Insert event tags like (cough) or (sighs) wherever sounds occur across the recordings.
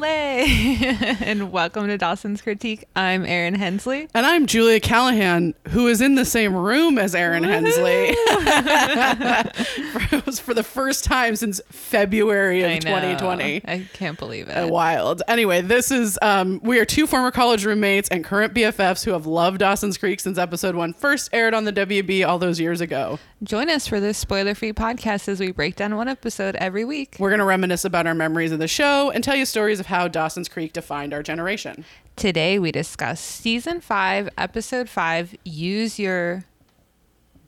LA (laughs) and welcome to Dawson's Critique. I'm Erin Hensley. And I'm Julia Callahan, who is in the same room as Erin Hensley. (laughs) (laughs) for, for the first time since February of I 2020. I can't believe Uh, it. Wild. Anyway, this is um, we are two former college roommates and current BFFs who have loved Dawson's Creek since episode one first aired on the WB all those years ago. Join us for this spoiler-free podcast as we break down one episode every week. We're gonna reminisce about our memories of the show and tell you stories of how Dawson's Creek defined our generation. Today we discuss season five, episode five. Use your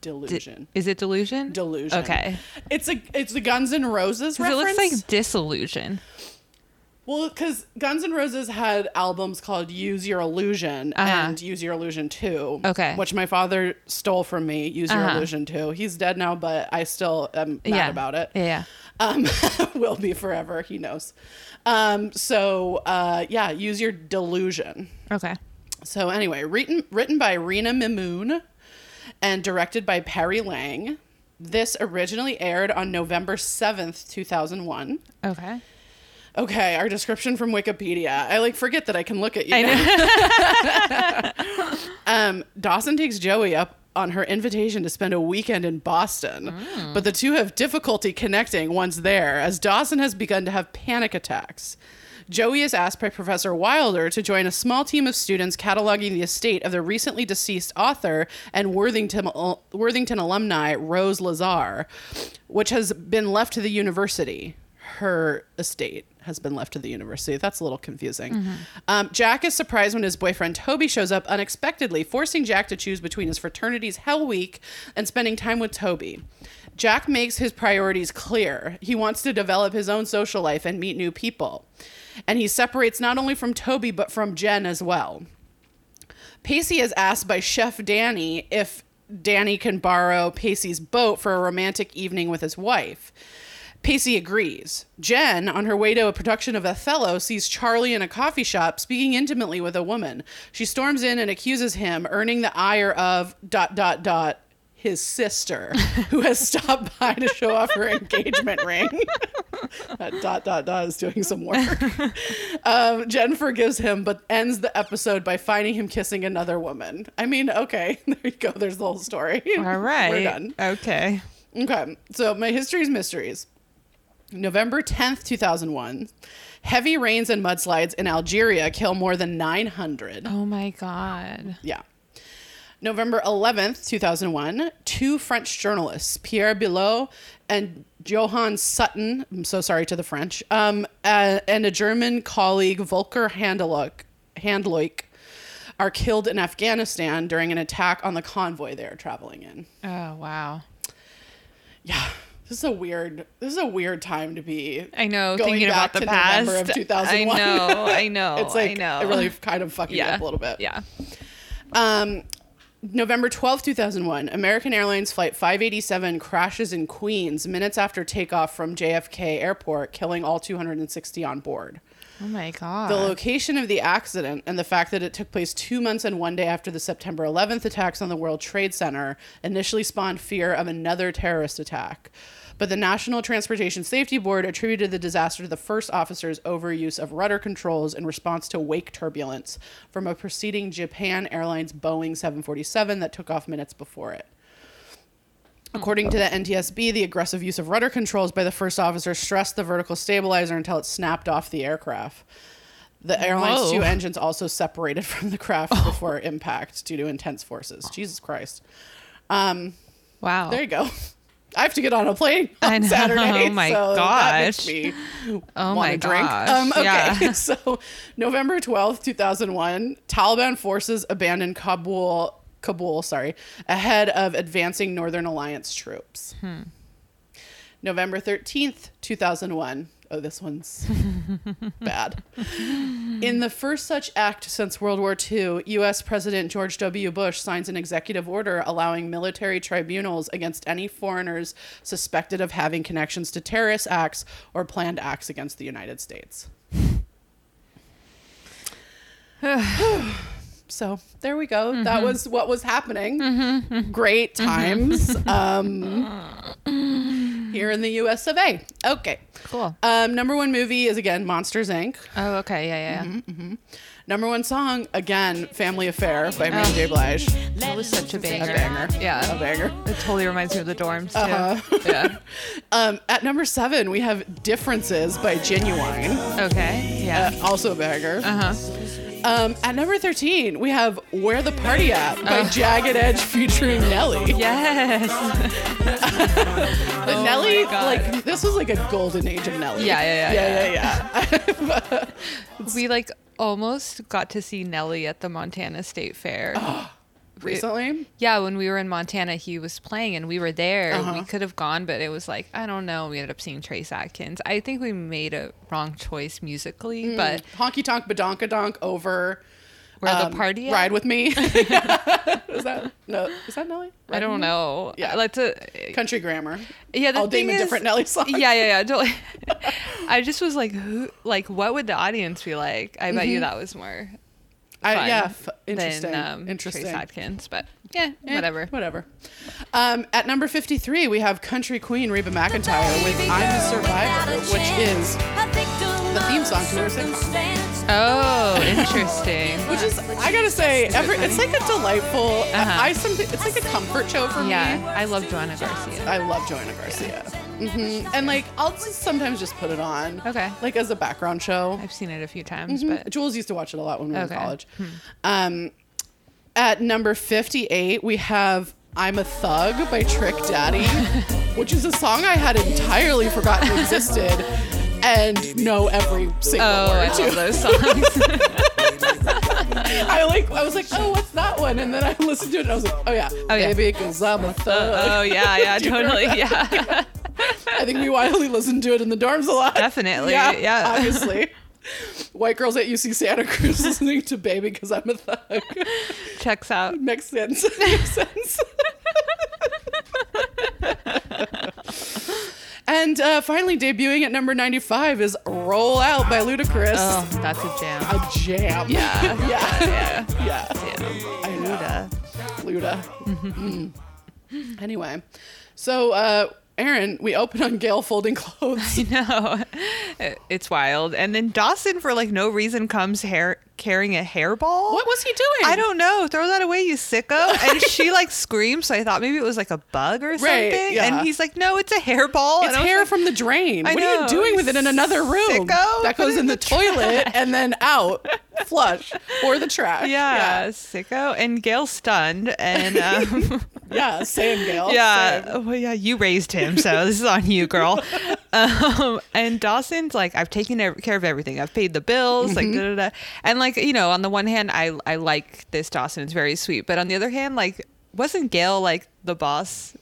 Delusion. is it delusion? Delusion. Okay. It's a it's the Guns N' Roses 'Cause It reference. looks like disillusion. Well, because Guns N' Roses had albums called "Use Your Illusion" Uh-huh. and "Use Your Illusion 2. Okay. which my father stole from me. "Use Your Uh-huh. Illusion 2. He's dead now, but I still am mad yeah. about it. Yeah. Um, (laughs) will be forever. He knows. Um, so uh, yeah, use your delusion. Okay. So anyway, written written by Rina Mimoun and directed by Perry Lang. This originally aired on November seventh, two thousand one. Okay. Okay, our description from Wikipedia. I like forget that I can look at you. (laughs) Um, Dawson takes Joey up on her invitation to spend a weekend in Boston, but the two have difficulty connecting once there, as Dawson has begun to have panic attacks. Joey is asked by Professor Wilder to join a small team of students cataloging the estate of the recently deceased author and Worthington, Worthington alumni Rose Lazar, which has been left to the university. Her estate has been left to the university. That's a little confusing. Um, Jack is surprised when his boyfriend Toby shows up unexpectedly, forcing Jack to choose between his fraternity's Hell Week and spending time with Toby. Jack makes his priorities clear. He wants to develop his own social life and meet new people. And he separates not only from Toby, but from Jen as well. Pacey is asked by Chef Danny if Danny can borrow Pacey's boat for a romantic evening with his wife. Pacey agrees. Jen, on her way to a production of Othello, sees Charlie in a coffee shop speaking intimately with a woman. She storms in and accuses him, earning the ire of dot dot dot his sister, (laughs) who has stopped by to show off her engagement ring. (laughs) that dot dot dot is doing some work. (laughs) Um, Jen forgives him, but ends the episode by finding him kissing another woman. I mean, okay, there you go. There's the whole story. All right. We're done. Okay. Okay, so my history's mysteries. November 10th, 2001. Heavy rains and mudslides in Algeria kill more than 900. Oh my god. Yeah. November 11th, 2001. Two French journalists, Pierre Billaud and Johanne Sutton, I'm so sorry to the French, um, uh, and a German colleague, Volker Handloik, Handloik, are killed in Afghanistan during an attack on the convoy they are traveling in. Oh wow. Yeah. This is a weird. This is a weird time to be. I know. Going thinking back about the to past. November of 2001. I know. I (laughs) know. It's like I know. it really kind of fucking yeah. up a little bit. Yeah. Um, November twelfth, two 2001, American Airlines Flight 587 crashes in Queens minutes after takeoff from JFK Airport, killing all 260 on board. Oh my god. The location of the accident and the fact that it took place two months and one day after the September 11th attacks on the World Trade Center initially spawned fear of another terrorist attack. But the National Transportation Safety Board attributed the disaster to the first officer's overuse of rudder controls in response to wake turbulence from a preceding Japan Airlines Boeing 747 that took off minutes before it. According to the NTSB, the aggressive use of rudder controls by the first officer stressed the vertical stabilizer until it snapped off the aircraft. The airline's Whoa. two engines also separated (laughs) from the craft before impact due to intense forces. Jesus Christ. Um, wow. there you go. I have to get on a plane (laughs) on Saturday. Oh my so gosh. Oh my drink. gosh. Um, okay, Yeah. (laughs) so November twelfth, two thousand one, Taliban forces abandon Kabul. Kabul, sorry, ahead of advancing Northern Alliance troops. Hmm. November thirteenth, two thousand one. Oh, this one's (laughs) bad. In the first such act since World War II, U.S. President George W. Bush signs an executive order allowing military tribunals against any foreigners suspected of having connections to terrorist acts or planned acts against the United States. (sighs) so there we go. That Mm-hmm. was what was happening. Great times. (laughs) Um, (laughs) here in the US of A. Okay. Cool. Um, number one movie is again Monsters Inc. Oh, okay. Yeah, yeah. Mm-hmm. Number one song again Family Affair by Mary J. Blige. That was such a banger. A banger. Yeah. A banger. It totally reminds me of the dorms too. Uh-huh. Yeah. (laughs) Um, at number seven we have Differences by Ginuwine. Okay. Yeah. Uh, also a banger. Uh huh. Um, at number 13, we have Where the Party At by Jagged Edge featuring Nelly. Yes. (laughs) But Oh Nelly, my God. like, this was like a golden age of Nelly. Yeah, yeah, yeah, Yeah, yeah, yeah. (laughs) we like almost got to see Nelly at the Montana State Fair. (gasps) Recently? Yeah, when we were in Montana, he was playing and we were there. Uh-huh. We could have gone, but it was like, I don't know. We ended up seeing Trace Atkins. I think we made a wrong choice musically, Mm. but Honky Tonk Badonkadonk over where um, the party at? Ride With Me. (laughs) (laughs) is that, no, is that Nelly? I don't know. Yeah. Let's uh, Country Grammar. yeah. The I'll thing name a different Nelly song. Yeah, yeah, yeah. (laughs) I just was like, who? Like, what would the audience be like? I bet you that was more Mm-hmm. I, yeah, f- interesting. than um, interesting. Trace Atkins, but yeah, Eh, whatever. Whatever. Um, at number 53, we have Country Queen Reba McEntire with I'm a Survivor, which is the theme song to her sitcom. Oh, interesting. (laughs) Which is, I gotta say, every, it's like a delightful. Uh-huh. I some, it's like a comfort show for yeah, me. Yeah, I love Joanna Garcia. I love Joanna Garcia, hmm and like I'll just sometimes just put it on, Okay. like as a background show. I've seen it a few times, Mhm. but Jules used to watch it a lot when we were Okay. in college. Um, at number 58, we have I'm a Thug by Trick Daddy, (laughs) which is a song I had entirely forgotten (laughs) existed and know every single oh, word I to. those songs. (laughs) (laughs) I like I was like, oh, what's that one? And then I listened to it and I was like, oh yeah, Oh, yeah. baby, cause I'm a uh, oh, thug. oh yeah, yeah, (laughs) totally, yeah, I think we wildly listened to it in the dorms a lot. definitely, Yeah, yeah. obviously. White girls at UC Santa Cruz (laughs) listening to Baby because I'm a thug. Checks out. Makes sense. Makes sense. And uh, finally, debuting at number 95 is Roll Out by Ludacris. Oh, that's a jam. A jam. Yeah, (laughs) yeah. yeah, Yeah. know. Luda. Luda. Mm. Anyway, so uh, Erin, we open on Gail folding (laughs) clothes. No, (laughs) it's wild. And then Dawson, for like no reason, comes hair carrying a hairball. What was he doing? I don't know. Throw that away, you sicko. (laughs) And she like screams. So I thought maybe it was like a bug or something. Right, yeah. And he's like, no, it's a hairball. It's hair like, from the drain. I what are you doing with it in another room? Sicko, that goes in in the, the toilet and then out, flush, or the trash. yeah, sicko. And Gail's stunned. And um, Yeah, same Gail. yeah, same. well, yeah, you raised him, so this is on you, girl. (laughs) um, and Dawson's like, I've taken care of everything. I've paid the bills, Mm-hmm. like, da, da, da. and like, you know, on the one hand, I I like this Dawson. It's very sweet, but on the other hand, like, wasn't Gail like the boss?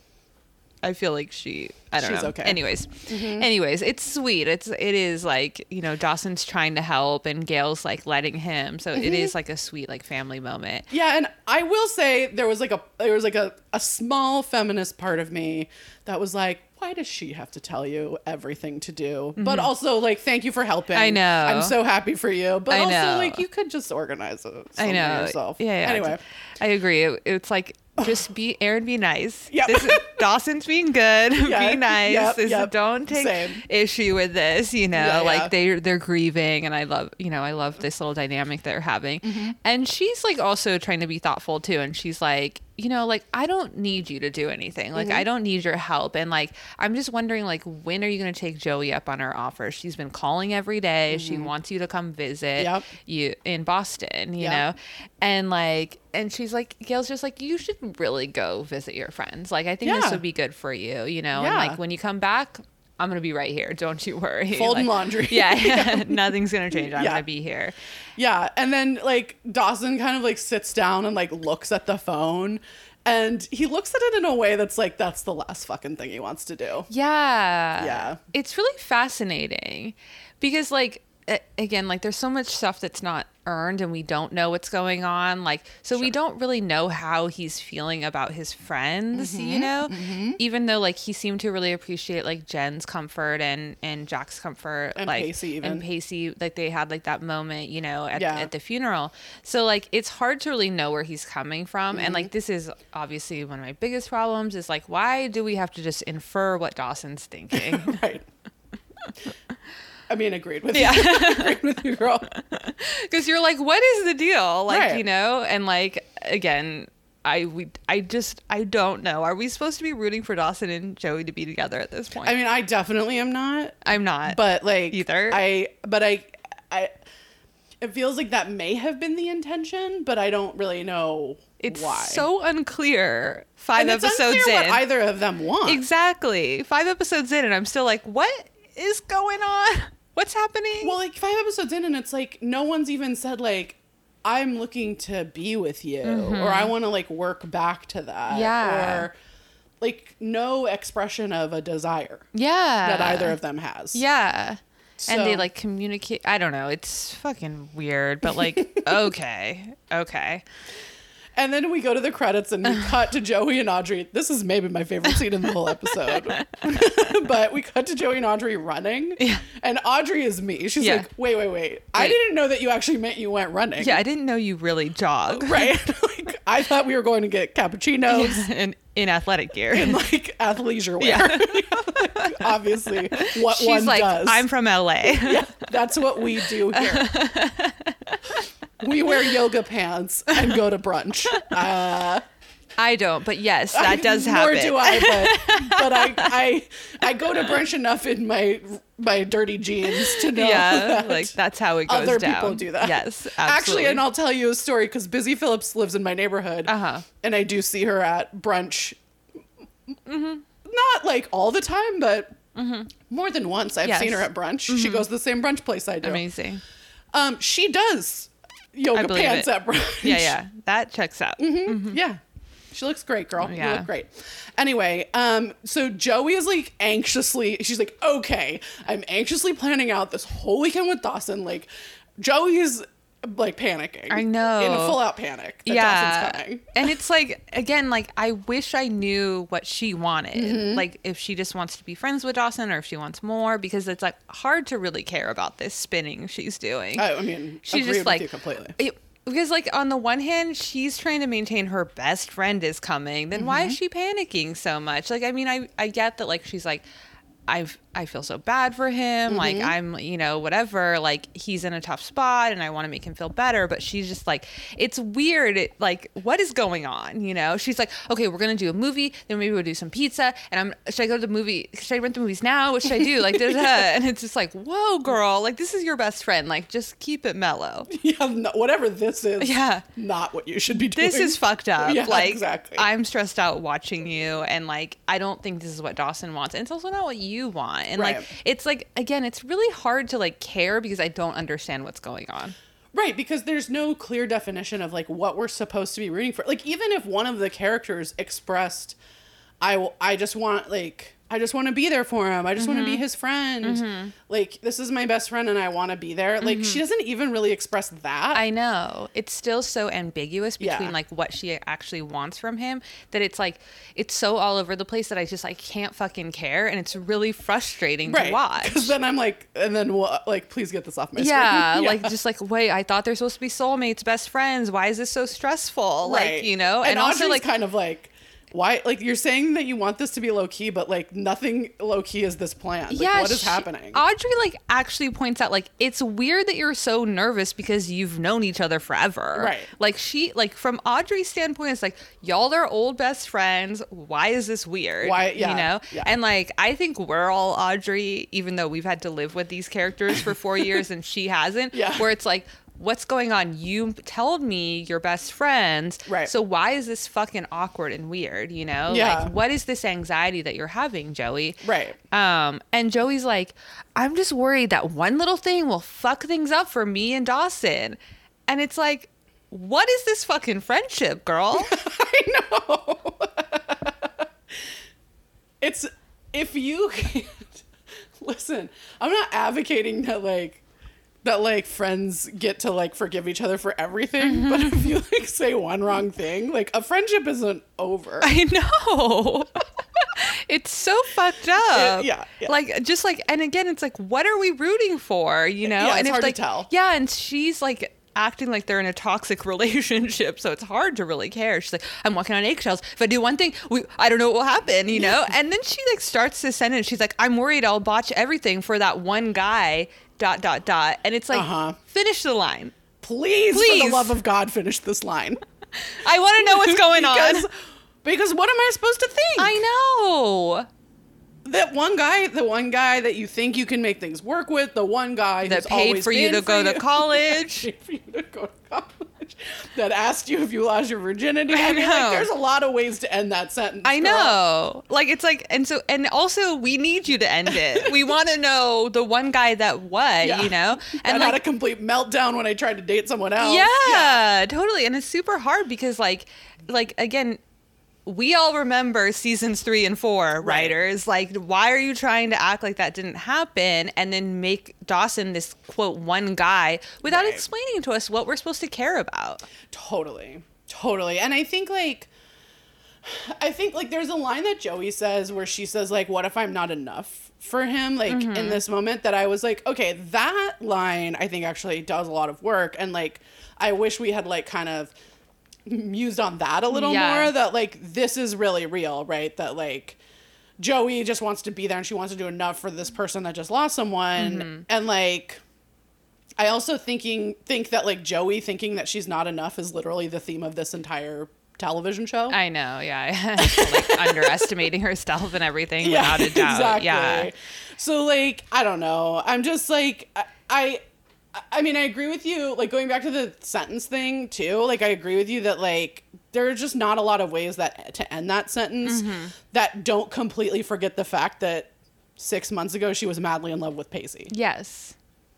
I feel like she. I don't She's know. okay. Mm-hmm. Anyways, anyways, it's sweet. It's it is like you know Dawson's trying to help and Gail's like letting him. So Mm-hmm. it is like a sweet like family moment. Yeah, and I will say there was like a there was like a, a small feminist part of me that was like, why does she have to tell you everything to do? But also like, thank you for helping. Mm-hmm. I know. I'm so happy for you. But I also know. like you could just organize it I know. yourself. Yeah, yeah. Anyway. I agree. It- it's like just be Erin, be nice. Yep. This is, Dawson's being good. Yeah. (laughs) Be nice. Yep, This yep. don't take Same. issue with this. You know, Yeah, yeah. like they they're grieving, and I love you know I love this little dynamic they're having. Mm-hmm. And she's like also trying to be thoughtful too, and she's like. You know, like I don't need you to do anything. Like Mm-hmm. I don't need your help. And like I'm just wondering, like when are you going to take Joey up on her offer? She's been calling every day. She wants you to come visit Mm-hmm. Yep. you in Boston. You Yep. know, and like and she's like gail's just like you should really go visit your friends like i think Yeah. this would be good for you you know and like when you come back i'm gonna be right here don't you worry Folding Like, laundry. yeah (laughs) (laughs) nothing's gonna change i'm Yeah. gonna be here Yeah, and then like Dawson kind of like sits down and like looks at the phone and he looks at it in a way that's like that's the last fucking thing he wants to do. yeah Yeah. it's really fascinating because like again like there's so much stuff that's not earned and we don't know what's going on. Like, so we don't really know how he's feeling about his friends, Mm-hmm, you know? Even though like he seemed to really appreciate like Jen's comfort and and Jack's comfort, And like Pacey even. and Pacey, like they had like that moment, you know, at, Yeah. at the funeral. So like it's hard to really know where he's coming from, and Mm-hmm. like this is obviously one of my biggest problems. Is like why do we have to just infer what Dawson's thinking? (laughs) right. (laughs) I mean, agreed with Yeah. you. (laughs) agreed with you, girl. (laughs) because you're like, what is the deal? Like, Right. you know, and like again, I we I just I don't know. Are we supposed to be rooting for Dawson and Joey to be together at this point? I mean, I definitely am not, I'm not. but like Either. I, but I, I. It feels like that may have been the intention, but I don't really know it's why. so unclear. Five and it's episodes in, what either of them want. exactly. Five episodes in, and I'm still like, what is going on? What's happening? Well, like five episodes in, and it's like no one's even said like, "I'm looking to be with you," or "I want to like work back to that." Mm-hmm. Yeah. Or like no expression of a desire yeah. that either of them has. Yeah. and they like communicate. I don't know. It's fucking weird, but like, (laughs) okay, okay. And then we go to the credits and we (laughs) cut to Joey and Audrey. This is maybe my favorite scene in the whole episode. (laughs) but we cut to Joey and Audrey running. Yeah. And Audrey is me. She's Yeah. like, wait, wait, wait. I didn't know that you actually meant you went running. Yeah, I didn't know you really jog. Right. (laughs) like, I thought we were going to get cappuccinos (laughs) in, in athletic gear. and like athleisure wear. Yeah. (laughs) Obviously, what She's one like, does. I'm from LA. (laughs) yeah, that's what we do here. we wear yoga pants and go to brunch. Uh, I don't, but yes, that does Nor happen. do I, but, (laughs) but I, I I go to brunch enough in my my dirty jeans to know yeah, that like that's how it goes other down. people do that. Yes, Actually, and I'll tell you a story because Busy Phillips lives in my neighborhood, Uh-huh. and I do see her at brunch. Not like all the time, but more than once I've Mm-hmm. Yes. Mm-hmm. seen her at brunch. She goes to the same brunch place I do. amazing. Um, she does yoga pants it. at brunch. Yeah, yeah, that checks out. Yeah. She looks great, girl. You Yeah. look great. Anyway, um, so Joey is like anxiously, she's like, okay, I'm anxiously planning out this whole weekend with Dawson. Like, Joey is like panicking. I know. In a full out panic that yeah, Dawson's coming. and it's like again, like I wish I knew what she wanted. Mm-hmm. Like if she just wants to be friends with Dawson, or if she wants more, because it's like hard to really care about this spinning she's doing. I, I mean, she's just like completely. it- because like on the one hand she's trying to maintain her best friend is coming then why Mm-hmm. is she panicking so much like i mean i i get that like she's like I've I feel so bad for him. Like Mm-hmm. I'm, you know, whatever. Like he's in a tough spot, and I want to make him feel better. But she's just like, it's weird. It, like, what is going on? You know? She's like, okay, we're gonna do a movie. Then maybe we'll do some pizza. And I'm, should I go to the movie? Should I rent the movies now? What should I do? (laughs) Like, da, da, da. and it's just like, whoa, girl. Like this is your best friend. Like just keep it mellow. (laughs) yeah, no, whatever this is, (laughs) Yeah. not what you should be doing. this is fucked up. Yeah, like exactly. I'm stressed out watching you and like I don't think this is what Dawson wants. And it's also not what you want. And Right. like it's like again, it's really hard to like care because I don't understand what's going on. Right, because there's no clear definition of like what we're supposed to be rooting for. Like even if one of the characters expressed I I just want like I just want to be there for him. I just want Mm-hmm. to be his friend. Like this is my best friend and I want to be there. Like she doesn't even really express that. Mm-hmm. I know. It's still so ambiguous between Yeah. like what she actually wants from him that it's like it's so all over the place that I just I can't fucking care and it's really frustrating to watch. Because then I'm like, and then what? Like, please get this off my yeah, (laughs) screen. like just like wait, I thought they're supposed to be soulmates, best friends. Why is this so stressful? Like you know, and, and, also like kind of like, why? Like you're saying that you want this to be low key, but like nothing low key is this plan. Like, yeah, what is she- happening? Audrey like actually points out like it's weird that you're so nervous because you've known each other forever. Right. Like she like from Audrey's standpoint, it's like y'all are old best friends. Why is this weird? Why- yeah, you know? yeah. And like I think we're all Audrey, even though we've had to live with these characters for four (laughs) years and she hasn't. Yeah. Where it's like. What's going on? You told me you're best friends. Right. So why is this fucking awkward and weird? You know? Yeah. Like, what is this anxiety that you're having, Joey? Right. Um, and Joey's like, I'm just worried that one little thing will fuck things up for me and Dawson. And it's like, what is this fucking friendship, girl? (laughs) I know. (laughs) it's if you (laughs) can't listen. I'm not advocating that like that like friends get to like forgive each other for everything, Mm-hmm. (laughs) but if you like say one wrong thing, like a friendship isn't over. I know. (laughs) it's so fucked up. yeah, yeah. Like just like and again it's like what are we rooting for, you know? Yeah, it's and hard to like tell. Yeah, and she's like acting like they're in a toxic (laughs) relationship, so it's hard to really care. She's like, I'm walking on eggshells. If I do one thing, we I don't know what will happen, you know? and then she like starts this sentence. She's like, I'm worried I'll botch everything for that one guy. Dot dot dot. And it's like Uh-huh. finish the line. Please, for Please. the love of God, finish this line. (laughs) I want to know what's going because, on. Because what am I supposed to think? I know. that one guy, the one guy that you think you can make things work with, the one guy That who's paid always for you to go for to (laughs) college. Paid for you to go to college, that asked you if you lost your virginity. I, I mean, know. like, there's a lot of ways to end that sentence. I girl. know. Like it's like and so and also we need you to end it. we (laughs) want to know the one guy that what, Yeah. you know? (laughs) And And had a complete meltdown when I tried to date someone else. yeah, totally. And it's super hard because like like again we all remember seasons three and four writers. Like, why are you trying to act like that didn't happen and then make Dawson this quote one guy without Right. explaining to us what we're supposed to care about? Totally. Totally. And I think like I think like there's a line that Joey says where she says like what if I'm not enough for him like Mm-hmm. in this moment that I was like okay that line I think actually does a lot of work and like I wish we had like kind of mused on that a little Yeah. more that like this is really real right that like Joey just wants to be there and she wants to do enough for this person that just lost someone Mm-hmm. and like I also thinking think that like Joey thinking that she's not enough is literally the theme of this entire television show. I know, yeah. (laughs) like underestimating herself and everything (laughs) without a doubt. Yeah. So like I don't know. I'm just like I, I I mean I agree with you. Like going back to the sentence thing too. Like I agree with you that like there are just not a lot of ways that to end that sentence Mm-hmm. that don't completely forget the fact that six months ago she was madly in love with Pacey. Yes,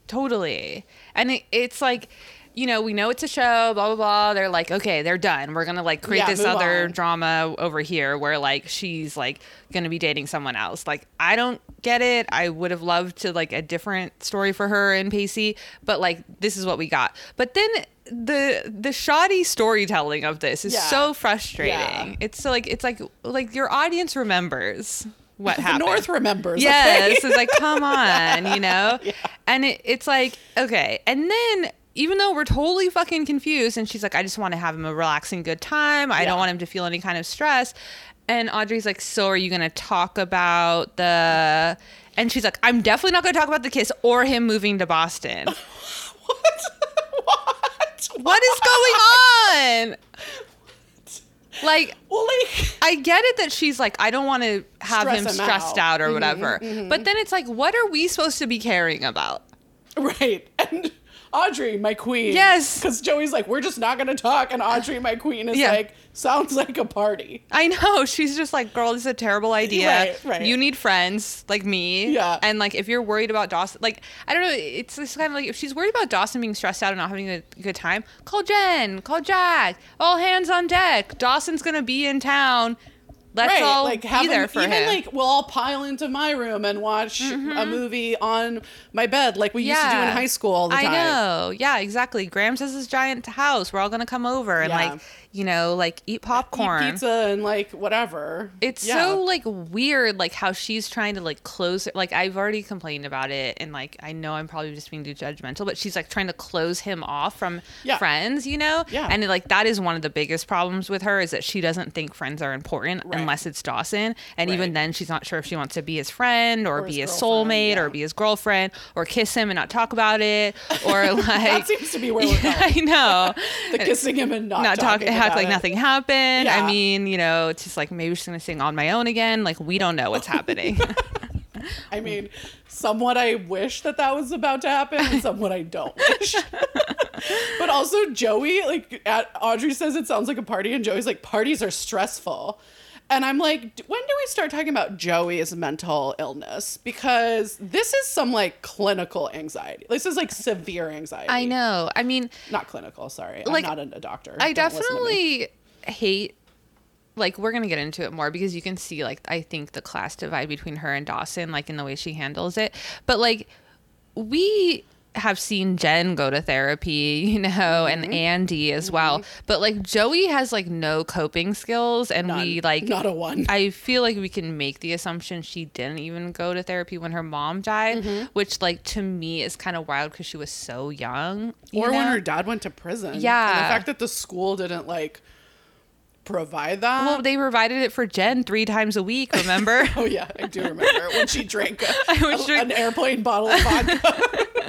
totally. And it, it's like, you know, we know it's a show, blah, blah, blah. They're like, okay, they're done. We're going to like create Yeah, this other on. drama over here where like she's like going to be dating someone else. Like, I don't get it. I would have loved to like a different story for her and Pacey, but like, this is what we got. But then the the shoddy storytelling of this is Yeah. so frustrating. Yeah. It's so like it's like like your audience remembers what (laughs) The happened. North remembers. Yes, okay? it's like come on, you know. (laughs) And it, it's like okay, and then even though we're totally fucking confused, and she's like, I just want to have him a relaxing, good time. I Yeah. don't want him to feel any kind of stress. And Audrey's like, so are you gonna talk about the? And she's like, I'm definitely not gonna talk about the kiss or him moving to Boston. (laughs) what? (laughs) what? what is going on? Like, Well, like (laughs) I get it that she's like, I don't want to have him him stressed out. out, or mm-hmm, whatever. Mm-hmm. But then it's like, what are we supposed to be caring about? Right. And Audrey, my queen. Yes. Because Joey's like, we're just not going to talk. And Audrey, my queen, is Yeah. like, sounds like a party. I know. She's just like, girl, this is a terrible idea. Right, right. You need friends like me. Yeah. And like, if you're worried about Dawson, like, I don't know. It's kind of like, if she's worried about Dawson being stressed out and not having a good time, call Jen, call Jack, all hands on deck. Dawson's going to be in town. Let's right. all like, be there for even him. Mm-hmm. like, we'll all pile into my room and watch a movie on my bed like we used to do in high school all the time. I know. Yeah, exactly. Grams has his giant house. We're all gonna come over and Yeah. like, you know, like eat popcorn. Eat pizza and like whatever. It's Yeah. so like weird, like how she's trying to like close. Like I've already complained about it, and like I know I'm probably just being too judgmental, but she's like trying to close him off from Yeah. friends, you know. Yeah. And like that is one of the biggest problems with her is that she doesn't think friends are important Right. unless it's Dawson, and even then she's not sure if she wants to be his friend or, Or be his his soulmate yeah. or be his girlfriend or kiss him and not talk about it or (laughs) like that seems to be where we're (laughs) going. I know. (laughs) the kissing him and not, not talk talking act like it. nothing happened. I mean, you know, it's just like maybe she's gonna sing on my own again. Like we don't know what's happening. (laughs) I mean, somewhat I wish that that was about to happen, and somewhat I don't wish. (laughs) but also, Joey, like, at, Audrey says it sounds like a party, and Joey's like, parties are stressful. And I'm like, when do we start talking about Joey's mental illness? Because this is some like clinical anxiety. This is like severe anxiety. I know. I mean, Not clinical, sorry. Like, I'm not a, doctor. I Don't listen to me. definitely hate like we're gonna get into it more because you can see like I think the class divide between her and Dawson, like in the way she handles it. But like we have seen Jen go to therapy, (laughs) you know, Mm-hmm. and Andy as well. But like Joey has like no coping skills and we like Not a one. I feel like we can make the assumption she didn't even go to therapy when her mom died, Mm-hmm. which like to me is kind of wild because she was so young. you or when her dad went to prison. And Yeah. the fact that the school didn't like provide that. Well, they provided it for Jen three times a week, remember? (laughs) oh yeah, I do remember when she drank a, (laughs) drink- an airplane bottle of vodka.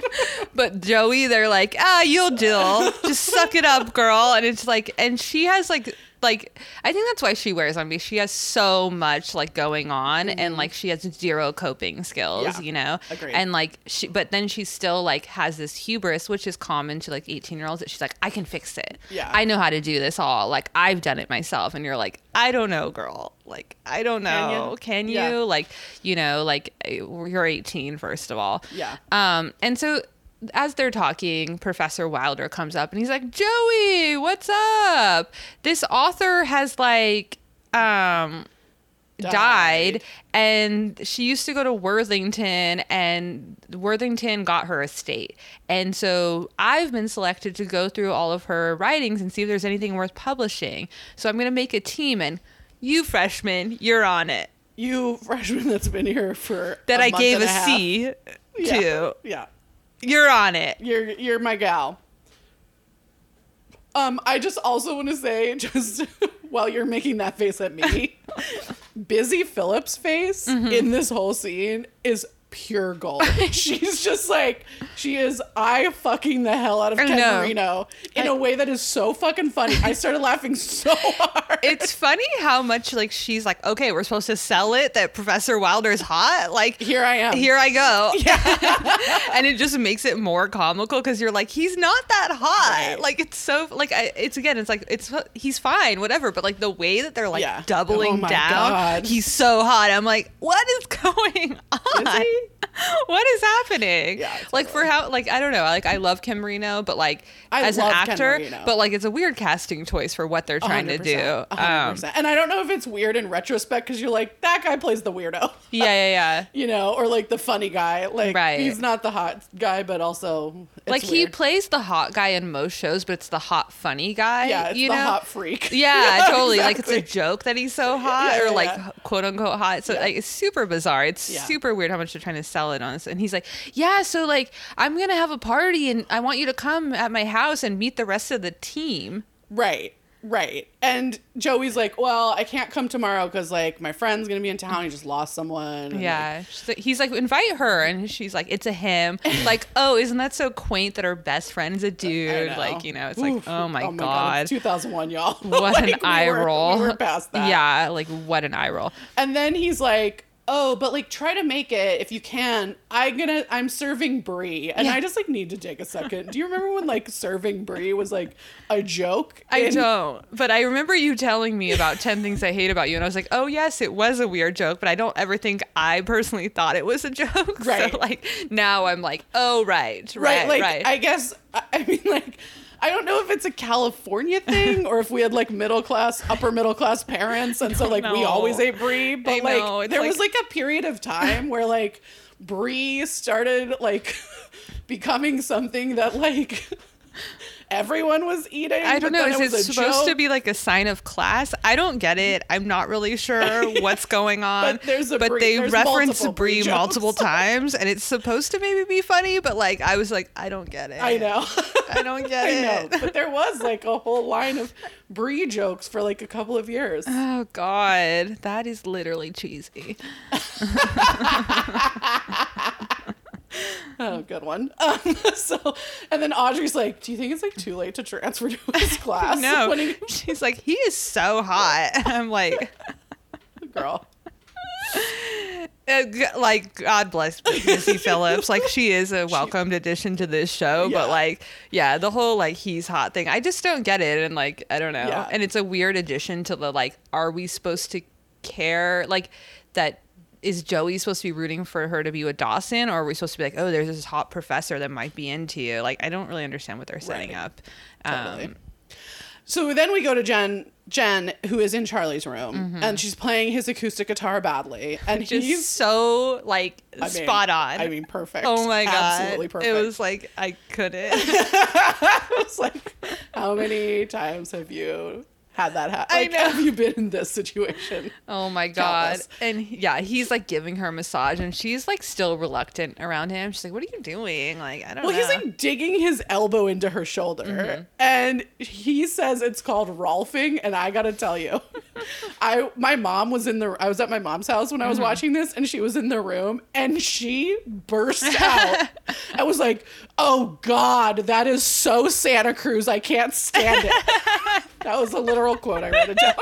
(laughs) but Joey, they're like, ah, you'll do. Just suck it up, girl. And it's like, and she has like, like, I think that's why she wears on me. she has so much like going on and like she has zero coping skills, Mm-hmm. Yeah. you know? Agreed. And like, she, but then she still like has this hubris, which is common to like 18 year olds that she's like, I can fix it. Yeah. I know how to do this all. Like, I've done it myself. And you're like, I don't know, girl. Like, I don't know. Can you? Can you? Yeah. Like, you know, like you're 18, first of all. Yeah. Um, and so as they're talking, Professor Wilder comes up and he's like, Joey, what's up? This author has like um died. Died. and she used to go to Worthington and Worthington got her estate. And so I've been selected to go through all of her writings and see if there's anything worth publishing. So I'm going to make a team and you freshman, you're on it. you freshman that's been here for That I I gave a C to. Yeah. You're on it. You're you're my gal. Um, I just also want to say, (laughs) just (laughs) while you're making that face at me, (laughs) Busy Phillips' face Mm-hmm. in this whole scene is pure gold. (laughs) She's just like she is I fucking the hell out of Ken know. Marino in I- a way that is so fucking funny. I started laughing so hard. it's funny how much like she's like, okay, we're supposed to sell it that Professor Wilder's hot. Like Here I am. Here I go. (laughs) Yeah. (laughs) and it just makes it more comical because you're like, he's not that hot. Right. Like it's so like I, it's again, it's like it's he's fine, whatever. But like the way that they're like Yeah. doubling Oh down, God. he's so hot. I'm like, what is going on? Is? (laughs) What is happening? Yeah, like for how like I don't know. Like I love Ken Marino, but like I as an actor, but like it's a weird casting choice for what they're trying to do. Um, 100%. and I don't know if it's weird in retrospect because you're like, that guy plays the weirdo. (laughs) yeah, yeah, yeah. (laughs) you know, or like the funny guy. Like Right. he's not the hot guy, but also it's like he plays the hot guy in most shows, but it's the hot funny guy. yeah, it's you the know? hot freak. Yeah, totally. Like it's a joke that he's so hot, Yeah, or like yeah. quote unquote hot. So Yeah. like it's super bizarre. It's Yeah. super weird how much they're trying to sell it on us. And he's like, "Yeah, so like I'm gonna have a party, and I want you to come at my house and meet the rest of the team." Right, right. And Joey's like, well, I can't come tomorrow because like my friend's gonna be in town. He just lost someone. and, Yeah, like- he's like, "Invite her," and she's like, "It's a him." (laughs) like, oh, isn't that so quaint that her best friend's a dude? Like, you know, it's Oof. like, oh my, oh it's god. 2001, y'all. (laughs) what Like, an we eye were- roll. We were past that. Yeah, like what an eye roll. And then he's like, "Oh, but like try to make it if you can. I'm gonna I'm serving brie." And Yeah. I just like need to take a second. Do you remember when like serving brie was like a joke? I in- don't, but I remember you telling me about 10 things I hate about you. And I was like, oh, yes, it was a weird joke, but I don't ever think I personally thought it was a joke. (laughs) Right. So, like, now I'm like, oh, right, Right, right, like right. I guess I mean like I don't know if it's a California thing or if we had like middle class, upper middle class parents, and so like we always ate brie. But I like know, there like- was like a period of time where like brie started like (laughs) becoming something that like (laughs) everyone was eating. I don't know. Is it it supposed to be like a sign of class? I don't get it. I'm not really sure (laughs) what's going on. But there's a but brie- they reference brie multiple (laughs) times, and it's supposed to maybe be funny. But like, I was like, I don't get it. I know. (laughs) I don't get I it. know. But there was like a whole line of brie jokes for like a couple of years. Oh God, that is literally cheesy. (laughs) Oh, good one. Um, (laughs) so, and then Audrey's like, "Do you think it's like too late to transfer to his (laughs) class?" No, she's like, he is so hot. I'm like, girl. uh, like God bless Busy Phillips. Like she is a welcomed addition to this show, Yeah. but like, yeah, the whole like he's hot thing, I just don't get it, and like I don't know, Yeah. and it's a weird addition to the like, are we supposed to care like that? Is Joey supposed to be rooting for her to be with Dawson, or are we supposed to be like, oh, there's this hot professor that might be into you? Like, I don't really understand what they're setting Right. up. Totally. Um, So then we go to Jen, Jen, who is in Charlie's room, and she's playing his acoustic guitar badly, and Just he's so like I mean- spot on. I mean, perfect. oh my god, absolutely perfect. It was like I couldn't. (laughs) It's like, how many times have you had that happen? I know. have you been in this situation? (laughs) Oh my god. Countless. And he- yeah, he's like giving her a massage and she's like still reluctant around him. She's like, "What are you doing?" Like, I don't know. Well, know. he's like digging his elbow into her shoulder, Mm-hmm. and he says it's called rolfing. And I gotta tell you, (laughs) I my mom was in the I was at my mom's house when I Mm-hmm. was watching this, and she was in the room, and she burst out. (laughs) I was like, "Oh God, that is so Santa Cruz! I can't stand it." (laughs) that was a literal quote. I wrote it down.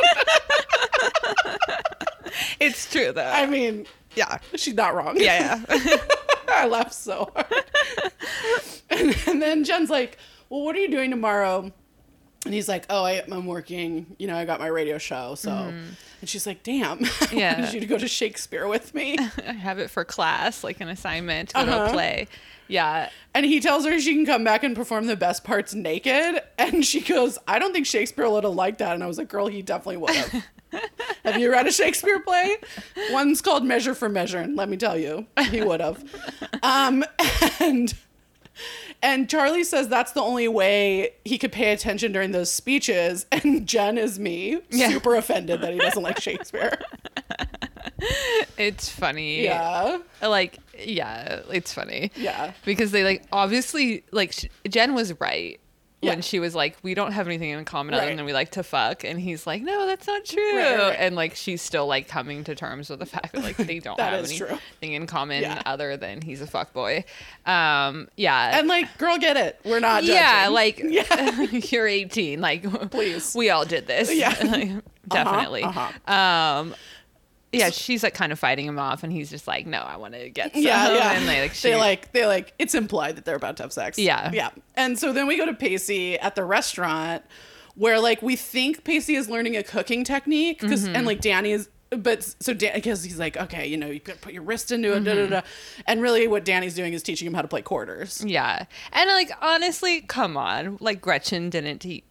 (laughs) it's true though. I mean, yeah. she's not wrong. Yeah, yeah. (laughs) I laughed so hard. and, and then Jen's like, Well, what are you doing tomorrow? And he's like, Oh, I, I'm working. You know, I got my radio show. So, and she's like, Damn. Mm-hmm. (laughs) Yeah. I need you to go to Shakespeare with me. (laughs) I have it for class, like an assignment to go Uh-huh. a play. Yeah. and he tells her she can come back and perform the best parts naked. And she goes, I don't think Shakespeare would have liked that. And I was like, Girl, he definitely would have. (laughs) have you read a Shakespeare play? One's called Measure for Measure. And let me tell you, he would have. Um, and. And Charlie says that's the only way he could pay attention during those speeches. (laughs) And Jen is me, Yeah. super offended that he doesn't like Shakespeare. (laughs) It's funny. Yeah. Like, yeah, it's funny. Yeah. Because they like obviously like Jen was right when she was like, we don't have anything in common other Right. than we like to fuck, and he's like, no, that's not true. Right, right. And like she's still like coming to terms with the fact that like they don't (laughs) have anything true. in common Yeah. other than he's a fuck boy. Um, yeah. And like, girl, get it. We're not judging. (laughs) yeah, like (laughs) Yeah. you're 18. Like, Please. we all did this. Yeah. Like, definitely. uh-huh. Um, yeah, she's like kind of fighting him off, and he's just like, "No, I want to get some." yeah, yeah. And they like, she, they like they like it's implied that they're about to have sex. Yeah. yeah. And so then we go to Pacey at the restaurant, where like we think Pacey is learning a cooking technique because Mm-hmm. and like Danny is. But so because he's like, okay, you know, you put your wrist into it, Mm-hmm. da, da. and really what Danny's doing is teaching him how to play quarters. Yeah, and like honestly, come on, like Gretchen didn't teach.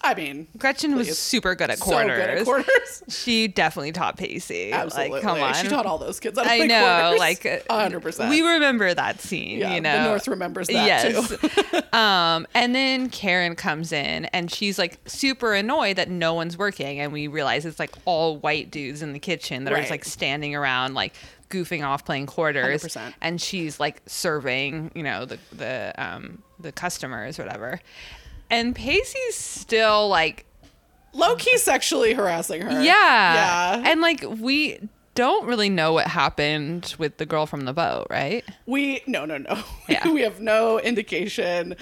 I mean, Gretchen was super good at so quarters. good at quarters. (laughs) She definitely taught Pacey. Absolutely, Like, come on. She taught all those kids. How to I play know, quarters. like (laughs) hundred percent. We remember that scene. yeah, you know, the North remembers that yes. too. (laughs) um, and then Karen comes in and she's like super annoyed that no one's working, and we realize it's like all white dudes in the kitchen that are just like standing around like goofing off playing quarters 100%. and she's like serving you know the the um the customers whatever and Pacey's still like Low key sexually harassing her. yeah yeah. and like we don't really know what happened with the girl from the boat right We no no no. Yeah. (laughs) we have no indication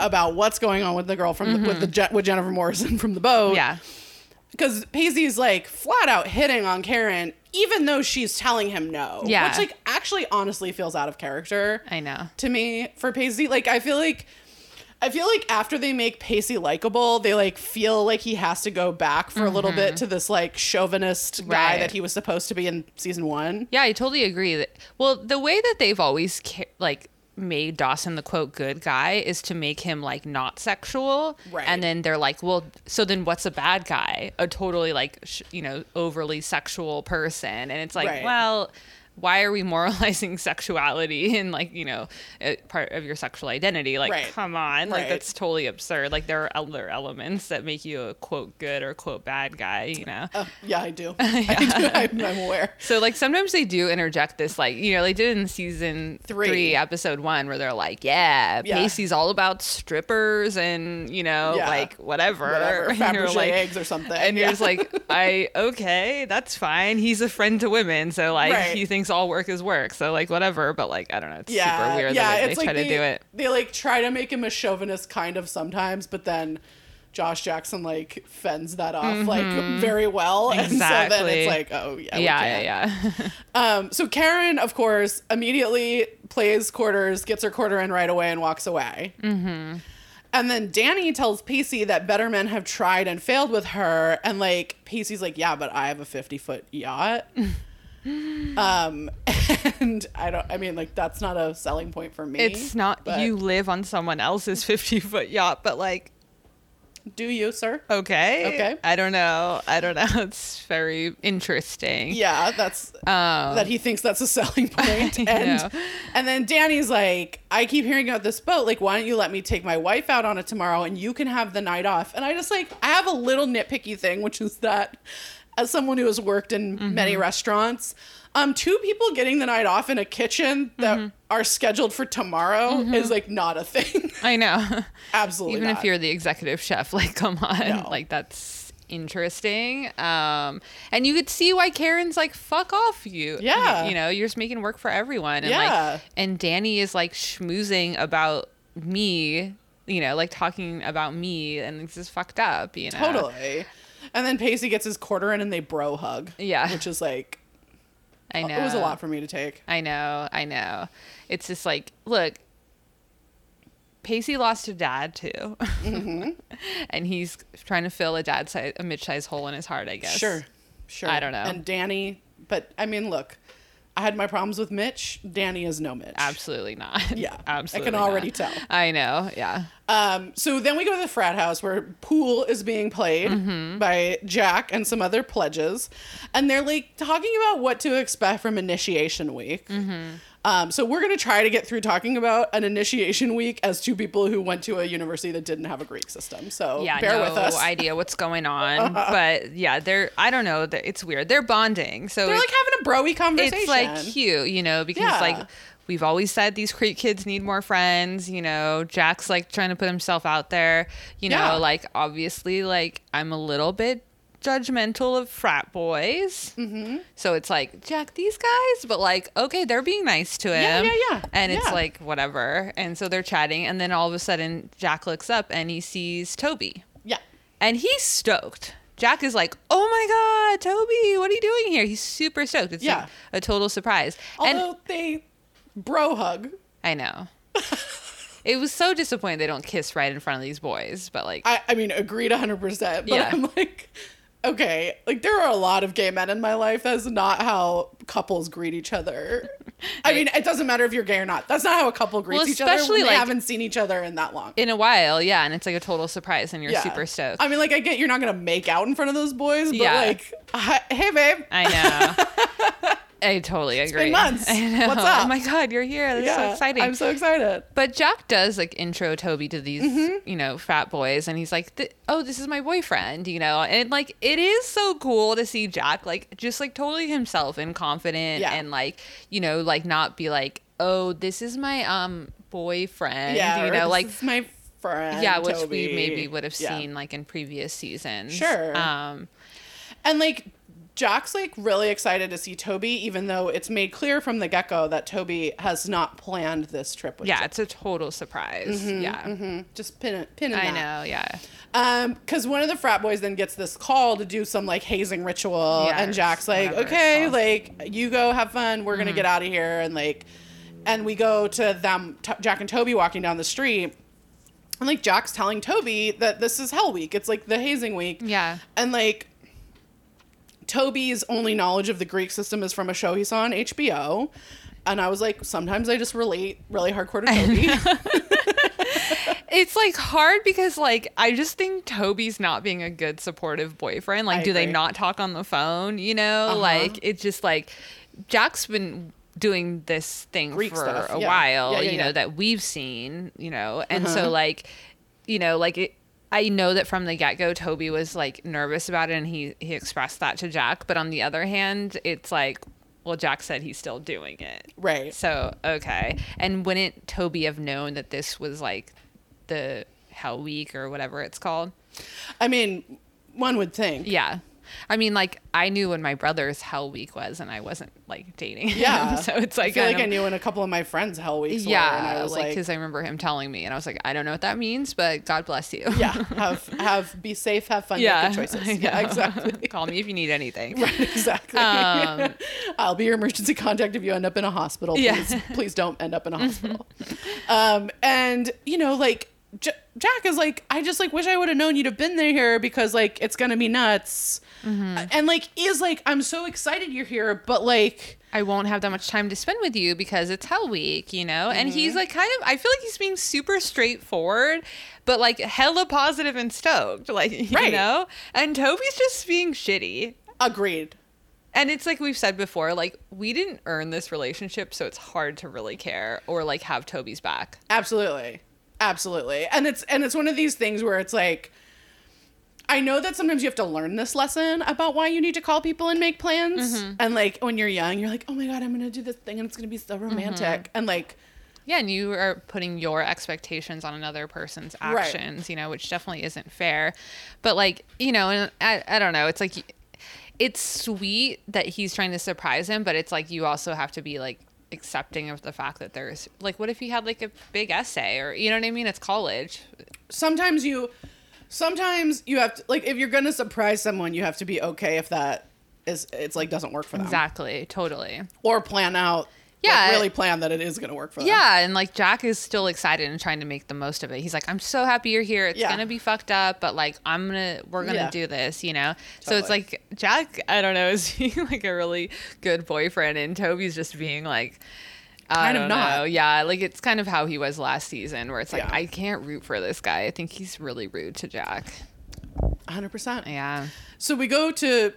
about what's going on with the girl from the, with the Je- with Jennifer Morrison from the boat. Mm-hmm. yeah because Pacey's like flat out hitting on Karen, even though she's telling him no. Yeah. which like actually honestly feels out of character I know to me for Paisley. Like I feel like. I feel like after they make Pacey likable, they like feel like he has to go back for a little bit to this like chauvinist guy Mm-hmm. Right. that he was supposed to be in season one. Yeah, I totally agree. That well, the way that they've always like made Dawson the quote good guy is to make him like not sexual, Right. And then they're like, well, so then what's a bad guy? A totally like sh- you know overly sexual person, and it's like, Right. well. Why are we moralizing (laughs) sexuality and like you know part of your sexual identity? Like, Right. come on, like Right. that's totally absurd. Like there are other elements that make you a quote good or quote bad guy, you know. Uh, yeah, I do. (laughs) (laughs) I do. I'm, I'm aware. So like sometimes they do interject this like you know they did in season Three. three, episode one where they're like yeah, Yeah. Pacey's all about strippers and you know Yeah. like whatever, Whatever, And you're Fabergé like- eggs or something. and you're just like I okay that's fine he's a friend to women so like Right. he thinks all work is work so like whatever but like I don't know it's yeah, super weird yeah, the way they it's try like to do it They like try to make him a chauvinist kind of sometimes, but then Josh Jackson like fends that off like very well, and so then Mm-hmm. It's like, oh yeah, yeah yeah yeah (laughs) Um, so Karen, of course, immediately plays quarters, gets her quarter in right away, and walks away. Mm-hmm. And then Danny tells Pacey that better men have tried and failed with her, and like Pacey's like, yeah, but I have a fifty foot yacht. (laughs) (laughs) um, and I don't. I mean, like that's not a selling point for me. it's not but- you live on someone else's (laughs) 50 foot yacht but like Do you, sir? Okay. Okay. I don't know. I don't know. (laughs) It's very interesting. Yeah, that's Um, that he thinks that's a selling point. And and then Danny's like, I keep hearing about this boat. Like, why don't you let me take my wife out on it tomorrow and you can have the night off? And I just like I have a little nitpicky thing, which is that as someone who has worked in many Mm-hmm. restaurants, um, two people getting the night off in a kitchen that Mm-hmm. are scheduled for tomorrow is like not a thing. (laughs) I know. (laughs) Absolutely. Even not. if you're the executive chef, (laughs) like, come on. No. Like, that's interesting. Um, and you could see why Karen's like, fuck off, you. Yeah. You know, you're just making work for everyone. And Yeah. like, and Danny is like schmoozing about me, you know, like talking about me, and it's just fucked up, you know? Totally. And then Pacey gets his quarter in and they bro hug. Yeah. Which is like I know. it was a lot for me to take. I know, I know. It's just like, look, Pacey lost a dad too, Mm-hmm. (laughs) and he's trying to fill a dad size, a mid-sized hole in his heart. I guess. Sure. Sure. I don't know. And Danny, but I mean, look, I had my problems with Mitch. Danny is no Mitch. Absolutely not. Yeah, Absolutely. I can already not. tell. I know. Yeah. Um, so then we go to the frat house where pool is being played Mm-hmm. by Jack and some other pledges, and they're like talking about what to expect from initiation week. Mm-hmm. Um, so we're gonna try to get through talking about an initiation week as two people who went to a university that didn't have a Greek system. So Yeah. bear no with us. idea what's going on, (laughs) but yeah, they're. I don't know. It's weird. They're bonding. So they're like having a broy conversation. it's like cute, you know, because Yeah. like we've always said these Creek kids need more friends, you know. Jack's like trying to put himself out there, you know, Yeah. like obviously like I'm a little bit judgmental of frat boys. Mm-hmm. So it's like Jack, these guys, but like okay, they're being nice to him. Yeah, yeah, yeah. And it's Yeah. like whatever. And so they're chatting, and then all of a sudden Jack looks up and he sees Toby, yeah. and he's stoked. Jack is like, "Oh my god, Toby, what are you doing here?" He's super stoked. It's Yeah. like a total surprise. and Although they bro hug. I know. (laughs) it was so disappointing they don't kiss right in front of these boys, but like, I, I mean, agreed 100%. But Yeah. I'm like, okay, like there are a lot of gay men in my life. That's not how couples greet each other. I mean, it doesn't matter if you're gay or not. That's not how a couple greets Well, each other especially, they like- haven't seen each other in that long. in a while, yeah, and it's like a total surprise, and you're Yeah. super stoked. I mean, like, I get you're not going to make out in front of those boys, but Yeah. like, (laughs) hey, babe. I know. (laughs) I totally agree. been months. (laughs) What's up? Oh my god, you're here. That's so exciting. I'm so excited. But Jack does like intro Toby to these, Mm-hmm. you know, frat boys, and he's like, "Oh, this is my boyfriend," you know, and like it is so cool to see Jack like just like totally himself and confident, Yeah. and like you know, like not be like, "Oh, this is my um boyfriend," Yeah, you know, this like is my friend. yeah, which Toby. we maybe would have Yeah. seen like in previous seasons. Sure. Um, And like Jack's like really excited to see Toby, even though it's made clear from the get go that Toby has not planned this trip with yeah, Jack. it's a total surprise. yeah, Mhm. Just pin it, pin it. I know. Yeah. Um, because one of the frat boys then gets this call to do some like hazing ritual, and Jack's like, "Okay, like you go have fun. We're Mm-hmm. gonna get out of here." And like, and we go to them, t- Jack and Toby walking down the street, and like Jack's telling Toby that this is Hell Week. It's like the hazing week. Yeah. And like Toby's only knowledge of the Greek system is from a show he saw on HBO. And I was like, sometimes I just relate really hardcore to Toby. (laughs) It's like hard because like I just think Toby's not being a good supportive boyfriend. Like, I do they not talk on the phone? You know, Uh-huh. like it's just like Jack's been doing this thing Greek for stuff, a yeah. while. Yeah, yeah, you know that we've seen. You know, and Uh-huh. so like, you know, like it. I know that from the get go, Toby was like nervous about it, and he he expressed that to Jack. But on the other hand, it's like, well, Jack said he's still doing it. right. So okay, and wouldn't Toby have known that this was like the Hell Week or whatever it's called? I mean, one would think. Yeah, I mean, like I knew when my brother's Hell Week was, and I wasn't like dating. him. Yeah. (laughs) so it's like I feel kind like I knew when a couple of my friends Hell Weeks were, Yeah, and I was like like, because I remember him telling me, and I was like, I don't know what that means, but God bless you. yeah, have (laughs) have be safe, have fun, yeah, make good choices. (laughs) Yeah, exactly. Call me if you need anything. Right, exactly. Um, I'll be your emergency contact if you end up in a hospital. Yeah. Please, please don't end up in a hospital. um, and you know, like J- Jack is like, I just like wish I would have known you'd have been there here because like it's gonna be nuts. Mm-hmm. And like is like, I'm so excited you're here, but like. I won't have that much time to spend with you because it's Hell Week, you know? And Mm-hmm. he's like kind of I feel like he's being super straightforward, but like hella positive and stoked, (laughs) like you Right. know? And Toby's just being shitty. Agreed. And it's like we've said before, like we didn't earn this relationship, so it's hard to really care or like have Toby's back. Absolutely. Absolutely. And it's and it's one of these things where it's like I know that sometimes you have to learn this lesson about why you need to call people and make plans. Mm-hmm. And like when you're young, you're like, "Oh my god, I'm going to do this thing and it's going to be so Mm-hmm. romantic." And like Yeah, and you are putting your expectations on another person's Right. actions, you know, which definitely isn't fair. But like, you know, and I, I don't know, it's like it's sweet that he's trying to surprise him, but it's like you also have to be like accepting of the fact that there's like what if he had like a big essay or you know what I mean? It's college. sometimes you sometimes you have to like if you're to surprise someone, you have to be okay if that is it's like doesn't work for them. Exactly, totally. Or plan out Yeah. like, really plan that it is going to work for them. Yeah, and like Jack is still excited and trying to make the most of it. He's like, I'm so happy you're here. It's Yeah. gonna be fucked up, but like I'm gonna we're gonna Yeah. do this, you know? So it's like Jack, I don't know, (laughs) is being like a really good boyfriend and Toby's just being like I Kind of don't not. know. Yeah, like it's kind of how he was last season where it's like Yeah. I can't root for this guy. I think he's really rude to Jack. 100%. Yeah. So we go to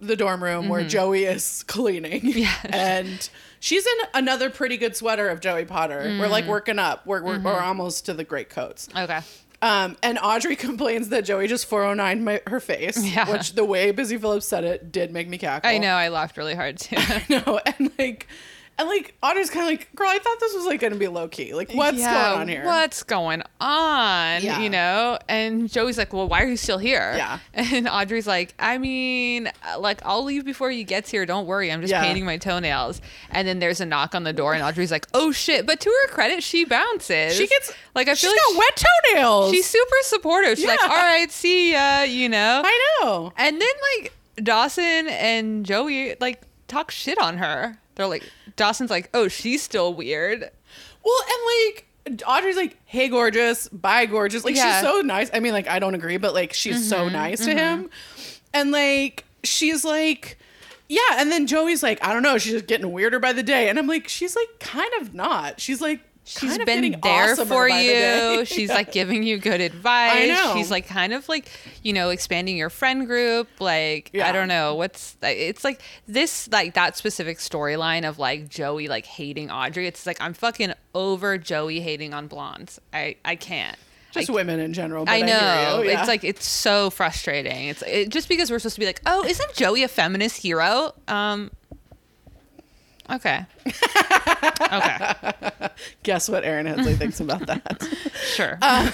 the dorm room where Joey is (laughs) cleaning. Mm-hmm. Yeah. And she's in another pretty good sweater of Joey Potter. We're like Mm. working up. We're, we're, Mm-hmm. we're almost to the great coats. Okay. Um, and Audrey (laughs) complains that Joey just 409 my, her face, Yeah. which the way Busy Phillips said it did make me cackle. I know, I laughed really hard too. (laughs) I know. and like, and like Audrey's kind of like, girl, I thought this was like going to be low key. Like, what's Yeah, going on here? What's going on? Yeah. You know? And Joey's like, Well, why are you still here? Yeah. (laughs) And Audrey's like, I mean, like, I'll leave before you get here. Don't worry. I'm just Yeah. painting my toenails. And then there's a knock on the door, and Audrey's like, Oh shit. But to her credit, she bounces. She gets like, I feel she's feel got like wet toenails. she's super supportive. She's like, All right, see ya, you know? I know. And then like Dawson and Joey like talk shit on her. They're like, Dawson's like, Oh, she's still weird. Well, and like Audrey's like, "Hey, gorgeous, bye, gorgeous." Like Yeah. she's so nice. I mean, like I don't agree, but like she's so mm-hmm, nice to mm-hmm. him, and like she's like, yeah. And then Joey's like, I don't know, she's just getting weirder by the day, and I'm like, she's like kind of not. She's like, She's kind of been there awesomer for you. (laughs) She's (laughs) Yeah. like giving you good advice. She's like kind of like, you know, expanding your friend group. Like, Yeah. I don't know. What's it's like this, like that specific storyline of like Joey like hating Audrey. It's like, I'm fucking over Joey hating on blondes. I, I can't. just I, women in general. But I I, know. Yeah. It's like, it's so frustrating. It's it, just because we're supposed to be like, oh, isn't Joey a feminist hero? Um, okay. okay. (laughs) guess what Erin Hensley thinks about that. (laughs) Sure. Uh,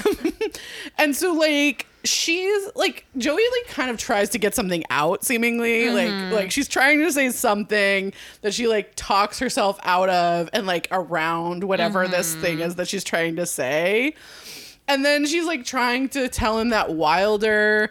(laughs) And so like she's like Joey like kind of tries to get something out seemingly Mm-hmm. like like she's trying to say something that she like talks herself out of and like around whatever this thing Mm-hmm. is that she's trying to say. And then she's like trying to tell him that Wilder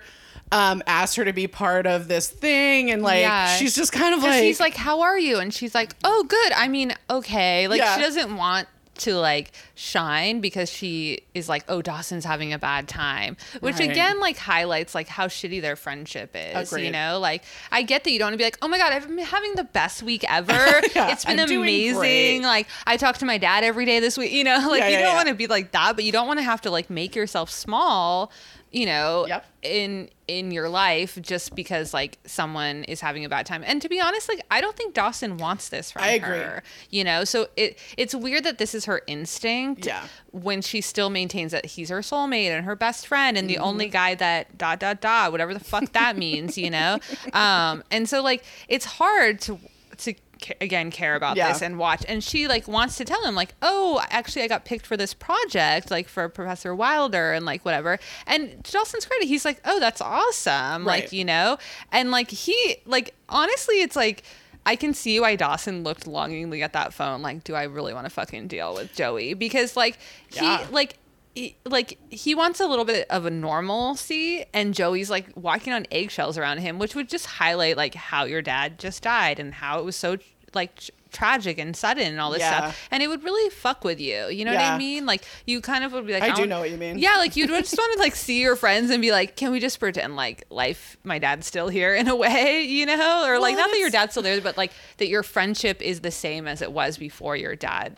um asked her to be part of this thing and like Yeah. she's just kind of like he's like, "How are you?" And she's like, "Oh, good. I mean, okay." Like Yeah. she doesn't want to like shine because she is like, "Oh, Dawson's having a bad time," which Right. again like highlights like how shitty their friendship is. You know, like I get that you don't want to be like, "Oh my god, I've been having the best week (laughs) ever. Yeah, it's been I'm amazing." Like I talk to my dad every day this week. You know, (laughs) like you don't want to be like that, but you don't want to have to like make yourself small. You know, Yep. in in your life just because like someone is having a bad time. And to be honest, like I don't think Dawson wants this from I agree. her. You know, so it it's weird that this is her instinct Yeah. when she still maintains that he's her soulmate and her best friend and the Mm-hmm. only guy that dot dot dot whatever the fuck that means, you know? (laughs) Um and so like it's hard to to ca- again care about Yeah. this and watch and she like wants to tell him like oh actually i got picked for this project like for professor wilder and like whatever and to dawson's credit he's like oh that's awesome Right. like you know and like he like honestly it's like I can see why Dawson looked longingly at that phone. Like, do I really want to fucking deal with Joey? Because like he Yeah. like he, like he wants a little bit of a normalcy and joey's like walking on eggshells around him which would just highlight like how your dad just died and how it was so like tr- tragic and sudden and all this Yeah. stuff and it would really fuck with you you know what i mean like you kind of would be like I do don't- know what you mean. yeah like you'd just want to like see your friends and be like can we just pretend like life my dad's still here in a way (laughs) you know or like Well, not that your dad's still there but like that your friendship is the same as it was before your dad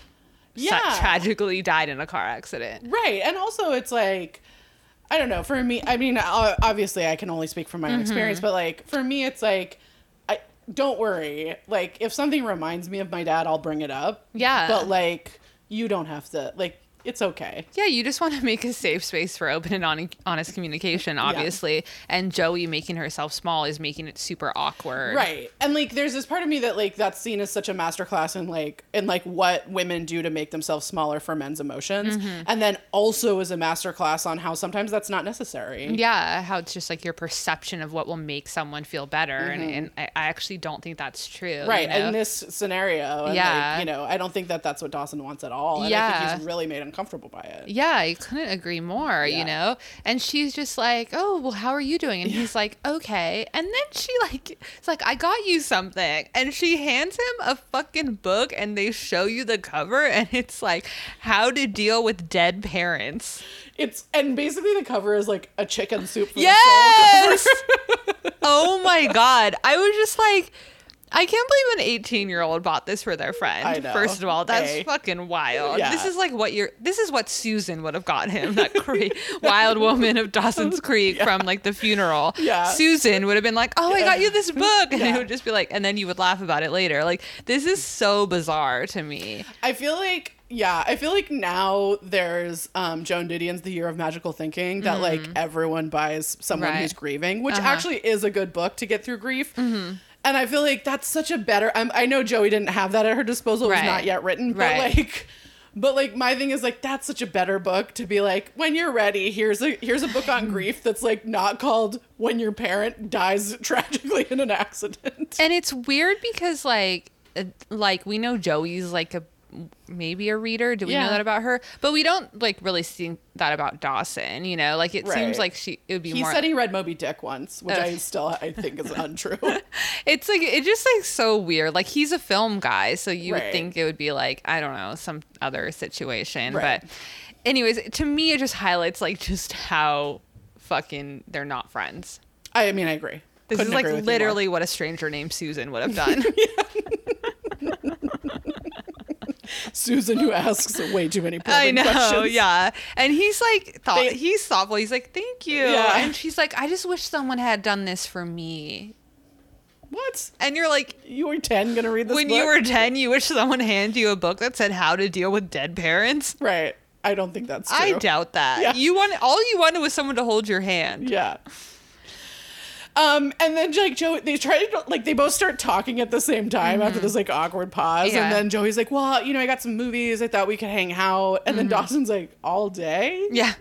Yeah. tragically died in a car accident Right. And also, it's like, I don't know. For me, I mean, obviously, I can only speak from my Mm-hmm. own experience, but like, for me, it's like, I don't worry. Like, if something reminds me of my dad, I'll bring it up. Yeah. But like, you don't have to. Like, it's okay. Yeah, you just want to make a safe space for open and honest communication, obviously. And Joey making herself small is making it super awkward. Right. And like there's this part of me that like that scene is such a masterclass in like in like what women do to make themselves smaller for men's emotions. Mm-hmm. And then also is a masterclass on how sometimes that's not necessary. Yeah, how it's just like your perception of what will make someone feel better. And, and I, I actually don't think that's true. you Mm-hmm. Right. know? In this scenario. And Yeah. Like, you know, I don't think that that's what Dawson wants at all. And I Yeah. think he's really made uncomfortable by it. Yeah, I couldn't agree more, Yeah. you know? And she's just like, oh, well, how are you doing? And he's like, okay. And then she, like, it's like, I got you something. And she hands him a fucking book and they show you the cover (laughs) and it's like, how to deal with dead parents. It's and basically the cover is like a chicken soup for Yes! (laughs) oh my God. I was just like, I can't believe an 18 year old bought this for their friend. I know. First of all, that's A. fucking wild. Yeah. This is like what you're. This is what Susan would have got him. That cre- (laughs) wild woman of Dawson's Creek from like the funeral. Yeah. Susan would have been like, "Oh, I got you this book," and Yeah. it would just be like, and then you would laugh about it later. Like this is so bizarre to me. I feel like yeah, I feel like now there's um, Joan Didion's The Year of Magical Thinking that like everyone buys someone. Right. who's grieving, which Uh-huh. Mm-hmm. actually is a good book to get through grief. And I feel like that's such a better. I'm, I know Joey didn't have that at her disposal; it was not yet written. But Right. like, but like my thing is like that's such a better book to be like when you're ready. Here's a here's a book on (laughs) grief that's like not called when your parent dies (laughs) tragically in an accident. And it's weird because like uh, like we know Joey's like a maybe a reader. Do we Yeah. know that about her? But we don't like really see that about Dawson, you know? Like it Right. seems like she it would be He more said he read Moby Dick once, which I still I think is (laughs) untrue. (laughs) It's like it's just like so weird. Like he's a film guy, so you would think it would be like I don't know some other situation. Right. But anyways, to me it just highlights like just how fucking they're not friends. I mean, I agree. This Couldn't is like agree with you more. literally what a stranger named Susan would have done. (laughs) Susan who asks way too many questions. I know, questions. yeah. And he's like thought They- he's thoughtful. He's like, "Thank you." Yeah. And she's like, "I just wish someone had done this for me." What? And you're like, You were ten gonna read this when book? you were 10, you wish someone handed you a book that said how to deal with dead parents? right. I don't think that's true. I doubt that. Yeah. You want all you wanted was someone to hold your hand. Yeah. Um, and then like Joey, they try to like they both start talking at the same time after this like awkward pause, Mm-hmm. Yeah. and then Joey's like, "Well, you know, I got some movies. I thought we could hang out." And Mm-hmm. then Dawson's like, "All day." Yeah.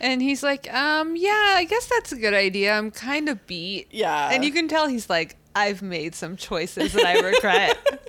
And he's like, um, yeah, I guess that's a good idea. I'm kind of beat. Yeah. And you can tell he's like, I've made some choices that I regret. (laughs)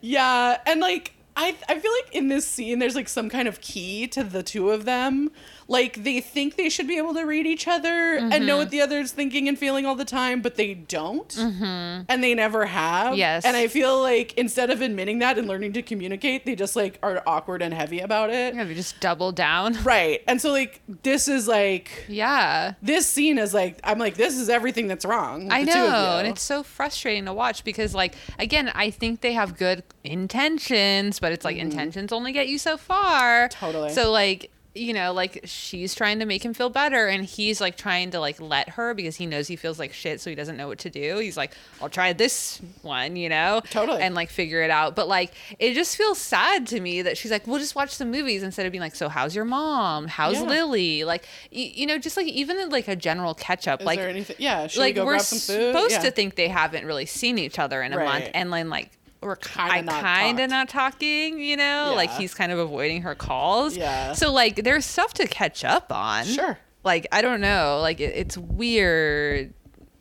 Yeah, and like I I feel like in this scene there's like some kind of key to the two of them. Like they think they should be able to read each other and Mm-hmm. know what the other's thinking and feeling all the time, but they don't. Mm-hmm. And they never have. Yes. And I feel like instead of admitting that and learning to communicate, they just like are awkward and heavy about it. yeah, we just double down. (laughs) Right. And so like this is like Yeah. this scene is like I'm like this is everything that's wrong. I the two of know, and it's so frustrating to watch because, like, again, I think they have good intentions, but it's like intentions only get you so far. Mm-hmm. Totally. So, like, you know, like she's trying to make him feel better, and he's like trying to like let her because he knows he feels like shit, so he doesn't know what to do. He's like, "I'll try this one," you know, Totally. and like figure it out. But like, it just feels sad to me that she's like, "We'll just watch some movies," instead of being like, "So how's your mom? How's Yeah. Lily?" Like, y- you know, just like even in, like a general catch up, Is like there anything? Yeah, should like we go we're grab some food? supposed Yeah. to think they haven't really seen each other in a month and then like we're kind not of kind of not talking you know? Like he's kind of avoiding her calls. Yeah. so like there's stuff to catch up on. Sure. like i don't know. Like it, it's weird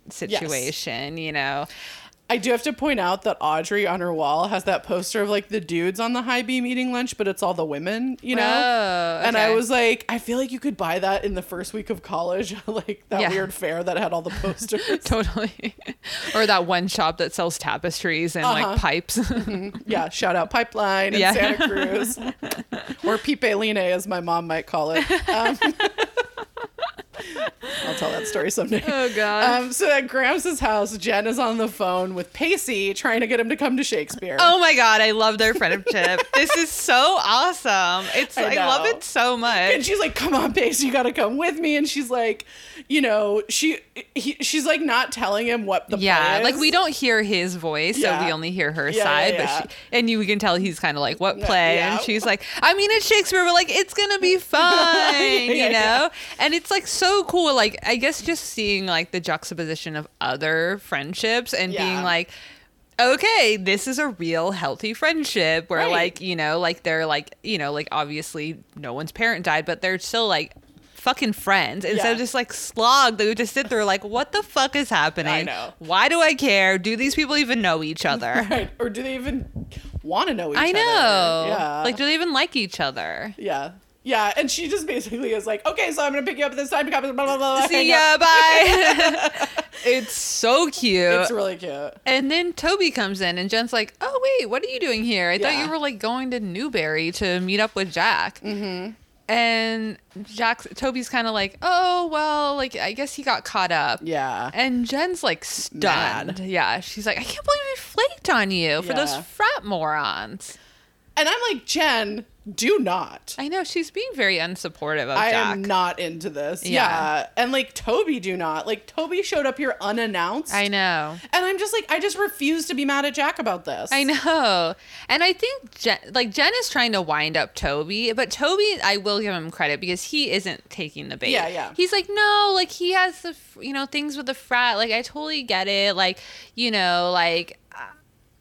situation you know I do have to point out that Audrey on her wall has that poster of like the dudes on the high beam eating lunch, but it's all the women, you know? Oh, And I was like, I feel like you could buy that in the first week of college, (laughs) like that Yeah. weird fair that had all the posters. (laughs) Totally. (laughs) or that one shop that sells tapestries and Uh-huh. like pipes. yeah, shout out Pipeline in Yeah. Santa Cruz. or Pipe Line, as my mom might call it. Um, (laughs) I'll tell that story someday. (laughs) oh god. Um, so at Gramps' house, Jen is on the phone with Pacey trying to get him to come to Shakespeare. Oh my god, I love their friendship. this is so awesome. It's I I, love it so much. and she's like, "Come on, Pacey, you got to come with me." And she's like, you know, she he, she's like not telling him what the Yeah, like we don't hear his voice, Yeah. so we only hear her Yeah, side. yeah. But she, and you can tell he's kind of like, "What play?" And she's like, "I mean, it's Shakespeare, but like, it's gonna be (laughs) fun," you know." And it's like so cool. Like, I guess just seeing like the juxtaposition of other friendships and Yeah. being like. Okay, this is a real healthy friendship where Right. like, you know, like they're like, you know, like obviously no one's parent died, but they're still like fucking friends. Instead Yeah. of just like slog, they would just sit there like, what the fuck is happening? I know. Why do I care? Do these people even know each other? (laughs) right, or do they even want to know each other I other? know. Yeah, Like, do they even like each other? yeah, yeah. And she just basically is like, "Okay, so I'm gonna pick you up at this time. Blah blah blah blah." See ya, bye. (laughs) it's so cute. It's really cute. and then Toby comes in, and Jen's like, "Oh wait, what are you doing here? I thought you were like going to Newberry to meet up with Jack." Mm-hmm. And Jack's Toby's kind of like, "Oh well, like I guess he got caught up." Yeah. And Jen's like stunned. Mad. Yeah, she's like, "I can't believe he flaked on you for those frat morons." And I'm like, Jen, do not. I know she's being very unsupportive of Jack. I Jack. am not into this. Yeah. Yeah. And like Toby do not. Like Toby showed up here unannounced. I know. And I'm just like, I just refuse to be mad at Jack about this. I know. And I think Jen, like Jen is trying to wind up Toby, but Toby, I will give him credit because he isn't taking the bait. Yeah, yeah. He's like, no, like he has the, you know, things with the frat. Like I totally get it. Like, you know, like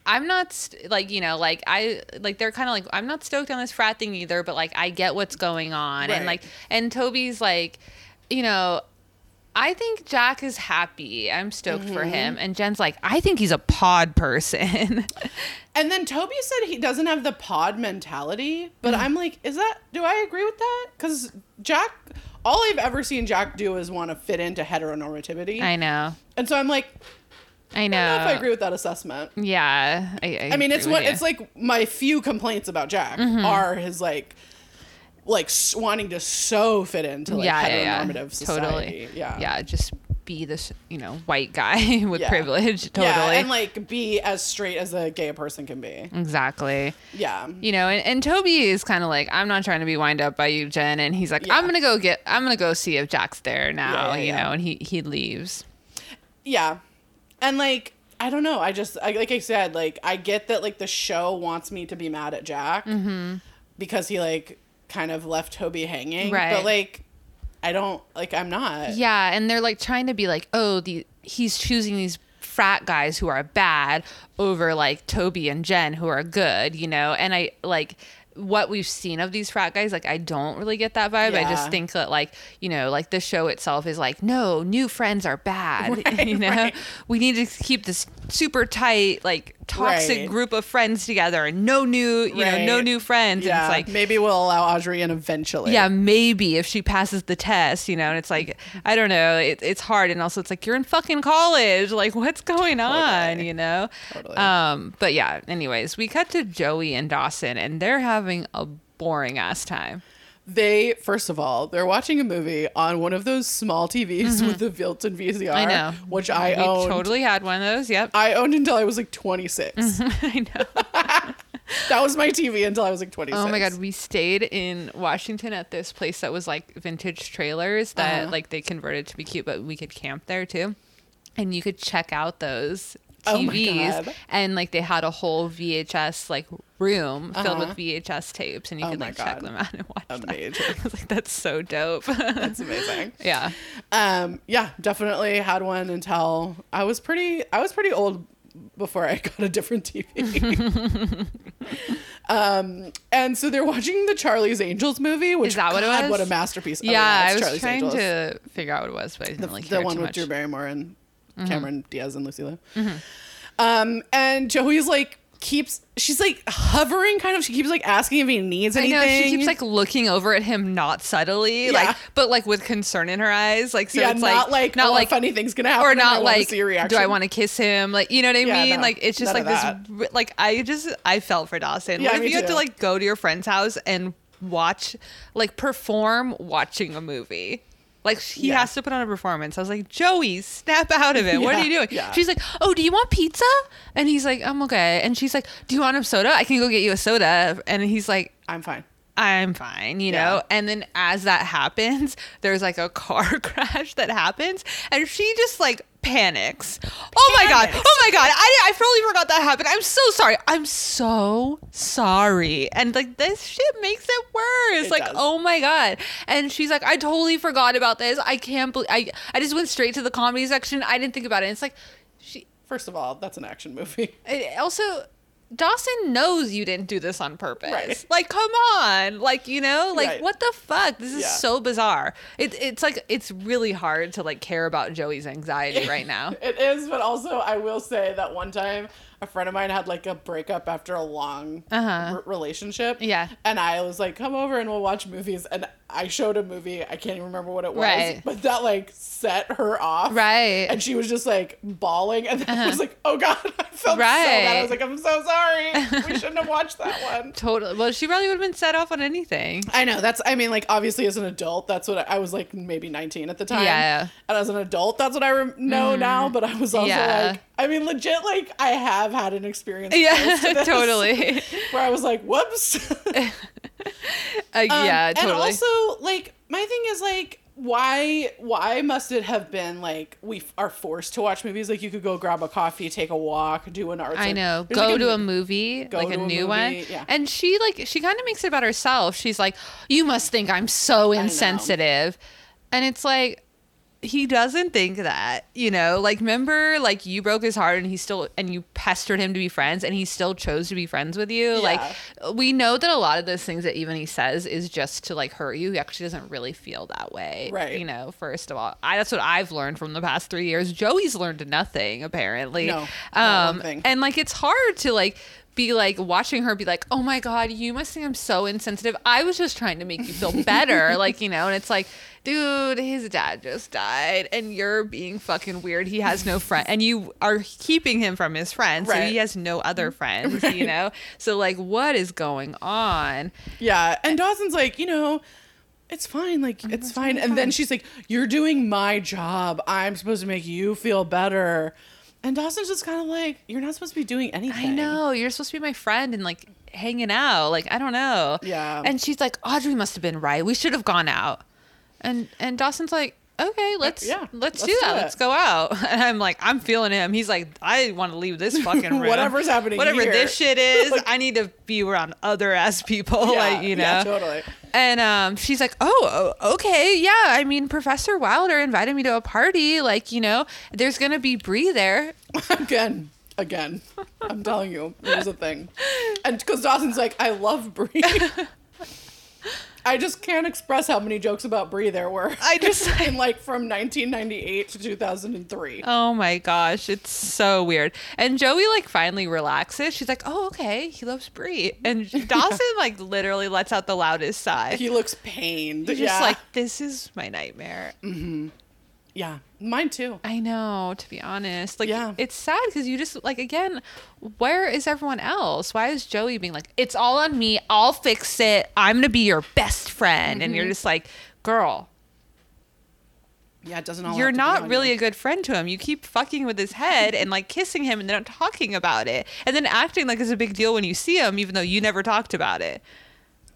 I'm not st- like, you know, like I, like they're kind of like, I'm not stoked on this frat thing either, but like I get what's going on. And like, and Toby's like, you know, I think Jack is happy. I'm stoked for Mm-hmm. him. And Jen's like, I think he's a pod person. (laughs) And then Toby said he doesn't have the pod mentality, but I'm like, is that do I agree with that? Because Jack all I've ever seen Jack do is want to fit into heteronormativity. I know. and so I'm like, I know. I don't know if I agree with that assessment. Yeah. I, I, I mean, it's what it's like my few complaints about Jack Mm-hmm. are his like like wanting to so fit into like yeah, yeah, heteronormative yeah. society. Totally. Yeah. Yeah. Just be this, you know, white guy (laughs) with Yeah. privilege. Totally. Yeah, and like be as straight as a gay person can be. exactly. Yeah. You know, and, and Toby is kind of like, I'm not trying to be wind up by you, Jen. And he's like, Yeah. I'm gonna go get, I'm gonna go see if Jack's there now. Yeah, yeah, you yeah. know, and he he leaves. Yeah. And like I don't know, I just I, like I said, like I get that like the show wants me to be mad at Jack Mm-hmm. because he like kind of left Toby hanging, Right. but like I don't like I'm not. Yeah, and they're like trying to be like, oh, the he's choosing these frat guys who are bad over like Toby and Jen who are good, you know. And I like what we've seen of these frat guys, like I don't really get that vibe. I just think that like, you know, like the show itself is like, no, new friends are bad. Right, (laughs) you know? (laughs) right. We need to keep this super tight, like toxic Right. group of friends together and no new, you know, no new friends. Yeah, And it's like maybe we'll allow Audrey in eventually. yeah, maybe if she passes the test, you know, and it's like, I don't know, it, it's hard. And also, it's like, you're in fucking college. Like, what's going on, you know? Totally. Um, but yeah, anyways, we cut to Joey and Dawson, and they're having a boring ass time. They first of all, they're watching a movie on one of those small TVs with the built-in VCR, Mm-hmm. I know. which I owned. totally had one of those. Yep. I owned until I was like 26. (laughs) I know. (laughs) that was my TV until I was like 26. Oh my god, we stayed in Washington at this place that was like vintage trailers that Uh-huh. like they converted to be cute, but we could camp there too. And you could check out those TVs God. and like they had a whole VHS like room filled Uh-huh. with VHS tapes and you Oh could like check them out and watch them. Amazing. (laughs) I was like, that's so dope. That's amazing. (laughs) yeah. Um, yeah, definitely had one until I was pretty. I was pretty old before I (laughs) got a different TV. um, and so they're watching the Charlie's Angels movie, which Is that what it God, was? What a masterpiece! Oh, Yeah, I was Charlie's trying Angels. to figure out what it was, but I didn't the, really the one with much. Drew Barrymore and Cameron Diaz and Lucy Liu. Um, and Joey's like keeps she's like hovering kind of she keeps like asking if he needs I anything. know she keeps like looking over at him, not subtly, Yeah. like, but like with concern in her eyes, like so yeah, it's not like, like, not oh, like funny things gonna happen, or not like see a reaction. do I want to kiss him? Like you know what I Yeah, mean? no, like it's just like this. Like I just I felt for Dawson. Yeah, what if you had to like go to your friend's house and watch like perform watching a movie? Like he Yeah. has to put on a performance. I was like, Joey, snap out of it. what are you doing? yeah. She's like, Oh, do you want pizza? And he's like, I'm okay. And she's like, Do you want a soda? I can go get you a soda. And he's like, I'm fine. I'm fine, you Yeah. know? And then as that (laughs) happens, there's like a car (laughs) crash that happens and she just like panics. Oh my god. Oh my god. I I totally forgot that happened. I'm so sorry. I'm so sorry. And like this shit makes it worse. It like, does. oh my god. And she's like, I totally forgot about this. I can't believe I I just went straight to the comedy section. I didn't think about it. And it's like she First of all, that's an action movie. it also Dawson knows you didn't do this on purpose. Right. (laughs) Like, come on. Like, you know, like Right. what the fuck? This is Yeah. so bizarre. It, it's like it's really hard to like care about Joey's anxiety (laughs) right now. It is, but also I will say that one time a friend of mine had like a breakup after a long Uh-huh. r- relationship. Yeah. And I was like, come over and we'll watch movies. And I showed a movie. I can't even remember what it was. Right. But that like set her off. Right. Uh-huh. And she was just like bawling. And then I was like, oh God, (laughs) I felt so bad. I was like, I'm so sorry. (laughs) We shouldn't have watched that one. Totally. Well, she probably would have been set off on anything. I know that's. I mean, like obviously as an adult, that's what I, I was like, maybe 19 at the time. Yeah. And as an adult, that's what I rem- know now. But I was also Yeah. like, I mean, legit, like I have had an experience. Yeah, to (laughs) totally. (laughs) Where I was like, whoops. (laughs) Um, Uh, yeah, totally. And also, like, my thing is like. Why why must it have been like we f- are forced to watch movies like you could go grab a coffee take a walk do an art I know. There's, Go like, to a movie, go like to a a new one. yeah. And she like she kind of makes it about herself. She's like, "You must think I'm so insensitive," and it's like he doesn't think that. You know, like remember, like you broke his heart, and he still and you pestered him to be friends, and he still chose to be friends with you. Like we know that a lot of those things that even he says is just to like hurt you. He actually doesn't really feel that way. Right. You know, first of all, I that's what I've learned from the past three years. Joey's learned nothing apparently. No, um, and like it's hard to like be like watching her be like, oh my god, you must think I'm so insensitive. I was just trying to make you feel better, (laughs) like you know. And it's like, dude, his dad just died, and you're being fucking weird. He has no friend, and you are keeping him from his friends, so he has no other (laughs) friends, you know. So like, what is going on? Yeah, and Dawson's like, you know, it's fine, like it's fine. And then she's like, "You're doing my job. I'm supposed to make you feel better." And Dawson's just kind of like, "You're not supposed to be doing anything." I know you're supposed to be my friend and like hanging out. Like I don't know. Yeah. And she's like, Audrey must have been right. We should have gone out. And and Dawson's like, okay, let's yeah, let's, let's do that. it." Let's go out. (laughs) And I'm like, I'm feeling him. He's like, I want to leave this (laughs) fucking room. Whatever's happening Whatever here. this shit is, Like- (laughs) I need to be around other ass people. Yeah, like you know. yeah, totally. And um, she's like, oh, okay, yeah. I mean, Professor Wilder invited me to a party. Like, you know, there's gonna be Brie there. (laughs) again, again. I'm telling you, it was a thing. And because Dawson's like, "I love Brie." (laughs) I just can't express how many jokes about Brie there were. I (laughs) just- in like from 1998 to 2003. Oh my gosh, it's so weird. And Joey like finally relaxes. She's like, "Oh, okay, he loves Brie." And (laughs) Dawson like literally lets out the loudest sigh. He looks pained. He's yeah. just like, "This is my nightmare." Mm-hmm. Yeah, mine too. I know, to be honest. Like Yeah. it's sad because you just like again, where is everyone else? Why is Joey being like, "It's all on me. I'll fix it. I'm going to be your best friend." And you're mm-hmm. just like, "Girl, Yeah, it doesn't all. you're not really you. a good friend to him. You keep fucking with his head and like kissing him and then talking about it. And then acting like it's a big deal when you see him, even though you never talked about it.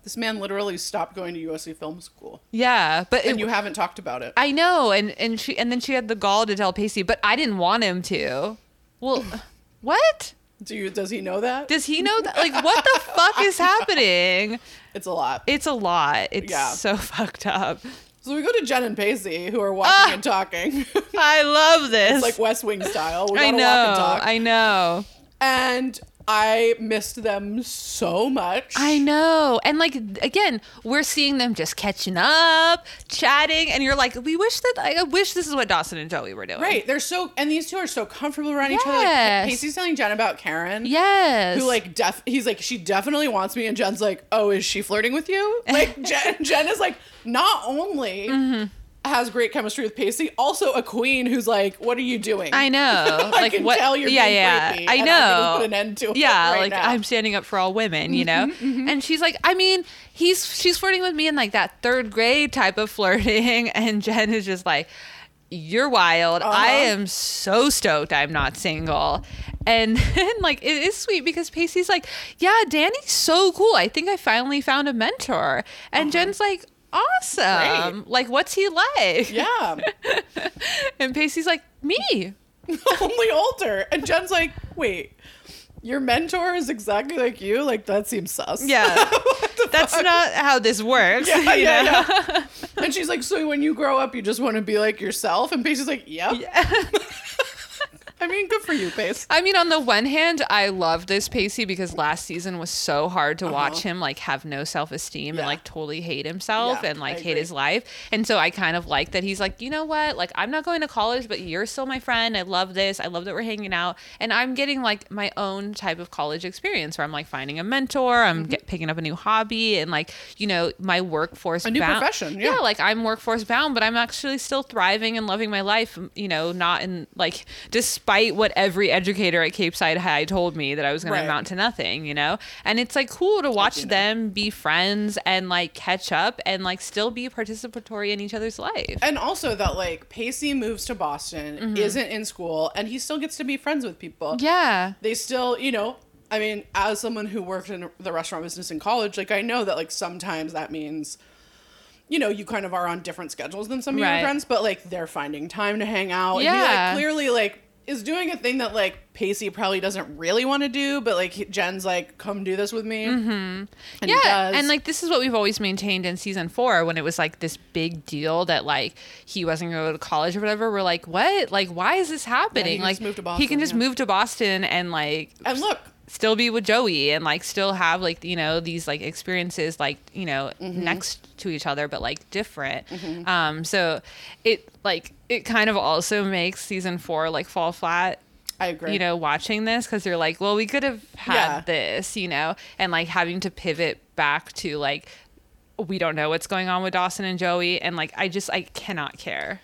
This man literally stopped going to USC Film School, Yeah. But and it, you haven't talked about it. I know. And, and she, and then she had the gall to tell Pacey, but I didn't want him to. Well, (laughs) what? Do you? Does he know that? Does he know that? Like, what the (laughs) fuck is happening? It's a lot. It's a lot. It's Yeah. so (laughs) fucked up. so we go to Jen and Pacey, who are walking Ah! and talking. I love this. it's like West Wing style. We I know. walk and talk. I know. And I missed them so much. I know. And like again, we're seeing them just catching up, chatting, and you're like, we wish that I wish this is what Dawson and Joey were doing. Right. They're so and these two are so comfortable around each other. Yes. Like Pacey's telling Jen about Karen. Yes. Who like def he's like, she definitely wants me, and Jen's like, Oh, is she flirting with you? Like (laughs) Jen Jen is like, not only Mm-hmm. Has great chemistry with Pacey, also a queen who's like, What are you doing? I know. (laughs) I like can what tell you're yeah, being yeah. I know. put an end to yeah, right like now. Mm-hmm, I'm standing up for all women, you know? And she's like, I mean, he's she's flirting with me in like that third grade type of flirting (laughs) and Jen is just like you're wild. I Uh-huh. am so stoked I'm not single. And (laughs) then like it is sweet because Pacey's like, Yeah, Danny's so cool. I think I finally found a mentor. And Jen's like, Awesome. Great. Like, what's he like? Yeah. (laughs) And Pacey's like, Me. (laughs) Only older. And Jen's like, wait, your mentor is exactly like you? Like that seems sus. Yeah. (laughs) That's not how this works. Yeah, you yeah, know? yeah. And she's like, so when you grow up, you just want to be like yourself? And Pacey's like, yep. (laughs) I mean, good for you, Pace. I mean, on the one hand, I love this Pacey because last season was so hard to watch Uh-huh. him like have no self esteem Yeah. and like totally hate himself Yeah, and like I hate agree. his life. And so I kind of like that he's like, you know what? Like, I'm not going to college, but you're still my friend. I love this. I love that we're hanging out. And I'm getting like my own type of college experience where I'm like finding a mentor, I'm Mm-hmm. get, picking up a new hobby, and like, you know, my workforce A new profession, yeah. like I'm workforce bound, but I'm actually still thriving and loving my life. You know, not in like despite what every educator at Capeside High told me that I was going Right. to amount to nothing. You know, and it's like cool to watch them be friends and like catch up and like still be participatory in each other's life. And also that like Pacey moves to Boston, Mm-hmm. isn't in school, and he still gets to be friends with people. Yeah. They still, you know, I mean, as someone who worked in the restaurant business in college, like I know that like sometimes that means you know, you kind of are on different schedules than some of Right. your friends, but like they're finding time to hang out. And Yeah. like clearly like is doing a thing that like Pacey probably doesn't really want to do, but like Jen's like, come do this with me. Mm-hmm. And he yeah, does. and like this is what we've always maintained in season four when it was like this big deal that like he wasn't going to go to college or whatever. We're like, what? Like, why is this happening? can like, just move to he can just yeah. move to Boston and like and look, still be with Joey and like still have like you know these like experiences like you know Mm-hmm. next to each other but like different. Um, so it like it kind of also makes season four like fall flat I agree. you know, watching this because you're like, well, we could have had Yeah. this, you know, and like having to pivot back to like, we don't know what's going on with Dawson and Joey, and like, I just I cannot care.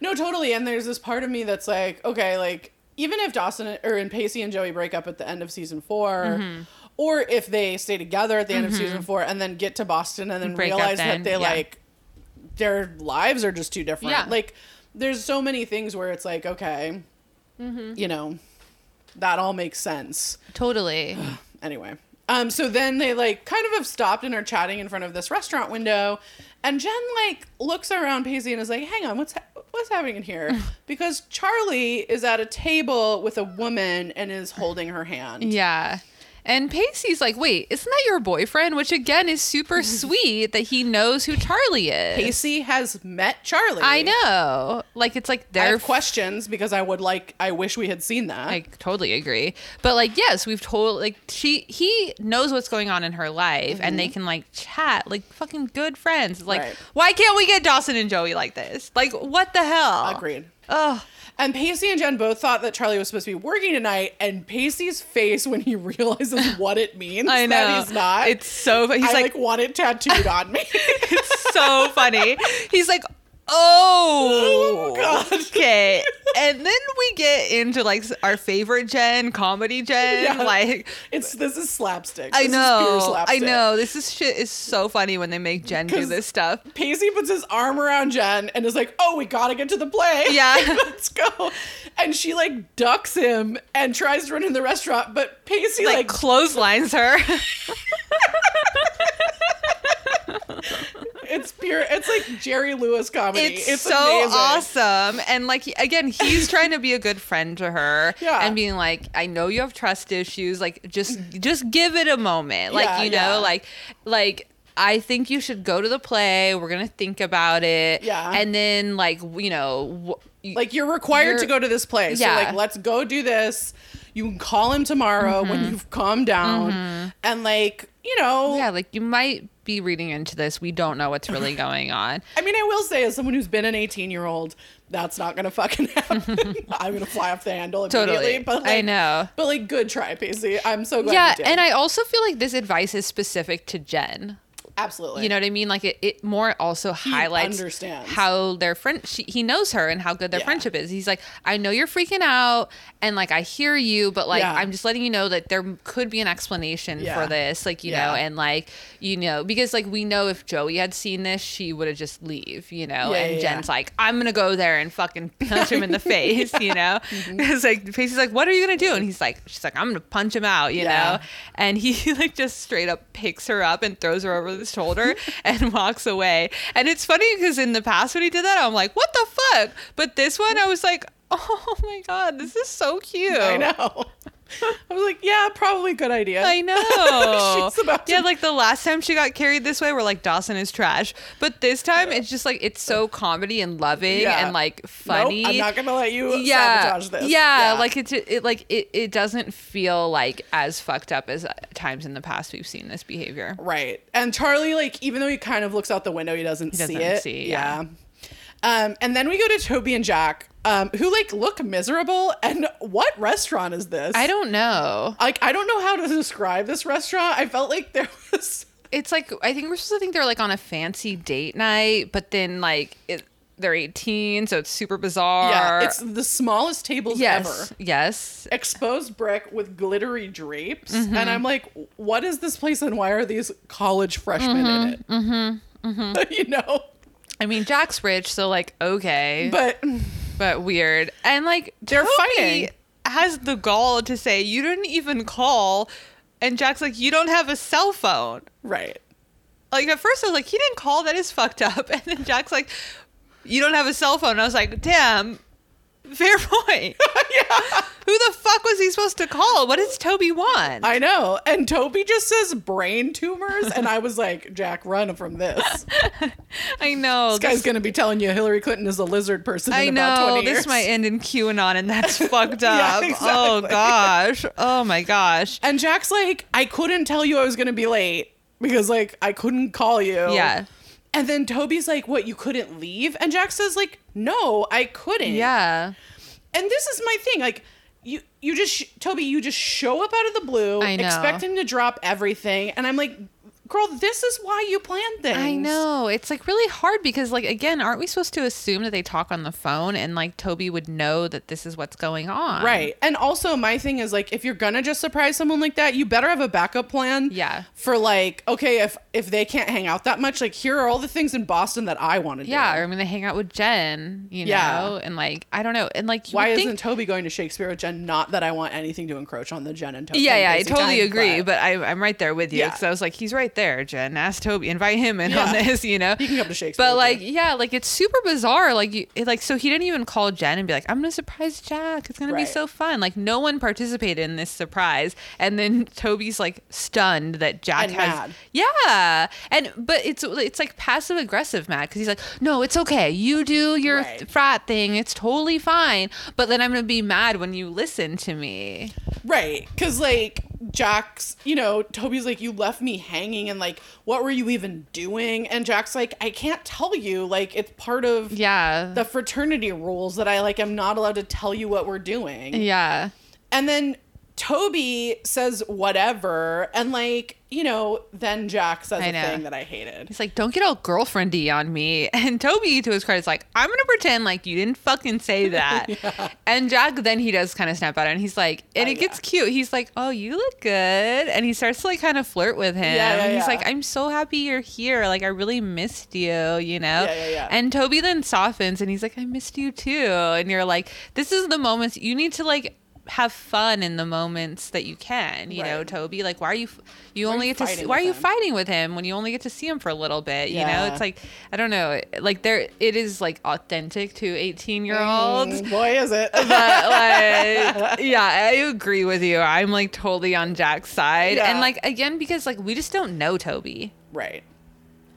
No, totally. And there's this part of me that's like, okay, like even if Dawson or and Pacey and Joey break up at the end of season 4 Mm-hmm. or if they stay together at the end of season four and then get to Boston and then Break realize that they yeah. like their lives are just too different. Yeah. Like there's so many things where it's like, okay, Mm-hmm. you know, that all makes sense. Totally. (sighs) Anyway. Um, so then they like kind of have stopped and are chatting in front of this restaurant window, and Jen like looks around Pacey and is like, "Hang on, what's ha- what's happening in here?" (laughs) Because Charlie is at a table with a woman and is holding her hand. yeah. And Pacey's like, wait, isn't that your boyfriend? Which again is super (laughs) sweet that he knows who Charlie is. Pacey has met Charlie. I know. Like it's like I they're have questions because I would like. I wish we had seen that. I totally agree. But like, yes, we've told like she he knows what's going on in her life, and they can like chat like fucking good friends. Like, Mm-hmm. Right. why can't we get Dawson and Joey like this? Like, what the hell? Agreed. Oh, And Pacey and Jen both thought that Charlie was supposed to be working tonight, and Pacey's face when he (laughs) realizes what it means I know. that he's not. It's so. funny. He's I like, like, want it tattooed on me. (laughs) it's so funny. (laughs) He's like, oh, Oh, God. (laughs) okay. And then we get into like our favorite Jen, comedy Jen. Yeah. Like, It's this is slapstick. I This is pure know, I know. This is shit is so funny when they make Jen do this stuff. Pacey puts his arm around Jen and is like, "Oh, we gotta get to the play. (laughs) Yeah. let's go." And she like ducks him and tries to run in the restaurant, but Pacey like, like, clotheslines her. (laughs) it's pure. It's like Jerry Lewis comedy. it's, It's, so amazing. awesome. And like again, he's trying to be a good friend to her Yeah. and being like, I know you have trust issues. Like just just give it a moment. Like, Yeah, you know, yeah. like like I think you should go to the play. We're gonna think about it. Yeah. And then, like, you know, Like you're required You're- to go to this place. Yeah. So like let's go do this. You can call him tomorrow when mm-hmm. you've calmed down. Mm-hmm. And like, you know, yeah, like you might be reading into this. We don't know what's really going on. (laughs) I mean, I will say, as someone who's been an 18 year old, that's not gonna fucking (laughs) happen. I'm gonna fly off the handle immediately. Totally. But I know. But like, good try, Pacey. I'm so glad. Yeah, you did. and I also feel like this advice is specific to Jen. Absolutely. You know what I mean? Like it, it more also highlights understands. how their friend she, he knows her and how good their Yeah. friendship is. He's like, I know you're freaking out and like I hear you, but like Yeah. I'm just letting you know that there could be an explanation Yeah. for this. Like, you know, and like, you know, because like we know if Joey had seen this, she would have just leave, you know? And Jen's like, I'm gonna go there and fucking (laughs) punch him in the (laughs) face, you know? (laughs) Mm-hmm. It's like Pacey's like, What are you gonna do? And he's like, She's like, I'm gonna punch him out, you know? And he like just straight up picks her up and throws her over the shoulder (laughs) and walks away. And it's funny because in the past when he did that, I'm like, what the fuck? But this one, I was like, (laughs) oh my god, this is so cute. I know. (laughs) I was like, yeah, probably good idea. I (laughs) know. She's about to- yeah, like the last time she got carried this way, we're like Dawson is trash. But this time, it's just like it's so comedy and loving Yeah. and like Nope, funny. I'm not gonna let you yeah, sabotage this. Yeah, like it's it like it, it doesn't feel like as fucked up as uh, times in the past we've seen this behavior. Right. And Charlie, like, even though he kind of looks out the window, he doesn't, doesn't see it. see, yeah. Um, and then we go to Toby and Jack, um, who like look miserable. And what restaurant is this? I don't know. like. I don't know how to describe this restaurant. I felt like there was. It's like I think we're supposed to think they're like on a fancy date night, but then like it, they're 18, so it's super bizarre. Yeah, it's the smallest tables yes, ever. yes. Exposed brick with glittery drapes, Mm-hmm. and I'm like, "What is this place, and why are these college freshmen in it?" Mm-hmm. Mm-hmm. (laughs) you know, I mean, Jack's rich, so like okay, but, but weird. And like They're Toby fighting. has the gall to say you didn't even call, and Jack's like you don't have a cell phone. right, Like at first I was like he didn't call, that is fucked up, (laughs) and then Jack's like you don't have a cell phone. I was like damn. Fair (laughs) point. (laughs) yeah. Who the fuck was he supposed to call? What does Toby want? I know. And Toby just says brain tumors, and I was like, "Jack, run from this." (laughs) I know. This guy's gonna be telling you Hillary Clinton is a lizard person in I about know 20 years. this might end in QAnon, and that's fucked Yeah, up. Oh gosh. Oh my gosh. And Jack's like, I couldn't tell you I was gonna be late because like I couldn't call you. Yeah. And then Toby's like, What, you couldn't leave? And Jack says, like, no, I couldn't. Yeah. And this is my thing. Like, you you just sh- Toby, you just show up out of the blue, I know. expect him to drop everything, and I'm like, girl, this is why you plan things. I know. It's like really hard because like again, aren't we supposed to assume that they talk on the phone and like Toby would know that this is what's going on? Right. And also my thing is like if you're gonna just surprise someone like that, you better have a backup plan. Yeah. For like, okay, if if they can't hang out that much, like here are all the things in Boston that I want to do. Yeah, or I mean they hang out with Jen, you Yeah. know, and like I don't know, and like you Why isn't think, Toby going to Shakespeare with Jen? Not that I want anything to encroach on the Jen and Toby. Yeah, yeah, I totally time, agree, but, I, I'm right there with you Yeah. because I was like, he's right there, Jen. Ask Toby, invite him in Yeah. on this, you know. He can come to Shakespeare But like, yeah, like it's super bizarre. Like, you, it, like so he didn't even call Jen and be like, I'm gonna surprise Jack. It's gonna be so fun. Like, no one participated in this surprise, and then Toby's like stunned that Jack And has. mad. Yeah, and but it's it's like passive aggressive mad because he's like, no, it's okay. You do your Right. frat thing. It's totally fine. But then I'm gonna be mad when you listen to me. Right. Cause like Jack's, you know, Toby's like, you left me hanging and like, what were you even doing? And Jack's like, I can't tell you. Like, it's part of Yeah. the fraternity rules that I like am not allowed to tell you what we're doing. yeah. And then Toby says whatever, and like, you know, then Jack says a thing that I hated. He's like, don't get all girlfriendy on me. (laughs) And Toby, to his credit, is like, I'm gonna pretend like you didn't fucking say (laughs) that. And Jack, then he does kind of snap out, and he's like, and Oh, it gets cute. He's like, oh, you look good, and he starts to like kind of flirt with him. Yeah, yeah, He's yeah. like, I'm so happy you're here. Like, I really missed you, you know. Yeah, yeah, yeah. And Toby then softens, and he's like, I missed you too. And you're like, this is the moments you need to like have fun in the moments that you can you know toby like why are you you Why only you get to see, why are you him? fighting with him when you only get to see him for a little bit you know it's like i don't know like there it is like authentic to 18 year olds Mm, boy, is it. but like (laughs) yeah i agree with you i'm like totally on jack's side Yeah. and like again because like we just don't know toby right.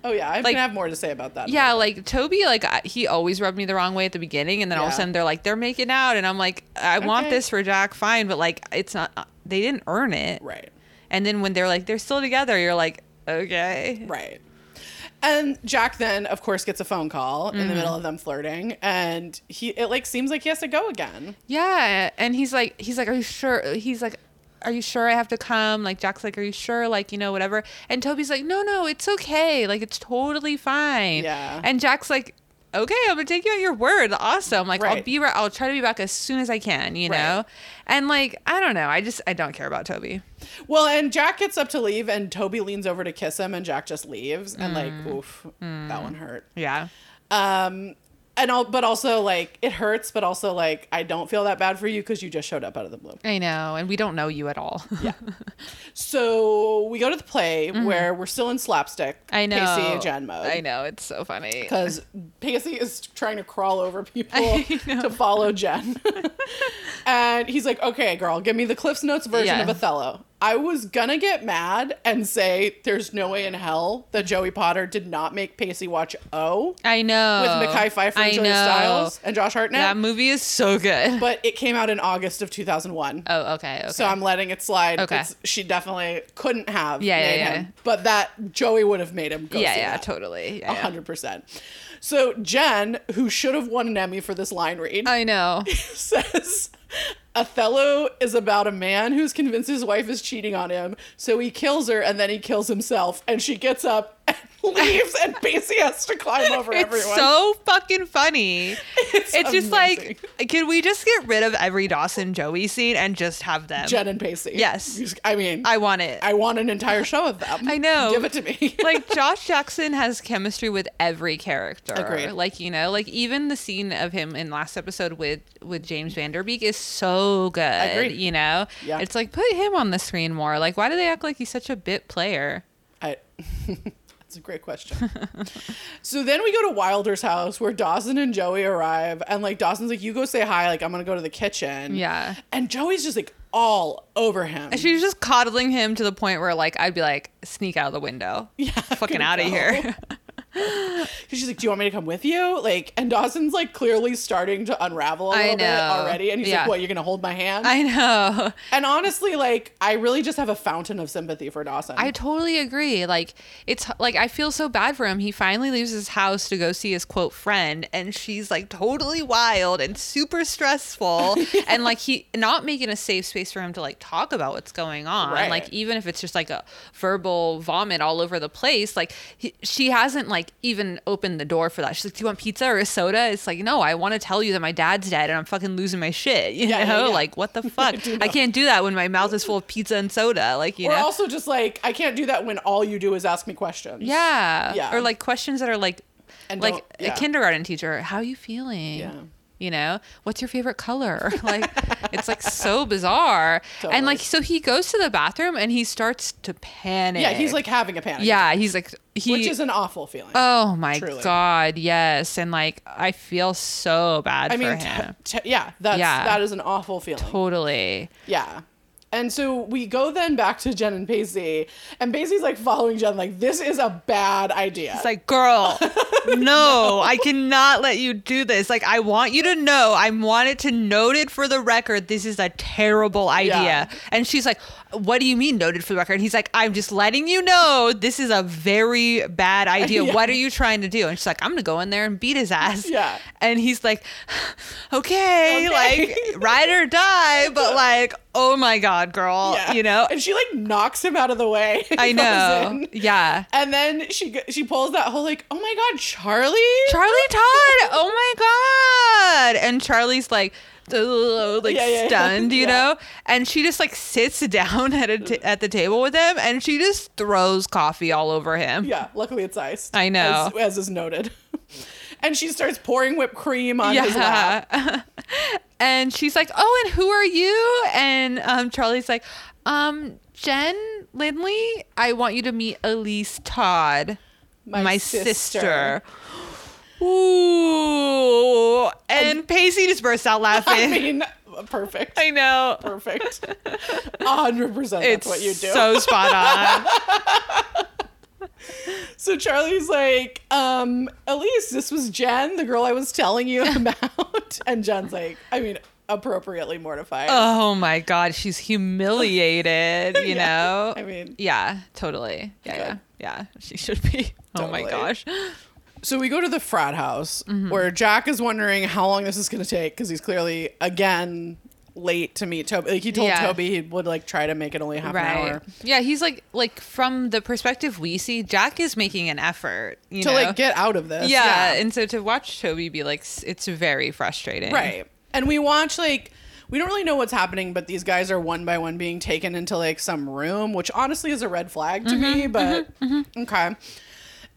Oh yeah, I'm Like- gonna have more to say about that. Yeah, like Toby, like I- he always rubbed me the wrong way at the beginning, and then all of a sudden they're like they're making out, and I'm like, I want this for Jack, fine, but like it's not. They didn't earn it, right, And then when they're like they're still together, you're like, okay, right. And Jack then, of course, gets a phone call in the Mm-hmm. middle of them flirting, and he it like seems like he has to go again. yeah. And he's like, he's like, are you sure? He's like. Are you sure I have to come? Like Jack's like, are you sure? Like you know whatever. And Toby's like, no, no, it's okay. Like it's totally fine. Yeah. And Jack's like, okay, I'm gonna take you at your word. Awesome. Like I'll be right. I'll try to be back as soon as I can. You Right. know. And like I don't know. I just I don't care about Toby. Well, and Jack gets up to leave, and Toby leans over to kiss him, and Jack just leaves, and like, Mm. oof, that one hurt. Yeah. Um, and all, but also like it hurts, but also like I don't feel that bad for you because you just showed up out of the blue. I know, and we don't know you at all. Yeah. (laughs) So we go to the play where we're still in slapstick. Mm-hmm. I know. Pacey and Jen mode. I know it's so funny. Because Pacey is trying to crawl over (laughs) people to follow Jen. (laughs) and he's like, okay, girl, give me the Cliff's Notes version Yeah. of Othello. I was gonna get mad and say there's no way in hell that Joey Potter did not make Pacey watch O I know with Mekhi Phifer I and Joey know. Stiles and Josh Hartnett. That movie is so good. (laughs) but it came out in August of 2001. oh, okay. Okay. So I'm letting it slide. Okay. It's- She definitely couldn't have Yeah, yeah, made yeah. him. But that Joey would have made him go yeah, yeah, that. totally. Yeah, A yeah. hundred percent. So Jen, who should have won an Emmy for this line read, I know. (laughs) says Othello is about a man who's convinced his wife is cheating on him, so he kills her and then he kills himself, and she gets up leaves, and Pacey has to climb over everyone. It's everyone. so fucking funny. It's, just like, can we just get rid of every Dawson Joey scene and just have them? Jen and Pacey. Yes. I mean, I want it. I want an entire show of them. I know. Give it to me. (laughs) like Josh Jackson has chemistry with every character. Agreed. Like you know, like even the scene of him in last episode with with James Van Der Beek is so good. Agreed. You know, Yeah. it's like put him on the screen more. Like why do they act like he's such a bit player? I, (laughs) that's a great question. (laughs) so then we go to Wilder's house where Dawson and Joey arrive, and like Dawson's like, "You go say hi. Like I'm gonna go to the kitchen." Yeah. And Joey's just like all over him. And she's just coddling him to the point where like I'd be like, sneak out of the window. (laughs) yeah, Fucking out of here. (laughs) 'Cause she's like, "Do you want me to come with you?" Like, and Dawson's like clearly starting to unravel a I little bit already, and he's Yeah. like, "What? You're gonna hold my hand?" I know. and honestly, like, I really just have a fountain of sympathy for Dawson. I totally agree. Like it's like I feel so bad for him. He finally leaves his house to go see his quote friend and she's like totally wild and super stressful (laughs) and like he not making a safe space for him to like talk about what's going on. Right. Like even if it's just like a verbal vomit all over the place, like he, she hasn't like even opened the door for that. She's like, "Do you want pizza or a soda?" It's like, "No, I want to tell you that my dad's dead and I'm fucking losing my shit." (laughs) You Yeah, yeah, know? yeah. Like what the (laughs) fuck? do I can't do that when my mouth is full of pizza and soda. Like, you or know. also just like, I can't do that when all you do is ask me questions. Yeah. Yeah. Or like questions that are like And like yeah. a kindergarten teacher, how are you feeling? You know, what's your favorite color? (laughs) Like it's like so bizarre. Totally. And like so he goes to the bathroom and he starts to panic. Yeah, he's like having a panic. Yeah, he's like he which is an awful feeling. Oh my truly. god, yes. And like I feel so bad I for mean, him. t- t- yeah, that's Yeah. that is an awful feeling. totally. Yeah. And so we go then back to Jen and Pacey, and Pacey's like following Jen, like, this is a bad idea. It's like, girl, (laughs) no, I cannot let you do this. Like, I want you to know, I want it to noted for the record, this is a terrible idea. Yeah. And she's like, what do you mean noted for the record? And he's like, I'm just letting you know this is a very bad idea. (laughs) Yeah. What are you trying to do? And she's like, I'm gonna go in there and beat his ass. Yeah. And he's like, okay, Okay. like ride or die, (laughs) but like, oh my god, girl, Yeah. you know. And she like knocks him out of the way. (laughs) I know. in. Yeah. And then she she pulls that whole like, oh my god, Charlie. Charlie (laughs) Todd. Oh my god! And Charlie's like, "Ugh," like Yeah, yeah, yeah. stunned, you (laughs) know. And she just like sits down at a t- at the table with him, and she just throws coffee all over him. yeah, luckily it's iced. I know. as, as is noted. and she starts pouring whipped cream on his lap. And she's like, "Oh, and who are you?" And um, Charlie's like, "Um, Jen Lindley. I want you to meet Elise Todd, My sister." sister. (gasps) Ooh, and Pacey just bursts out laughing. I mean, perfect. I know. Perfect. A hundred percent. That's It's what you do. so spot on. (laughs) So Charlie's like, um, Elise, this was Jen, the girl I was telling you (laughs) about. and Jen's like, I mean, appropriately mortified. Oh my god, she's humiliated, (laughs) you Yeah, know? I mean- yeah, totally. Yeah, yeah. Yeah, she should be. Oh my gosh. So we go to the frat house Mm-hmm. where Jack is wondering how long this is going to take because he's clearly again late to meet Toby. Like he told Yeah. Toby he would like try to make it only half an Right. hour Yeah, he's like like from the perspective we see, Jack is making an effort, you to know. like get out of this. yeah, and so to watch Toby be like it's very frustrating. right. And we watch like we don't really know what's happening, but these guys are one by one being taken into like some room, which honestly is a red flag to Mm-hmm, me. But okay.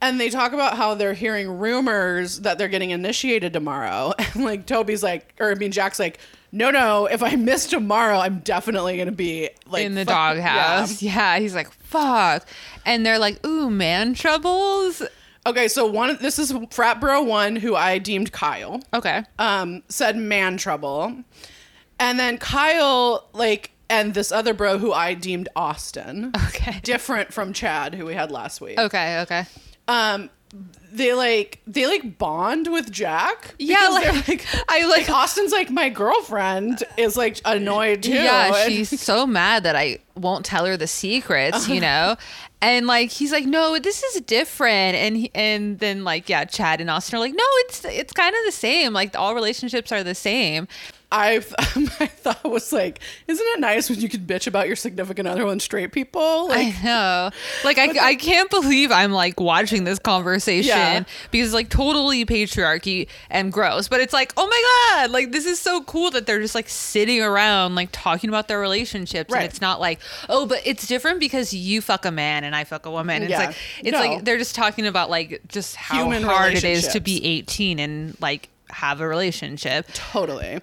And they talk about how they're hearing rumors that they're getting initiated tomorrow. (laughs) And like Toby's like, or I mean, Jack's like, no, no, if I miss tomorrow, I'm definitely going to be like in the fuck- doghouse. Yeah. he's like, fuck. And they're like, ooh, man troubles. Okay, so one, this is frat bro one, who I deemed Kyle, Okay. um, said man trouble. And then Kyle, like, and this other bro who I deemed Austin, Okay. different from Chad, who we had last week. Okay, okay. Um, they like they like bond with Jack. Yeah, like, they're (laughs) I like Austin's like my girlfriend is like annoyed too. Yeah, and- she's so (laughs) mad that I won't tell her the secrets, you know? Uh-huh. And like he's like, "No, this is different." And he, and then like yeah, Chad and Austin are like, "No, it's it's kind of the same. Like all relationships are the same." I (laughs) I thought was like, isn't it nice when you can bitch about your significant other when straight people? Like, I know. Like I, I can't believe I'm like watching this conversation Yeah. because like totally patriarchy and gross. But it's like, oh my god, like this is so cool that they're just like sitting around like talking about their relationships, Right. and it's not like, oh, but it's different because you fuck a man and I fuck a woman. It's Yeah. like it's No. like they're just talking about like just how Human hard it is to be 18 and like have a relationship. totally.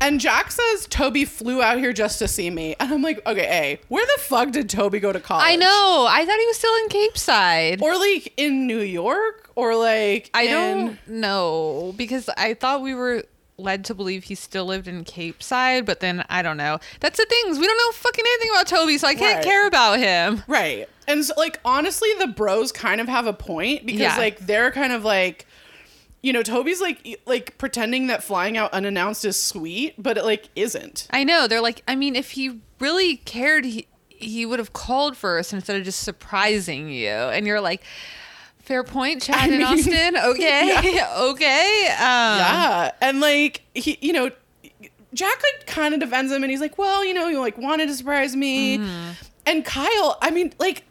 And Jack says Toby flew out here just to see me, and I'm like, okay, a where the fuck did Toby go to college? I know. I thought he was still in Capeside. or like in New York, or like I in- don't know because I thought we were led to believe he still lived in Capeside, but then I don't know. That's the things we don't know fucking anything about Toby, so I can't Right. care about him. Right. And so, like honestly, the bros kind of have a point because Yeah. like they're kind of like you know, Toby's like like pretending that flying out unannounced is sweet, but it like isn't. I know they're like. I mean, if he really cared, he he would have called first instead of just surprising you. And you're like, fair point, Chad (laughs) I and mean, Austin. (laughs) Okay, (laughs) okay. Um, Yeah. And like he you know, Jack like kind of defends him and he's like, "Well, you know, you like wanted to surprise me." Mm-hmm. And Kyle, I mean, like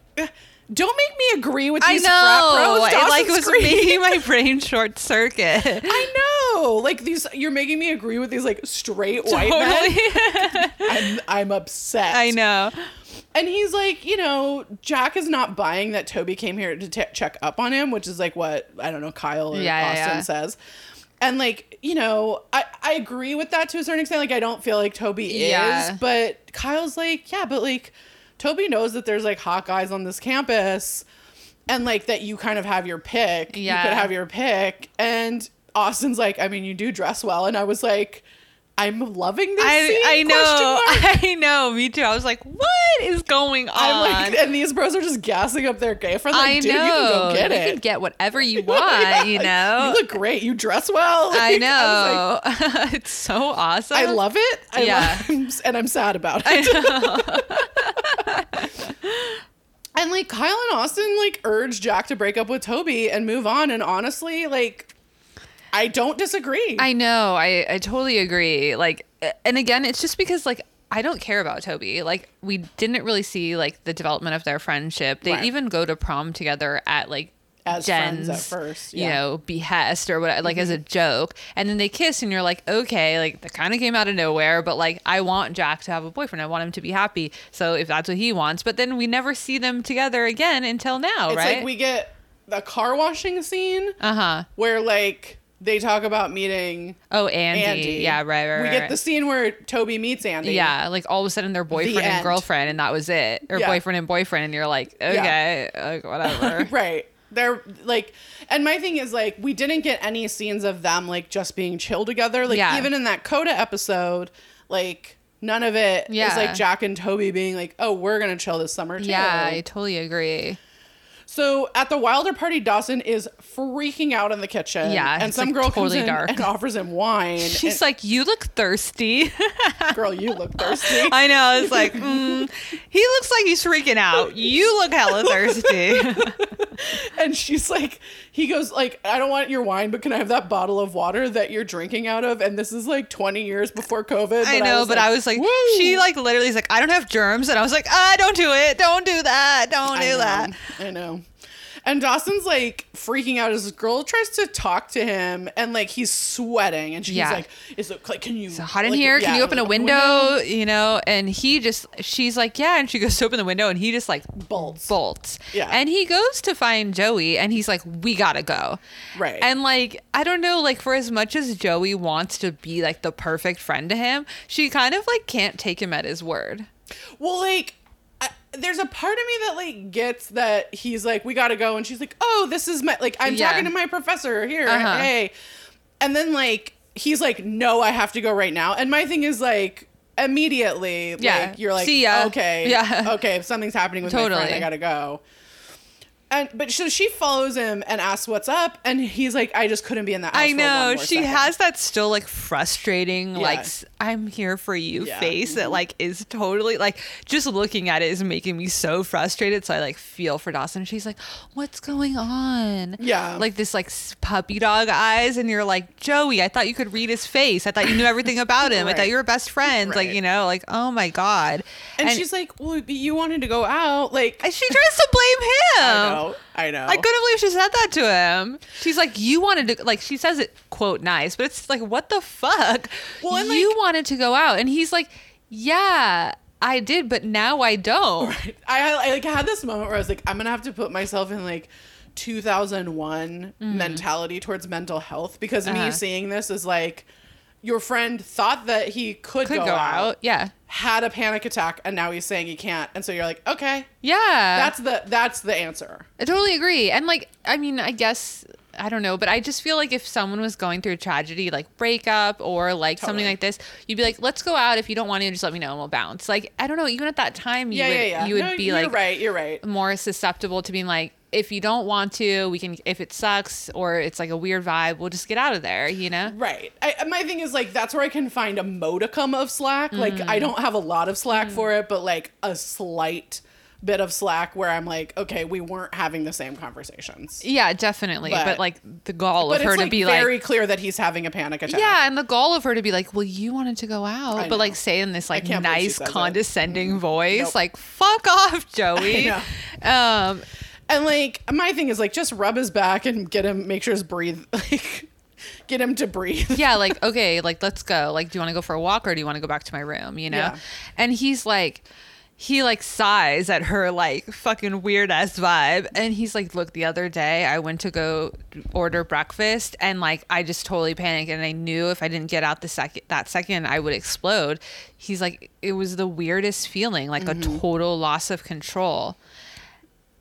don't make me agree with I these know. frat bros. It like was making my (laughs) brain short circuit. I know. Like these you're making me agree with these like straight white men. (laughs) I'm I'm upset. I know. And he's like, you know, Jack is not buying that Toby came here to t- check up on him, which is like what I don't know Kyle or yeah, Austin yeah. says. And like, you know, I I agree with that to a certain extent. Like, I don't feel like Toby Yeah. is, but Kyle's like, yeah, but like, Toby knows that there's like hot guys on this campus, and like that you kind of have your pick. Yeah. you could have your pick. And Austin's like, I mean, you do dress well, and I was like. I'm loving this. I, scene, I know. (laughs) I know. Me too. I was like, what is going on? I'm like, and these bros are just gassing up their gay friend. Like, I dude, know. you can go get you it. can get whatever you (laughs) want, Yeah, you know? you look great. You dress well. (laughs) I Like, was know. it's so awesome. I love it. I Yeah. love, and I'm sad about it. and like Kyle and Austin like urge Jack to break up with Toby and move on. And honestly, like I don't disagree. I know. I, I totally agree. Like, and again, it's just because, like, I don't care about Toby. Like, we didn't really see, like, the development of their friendship. They Right. even go to prom together at, like, As Jen's, friends at first, you yeah. Mm-hmm. know, behest or what, like as a joke, and then they kiss, and you're like, okay, like that kind of came out of nowhere, but like I want Jack to have a boyfriend, I want him to be happy, so if that's what he wants, but then we never see them together again until now, it's right? like we get the car washing scene uh huh. where like they talk about meeting Oh, Andy. Andy. Yeah, right, right. We get the scene where Toby meets Andy. Yeah, like all of a sudden they're boyfriend and end. girlfriend, and that was it, or Yeah. boyfriend and boyfriend, and you're like, okay, like whatever. (laughs) right. They're like, and my thing is like, we didn't get any scenes of them like just being chill together. Like Yeah. even in that Coda episode, like none of it is Yeah. like Jack and Toby being like, oh, we're gonna chill this summer too. yeah, I totally agree. So at the Wilder party, Dawson is freaking out in the kitchen. Yeah, and some like, girl comes in dark. and offers him wine. (laughs) She's like, "You look thirsty." (laughs) "Girl, you look thirsty." I know. It's like, (laughs) mm, he looks like he's freaking out. You look hella thirsty. and she's like, he goes like, "I don't want your wine, but can I have that bottle of water that you're drinking out of?" And this is like 20 years before COVID. I know, but I was like, "Woo." she like literally is like, I don't have germs, and I was like, ah, don't do it, don't do that, don't do know, that. I know. And Dawson's like freaking out as this girl tries to talk to him, and like he's sweating, and she's Yeah. like, "Is it like, can you? It's hot in like, here. Can yeah, you open a like, window? You know, and he just, she's like, yeah, and she (laughs) goes to open the window, and he just like Bolts. bolts. Yeah. and he goes to find Joey, and he's like, we gotta go. Right. And like, I don't know, like for as much as Joey wants to be like the perfect friend to him, she kind of like can't take him at his word. Well, like, there's a part of me that like gets that he's like, we gotta go, and she's like, oh, this is my like, I'm Yeah. talking to my professor here, Uh-huh. hey, and then like he's like, no, I have to go right now, and my thing is like. Immediately, Yeah. like you're like, okay, Yeah. okay, if something's happening with my Totally. friend, I gotta go. And but so she follows him and asks what's up, and he's like, I just couldn't be in that. House I know she second." has that still like frustrating, like Yeah. s- I'm here for you Yeah. face that like is totally like just looking at it is making me so frustrated. So I like feel for Dawson. She's like, "What's going on?" Yeah. like this like puppy dog eyes, and you're like, Joey, I thought you could read his face. I thought you knew everything about him. I thought you were best friends. Like you know, like oh my god. and, she's like, well, you wanted to go out, like and she tries to blame (laughs) him. I know, I know, I couldn't believe she said that to him. She's like, "You wanted to like." She says it quote nice, but it's like, "What the fuck?" Well, and, you like- wanted to go out, and he's like, "Yeah, I did, but now I don't." (laughs) I, I like had this moment where I was like, I'm gonna have to put myself in like 2001 mentality towards mental health because Mm-hmm. Uh-huh. me seeing this is like your friend thought that he could, Could go, go out, out, yeah, had a panic attack, and now he's saying he can't, and so you're like, okay, yeah. that's the that's the answer. I totally agree. And like, I mean, I guess I don't know, but I just feel like if someone was going through a tragedy, like breakup or like something like this, you'd be like, "Let's go out. If you don't want to, just let me know and we'll bounce." Like, I don't know. Even at that time, you Yeah, would yeah, yeah. you would No, be you're like, right, you're right. more susceptible to being like if you don't want to we can if it sucks or it's like a weird vibe we'll just get out of there you know Right. I, my thing is like that's where I can find a modicum of slack. Like Mm. I don't have a lot of slack for it, but like a slight bit of slack where I'm like, okay, we weren't having the same conversations. yeah definitely but, But- like the gall of her it's to like be very like very clear that he's having a panic attack. yeah and the gall of her to be like well you wanted to go out but like say in this like can't believe she nice it. condescending voice Nope. like fuck off joey (laughs) um And like my thing is like just rub his back and get him make sure his breathe (laughs) like get him to breathe. yeah, like, okay, like, let's go. Like, do you want to go for a walk or do you want to go back to my room? You know? Yeah. And he's like, he like sighs at her like fucking weird ass vibe. And he's like, look, the other day I went to go order breakfast and like I just totally panicked and I knew if I didn't get out the second that second I would explode. He's like, it was the weirdest feeling, like a mm-hmm. total loss of control.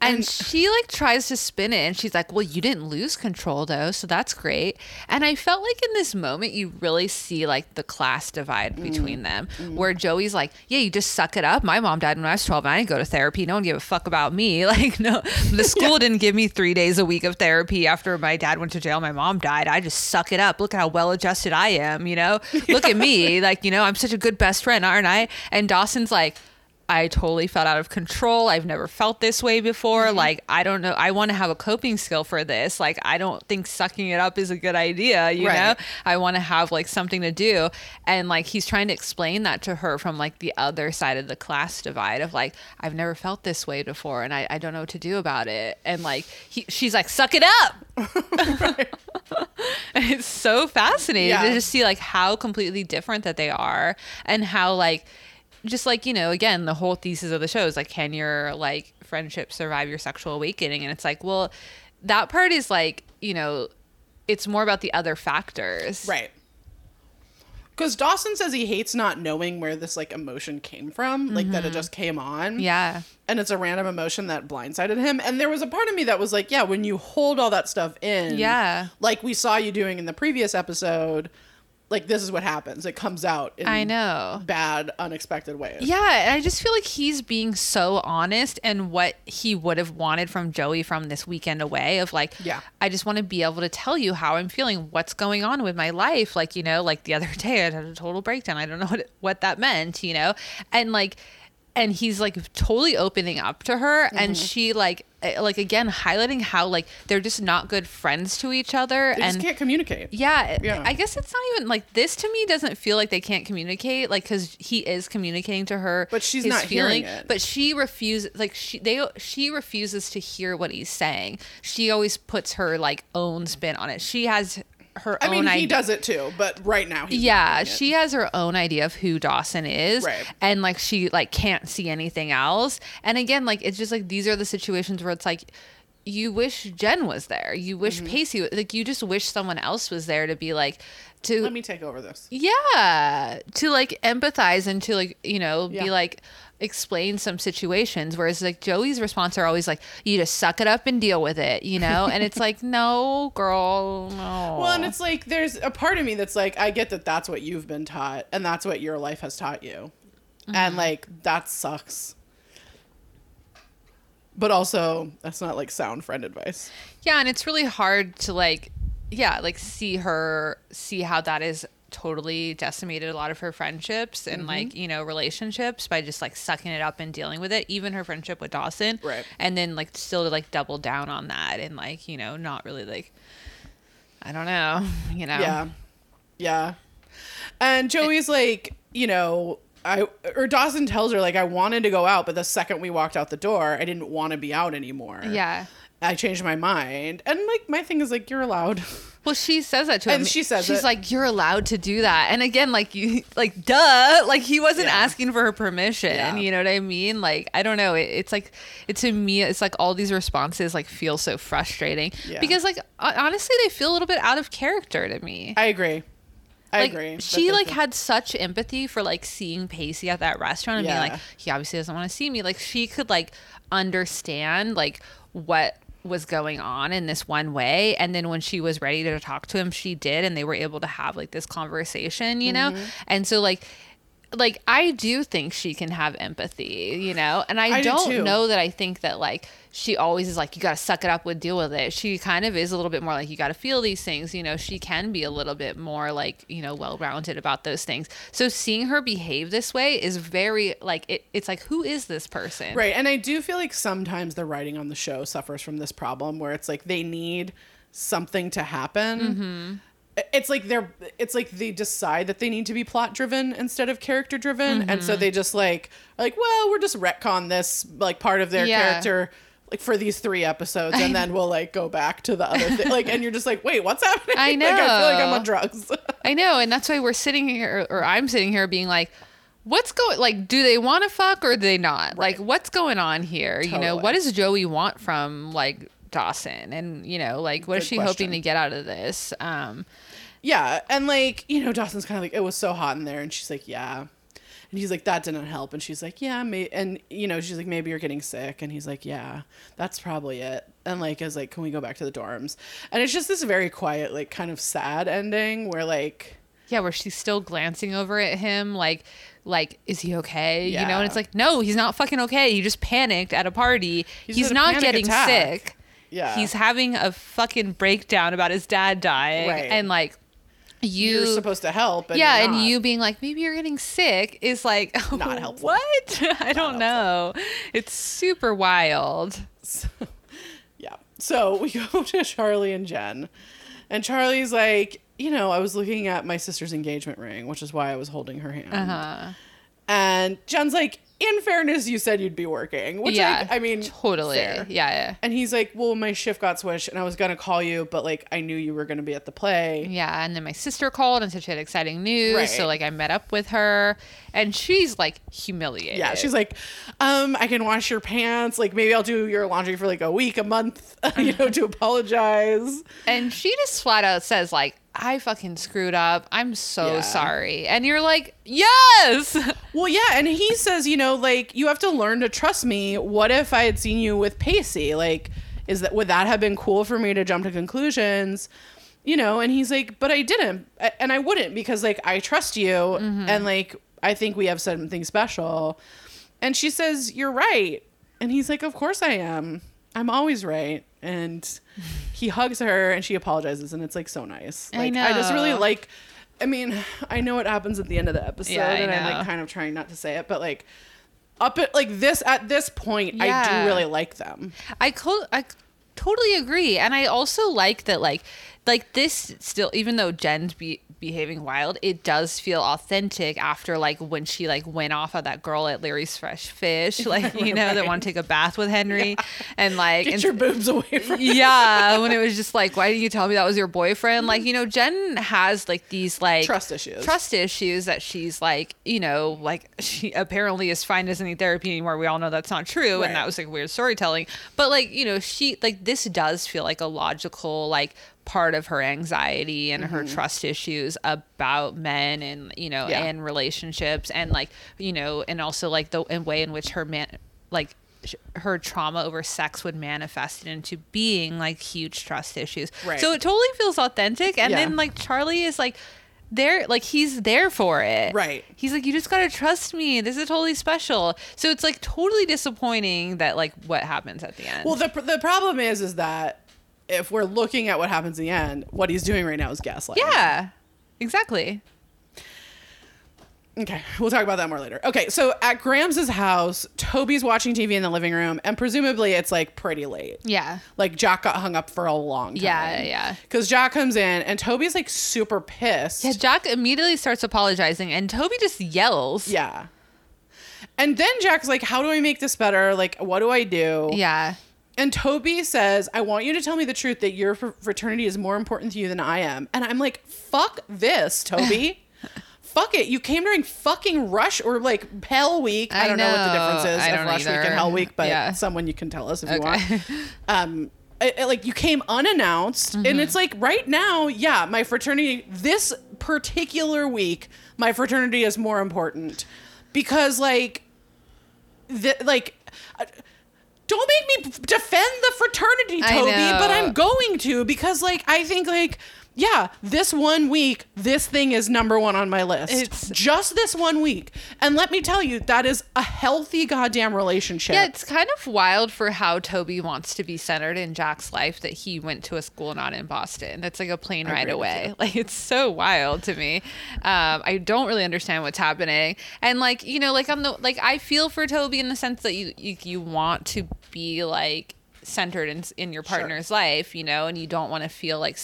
And, she like tries to spin it and she's like, Well, you didn't lose control though, so that's great. And I felt like in this moment you really see like the class divide mm. between them. Mm. Where Joey's like, Yeah, you just suck it up. My mom died when I was twelve and I didn't go to therapy. No one gave a fuck about me. (laughs) Like, no the (laughs) school didn't give me three days a week of therapy after my dad went to jail, my mom died. I just suck it up. Look at how well adjusted I am, you know? Look at me. (laughs) Like, you know, I'm such a good best friend, aren't I? And Dawson's like I totally felt out of control. I've never felt this way before. Mm-hmm. Like, I don't know. I want to have a coping skill for this. Like, I don't think sucking it up is a good idea, you Right. know? I want to have like something to do. And like, he's trying to explain that to her from like the other side of the class divide of like, I've never felt this way before and I, I don't know what to do about it. And like, he, she's like, suck it up. (laughs) And (laughs) it's so fascinating Yeah. to just see like how completely different that they are and how like just like you know again the whole thesis of the show is like can your like friendship survive your sexual awakening and it's like well that part is like you know it's more about the other factors Right. Because Dawson says he hates not knowing where this like emotion came from, like that it just came on. Mm-hmm. yeah And it's a random emotion that blindsided him. And there was a part of me that was like, yeah, when you hold all that stuff in, Yeah. like we saw you doing in the previous episode, like this is what happens. It comes out in I know. bad, unexpected ways. Yeah, and I just feel like he's being so honest and what he would have wanted from Joey from this weekend away of like, Yeah. I just want to be able to tell you how I'm feeling, what's going on with my life. Like, you know, like the other (laughs) day I had a total breakdown. I don't know what what that meant, you know? And like and he's like totally opening up to her Mm-hmm. and she like eh, like again highlighting how like they're just not good friends to each other They and just can't communicate. yeah, Yeah. I guess it's not even like this to me doesn't feel like they can't communicate like cuz he is communicating to her But she's not hearing it. but she refuses like she they she refuses to hear what he's saying. She always puts her like own spin on it. She has her I own mean, he idea. does it too, but right now, Yeah, she has her own idea of who Dawson is, Right. and like she like can't see anything else. And again, like it's just like these are the situations where it's like you wish Jen was there, you wish Mm-hmm. Pacey, like you just wish someone else was there to be like to Let me take over this. yeah to like empathize and to like you know Yeah. be like explain some situations whereas like joey's response are always like you just suck it up and deal with it you know and it's like (laughs) no girl no Well, and it's like there's a part of me that's like, I get that that's what you've been taught, and that's what your life has taught you, Mm-hmm. and like that sucks. But also, that's not like sound friend advice. yeah and it's really hard to like yeah like see her see how that is totally decimated a lot of her friendships Mm-hmm. and like you know relationships by just like sucking it up and dealing with it even her friendship with dawson Right. and then like still to like double down on that and like you know not really like i don't know (laughs) you know Yeah, yeah. And Joey's like, you know, I or Dawson tells her like, I wanted to go out, but the second we walked out the door, I didn't want to be out anymore. yeah I changed my mind, and like my thing is like, you're allowed. well she says that to him And she says she's it. like you're allowed to do that and again like you like duh like he wasn't Yeah. asking for her permission Yeah. you know what i mean like i don't know it, it's like it to me it's like all these responses like feel so frustrating Yeah. because like honestly they feel a little bit out of character to me I agree. I like agree. she like had such empathy for like seeing Pacey at that restaurant and being like he obviously doesn't want to see me like she could like understand like what was going on in this one way and then when she was ready to talk to him she did and they were able to have like this conversation you know Mm-hmm. and so like like I do think she can have empathy, you know, and I, I do don't too. know that I think that like she always is like you got to suck it up with deal with it. She kind of is a little bit more like you got to feel these things, you know. She can be a little bit more like you know well rounded about those things. So seeing her behave this way is very like it, it's like who is this person? Right. And I do feel like sometimes the writing on the show suffers from this problem where it's like they need something to happen. Mm-hmm. It's like they're it's like they decide that they need to be plot driven instead of character driven. And Mm-hmm. so they just like like, well, we're just retcon this like part of their Yeah. character like for these three episodes and then we'll like go back to the other thing. Like and you're just like, wait, what's happening? I (laughs) like I feel like I'm on drugs. (laughs) I know, and that's why we're sitting here, or I'm sitting here being like, what's going like do they want to fuck or do they not like what's going on here you know what does joey want from like dawson and you know like what is Good she question. hoping to get out of this um Yeah, and like you know, Dawson's kind of like it was so hot in there, and she's like, yeah, and he's like that didn't help, and she's like, yeah, may-, and you know, she's like maybe you're getting sick, and he's like, yeah, that's probably it, and like is like, can we go back to the dorms? And it's just this very quiet, like kind of sad ending where like yeah where she's still glancing over at him like like is he okay you know and it's like no he's not fucking okay he just panicked at a party He's he's, not getting attack. sick Yeah. he's having a fucking breakdown about his dad dying Right. and like you you're supposed to help, and yeah, and you being like, maybe you're getting sick is like (laughs) Not helpful. What? (laughs) I don't know. It's super wild. (laughs) yeah. So we go to Charlie and Jen, and Charlie's like, you know, I was looking at my sister's engagement ring, which is why I was holding her hand. Uh-huh. And Jen's like, in fairness, you said you'd be working, which yeah, like, I mean, totally. fair. Yeah, yeah, And he's like, well, my shift got switched, and I was gonna call you, but like, I knew you were gonna be at the play. yeah. And then my sister called and said she had exciting news, Right. so like I met up with her, and she's like humiliated. Yeah, she's like, um, I can wash your pants. Like, maybe I'll do your laundry for like a week, a month, (laughs) you know, to apologize. and she just flat out says like. I fucking screwed up. I'm so Yeah. sorry. And you're like, yes. (laughs) Well, yeah, and he says, you know, like you have to learn to trust me. What if I had seen you with Pacey? Like, is that would that have been cool for me to jump to conclusions? you know, and he's like, but I didn't, and I wouldn't because like I trust you, Mm-hmm. and like I think we have something special. And she says, "You're right," and he's like, "Of course I am. I'm always right." And (laughs) he hugs her, and she apologizes, and it's like so nice. I Like I, just really like. I mean, I know what happens at the end of the episode, Yeah, and I'm like kind of trying not to say it, but like up at like this at this point, I do really like them. I co- I totally agree, and I also like that like like this still even though Jen's be behaving wild, it does feel authentic after like when she like went off of that girl at Larry's Fresh Fish, (laughs) like you know that Right. want to take a bath with Henry, and like Get and- your boobs away from (laughs) yeah, when it was just like, why didn't you tell me that was your boyfriend? Mm-hmm. Like, you know, Jen has like these like Trust issues. trust issues that she's like, you know, like she apparently is fine as any therapy anymore. We all know that's not true, Right. and that was like weird storytelling. But like, you know, she like this does feel like a logical like part of her anxiety and her trust issues about men and you know Mm-hmm. Yeah. and relationships and like you know and also like the way in which her man like sh- her trauma over sex would manifest into being like huge trust issues. Right. So it totally feels authentic. And Yeah. then like Charlie is like there like he's there for it. Right. He's like, you just gotta trust me. This is totally special. So it's like totally disappointing that like what happens at the end. Well, the the problem is, is that if we're looking at what happens in the end, what he's doing right now is gaslighting. yeah. Exactly. Okay, we'll talk about that more later. Okay, so at Graham's house, Toby's watching TV in the living room, and presumably it's like pretty late. Yeah. Like Jack got hung up for a long time. Yeah, yeah. Because Jack comes in and Toby's like super pissed. Yeah, Jack immediately starts apologizing and Toby just yells. Yeah. And then Jack's like, How do I make this better? Like, what do I do? Yeah. And Toby says, I want you to tell me the truth that your fraternity is more important to you than I am. And I'm like, Fuck this, Toby. (laughs) Fuck it. You came during fucking Rush or like Hell Week. I, I don't know. what the difference is I of Rush Week and Hell Week, but Yeah. someone you can tell us if you want. (laughs) Um, it- it, like you came unannounced, Mm-hmm. and it's like right now, yeah, my fraternity this particular week, my fraternity is more important because like the, like don't make me defend the fraternity toby but i'm going to because like i think like yeah this one week this thing is number one on my list It's- just this one week and let me tell you that is a healthy goddamn relationship Yeah, it's kind of wild for how Toby wants to be centered in Jack's life that he went to a school not in Boston. That's like a plane ride away. (laughs) Like it's so wild to me. Um, I don't really understand what's happening. And like you know, like on the like I feel for Toby in the sense that you you, you want to be like centered in in your partner's life, you know, and you don't want to feel like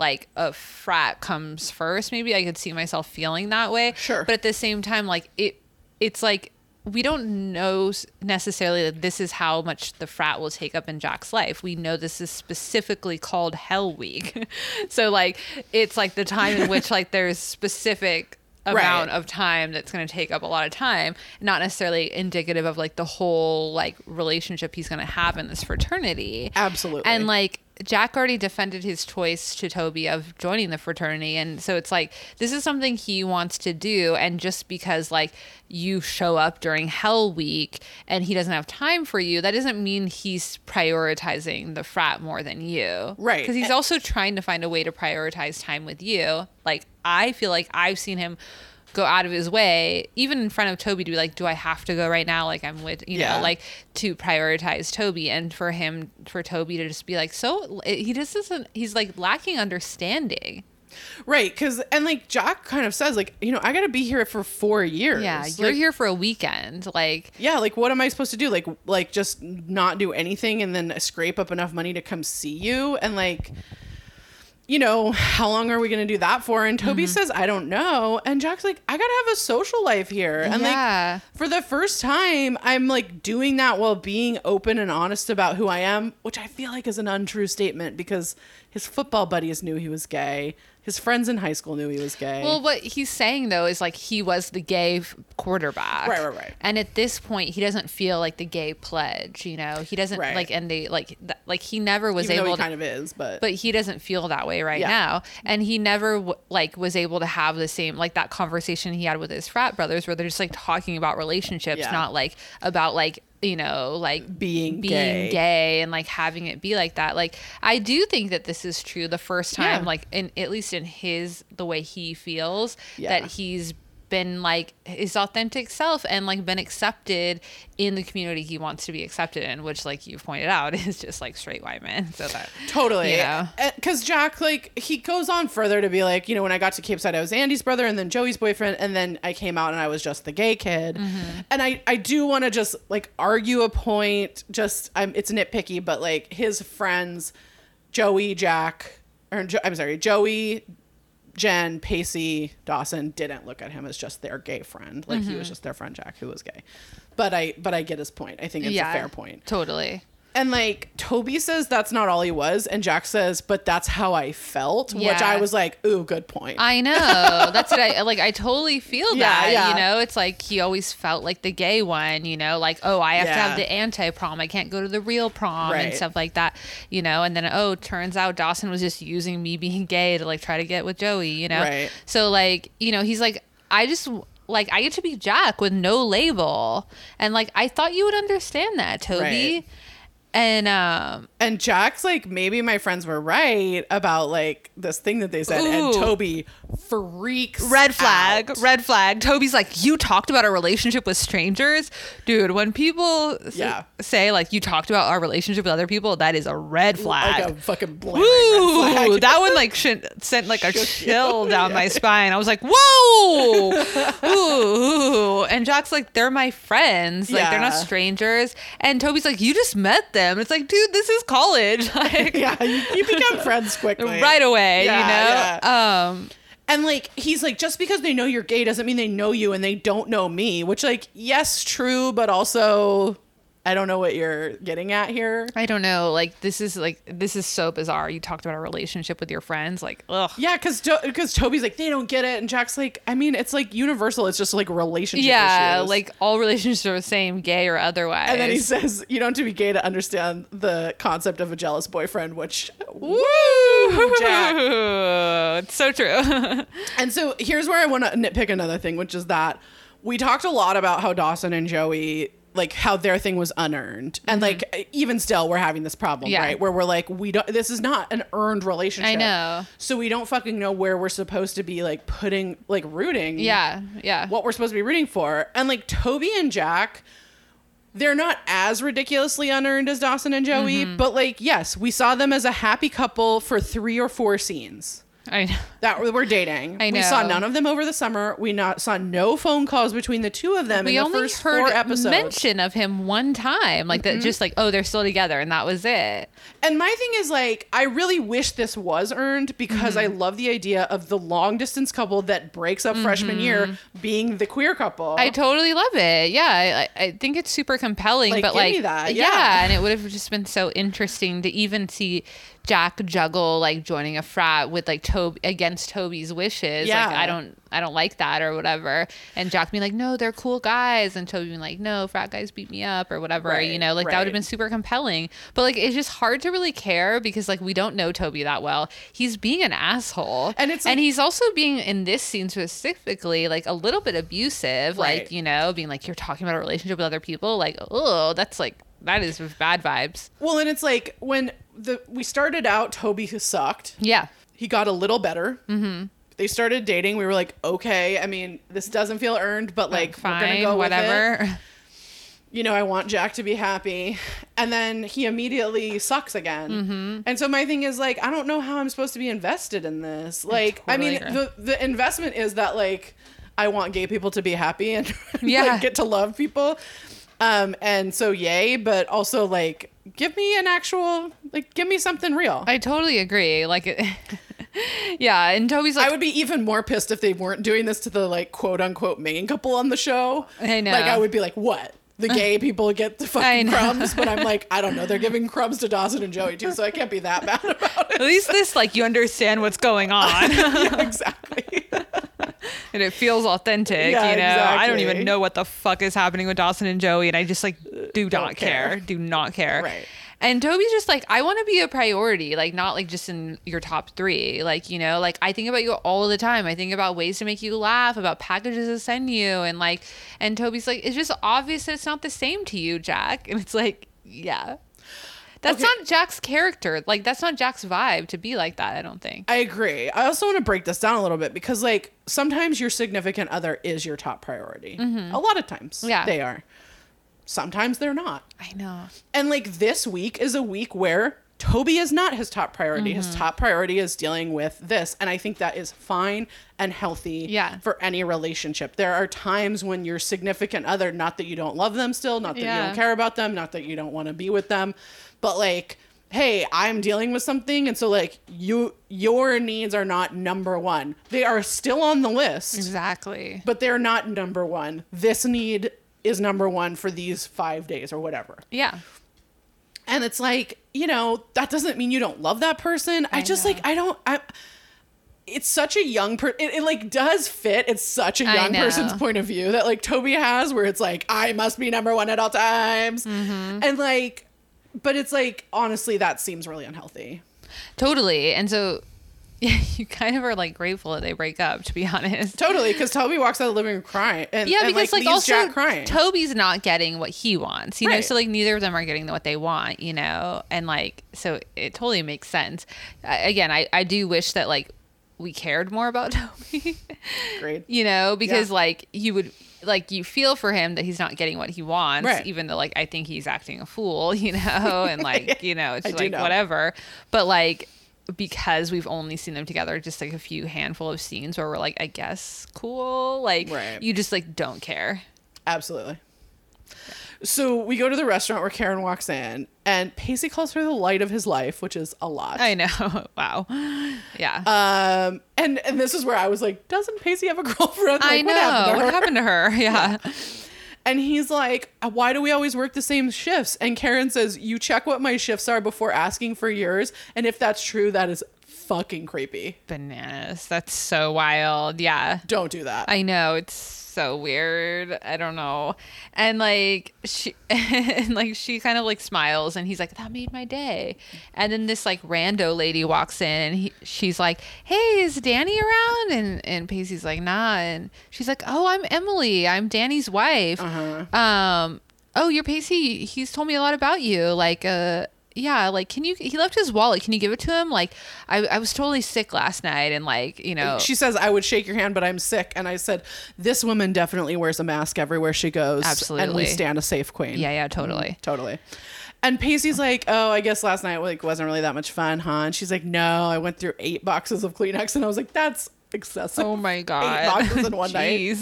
like a frat comes first. Maybe I could see myself feeling that way. Sure. But at the same time, like it, it's like we don't know necessarily that this is how much the frat will take up in Jack's life. We know this is specifically called Hell Week. (laughs) so like it's like the time in which like there's specific (laughs) amount Right. of time that's going to take up a lot of time, not necessarily indicative of like the whole like relationship he's going to have in this fraternity. Absolutely. And like Jack already defended his choice to Toby of joining the fraternity. And so it's like, this is something he wants to do. And just because like you show up during Hell Week and he doesn't have time for you, that doesn't mean he's prioritizing the frat more than you. Right. Because he's also trying to find a way to prioritize time with you. Like, I feel like I've seen him go out of his way, even in front of Toby, to be like, "Do I have to go right now?" Like I'm with you Yeah. know, like to prioritize Toby, and for him, for Toby to just be like, so he just isn't, He's like lacking understanding. right because and like jack kind of says like you know i gotta be here for four years Yeah, you're Like, here for a weekend. Like, yeah like what am i supposed to do like like just not do anything and then scrape up enough money to come see you and like you know how long are we gonna do that for and toby Mm-hmm. says i don't know and jack's like i gotta have a social life here and Yeah. like for the first time i'm like doing that while being open and honest about who i am which i feel like is an untrue statement because his football buddies knew he was gay his friends in high school knew he was gay Well, what he's saying though is like he was the gay quarterback, Right, right, right. And at this point, he doesn't feel like the gay pledge. You know, he doesn't Right. like, and they like, th- like he never was even though able he to. kind of is but but he doesn't feel that way right Yeah. now and he never w- like was able to have the same like that conversation he had with his frat brothers where they're just like talking about relationships Yeah. not like about like you know, like Being being gay. gay and like having it be like that. Like I do think that this is true the first time, Yeah. like in at least in his the way he feels Yeah. that he's been like his authentic self and like been accepted in the community he wants to be accepted in, which like you've pointed out (laughs) is just like straight white men. So that Totally. You know? Because Jack, like, he goes on further to be like, you know, when I got to Capeside, I was Andy's brother and then Joey's boyfriend. And then I came out and I was just the gay kid. Mm-hmm. And I, I do want to just, like, argue a point. Just, I'm, it's nitpicky, but, like, his friends, Joey, Jack, or I'm sorry, Joey, Jen, Pacey, Dawson didn't look at him as just their gay friend. Like, he was mm-hmm. just their friend Jack who was gay. But I, but I get his point. I think it's a fair point. Totally. And like Toby says that's not all he was, and Jack says, but that's how I felt, which I was like, ooh, good point. I know. (laughs) That's what I like. I totally feel Yeah, that. yeah. You know, it's like he always felt like the gay one. You know, like oh, I have to have the anti prom. I can't go to the real prom and stuff like that. You know, and then oh, turns out Dawson was just using me being gay to like try to get with Joey. You know, Right. so like you know, he's like, I just like I get to be Jack with no label, and like I thought you would understand that, Toby. Right. And um, and Jack's like, maybe my friends were right about like this thing that they said, and Toby freaks. red flag out. red flag toby's like you talked about our relationship with strangers dude when people Yeah. say like you talked about our relationship with other people that is a red flag Like a fucking blaring red flag. (laughs) that one like sh- sent like a Shook you. chill (laughs) down my spine. I was like, "Whoa!" ooh, ooh. And Jack's like, "They're my friends. Like they're not strangers." And Toby's like, "You just met them." It's like, dude, this is college. (laughs) Like yeah, you, you become (laughs) friends quickly. right away. Yeah, you know. Um. And like he's like, just because they know you're gay doesn't mean they know you and they don't know me. Which like, yes, true, but also I don't know what you're getting at here. I don't know. Like this is like this is so bizarre. You talked about a relationship with your friends. Like, ugh. Yeah, because because Toby's like they don't get it, and Jack's like, I mean, it's like universal. It's just like relationship. Yeah, issues. like all relationships are the same, gay or otherwise. And then he says, "You don't have to be gay to understand the concept of a jealous boyfriend." Which, woo, Jack. (laughs) it's so true. (laughs) And so here's where I want to nitpick another thing, which is that we talked a lot about how Dawson and Joey, like how their thing was unearned, and like even still, we're having this problem, Mm-hmm. Yeah. right? Where we're like, we don't. This is not an earned relationship. I know. So we don't fucking know where we're supposed to be, like putting, like rooting. yeah, yeah. what we're supposed to be rooting for. And like Toby and Jack, they're not as ridiculously unearned as Dawson and Joey, Mm-hmm. but like, yes, we saw them as a happy couple for three or four scenes I know. that were, dating. I We saw none of them over the summer. We not saw no phone calls between the two of them We in the only first heard four episodes. Mm-hmm. mention of him one time, like that. Just like, oh, they're still together, and that was it. And my thing is like, I really wish this was earned because I Mm-hmm. love the idea of the long distance couple that breaks up freshman year being the queer couple. Mm-hmm. I totally love it. Yeah, I, I think it's super compelling. Like, but like, me that. Yeah. and it would have just been so interesting to even see Jack juggle like joining a frat with like Toby against Toby's wishes. Yeah. Like I don't, I don't like that or whatever. And Jack being like, no, they're cool guys, and Toby being like, no, frat guys beat me up or whatever. Right, you know, like that would have been super compelling. But like, it's just hard to really care because like we don't know Toby that well. He's being an asshole, And it's and he's also being in this scene specifically like a little bit abusive, Right. like you know, being like you're talking about a relationship with other people, like oh, that's like that is bad vibes. well, and it's like when the we started out, Toby who sucked. Yeah, He got a little better. Mm-hmm. They started dating. We were like, okay. I mean, this doesn't feel earned, but like, we're gonna fine, go with it. whatever. (laughs) you know, I want Jack to be happy. And then he immediately sucks again. Mm-hmm. And so my thing is like, I don't know how I'm supposed to be invested in this. Like, I, totally mean, agree. the the investment is that like I want gay people to be happy and (laughs) Yeah. like, get to love people. Um, and so yay, but also like give me an actual like give me something real. I totally agree. Like, it, (laughs) yeah, and Toby's like, I would be even more pissed if they weren't doing this to the like quote unquote main couple on the show. I know. Like I would be like, what? The gay (laughs) people get the fucking crumbs, but I'm like, I don't know. They're giving crumbs to Dawson and Joey too, so I can't be that (laughs) mad about it. at least this like you understand what's going on yeah, exactly. (laughs) and it feels authentic. Yeah, you know, I don't even know what the fuck is happening with Dawson and Joey, and I just like do Don't not care. care. Do not care. Right. And Toby's just like, I want to be a priority, like not like just in your top three. Like, you know, like I think about you all the time. I think about ways to make you laugh, about packages to send you. And like, and Toby's like, it's just obvious that it's not the same to you, Jack. (laughs) And it's like, yeah. That's Okay. not Jack's character. Like, that's not Jack's vibe to be like that, I don't think. I agree. I also want to break this down a little bit because, like, sometimes your significant other is your top priority. A lot of times, Mm-hmm. Yeah. they are. Sometimes they're not. I know. And like this week is a week where Toby is not his top priority. Mm-hmm. His top priority is dealing with this. And I think that is fine and healthy Yeah. for any relationship. There are times when your significant other, not that you don't love them still, not that you don't care about them, not that you don't want to be with them, but like, hey, I'm dealing with something. And so like you your needs are not number one. They are still on the list, Exactly. but they're not number one. This need is number one for these five days or whatever. Yeah. And it's like, you know, that doesn't mean you don't love that person. I, I just know. like I don't I it's such a young per it, it like does fit. It's such a young person's point of view that like Toby has where it's like I must be number 1 at all times. Mm-hmm. And like but it's like honestly that seems really unhealthy. Totally. And so yeah, (laughs) you kind of are like grateful that they break up, to be (laughs) honest. Totally, because Toby walks out of the living room crying, and Yeah, and, because like, leaves also Jack crying. Toby's not getting what he wants, you know. So like neither of them are getting what they want, you know. And like so it totally makes sense. I, again, I I do wish that like we cared more about (laughs) Toby, Great. you know, because Yeah. like you would like you feel for him that he's not getting what he wants, Right. even though like I think he's acting a fool, (laughs) you know, (laughs) and like you know it's like know. whatever. But like because we've only seen them together just like a few handful of scenes where we're like I guess cool, like Right. you just like don't care. Absolutely. So we go to the restaurant where Karen walks in, and Pacey calls her the light of his life, which is a lot. I know. (laughs) wow. Yeah. Um, and and this is where I was like, doesn't Pacey have a (laughs) girlfriend? Like, I know. What happened to her? What happened to her? (laughs) Yeah. And he's like, "Uh, why do we always work the same shifts? And Karen says, you check what my shifts are before asking for yours. And if that's true, that is fucking creepy. Bananas. That's so wild. Yeah. Don't do that. I know. It's so weird. I don't know. And like she (laughs) and like she kind of like smiles and he's like, That made my day. And then this like rando lady walks in and he, she's like, Hey, is Danny around? And and Pacey's like, nah. And she's like, Oh, I'm Emily. I'm Danny's wife. Uh-huh. Um oh you're Pacey. He's told me a lot about you. Like uh yeah, like can you he left his wallet. Can you give it to him? Like I, I was totally sick last night and like, you know she says, I would shake your hand, but I'm sick. And I said, this woman definitely wears a mask everywhere she goes. Absolutely. And we stand a safe queen. Yeah, yeah, totally. Totally. And Pacey's like, oh, I guess last night like wasn't really that much fun, huh? And she's like, no, I went through eight boxes of Kleenex, and I was like, that's excessive. Oh my god. Eight boxes in one (laughs) night.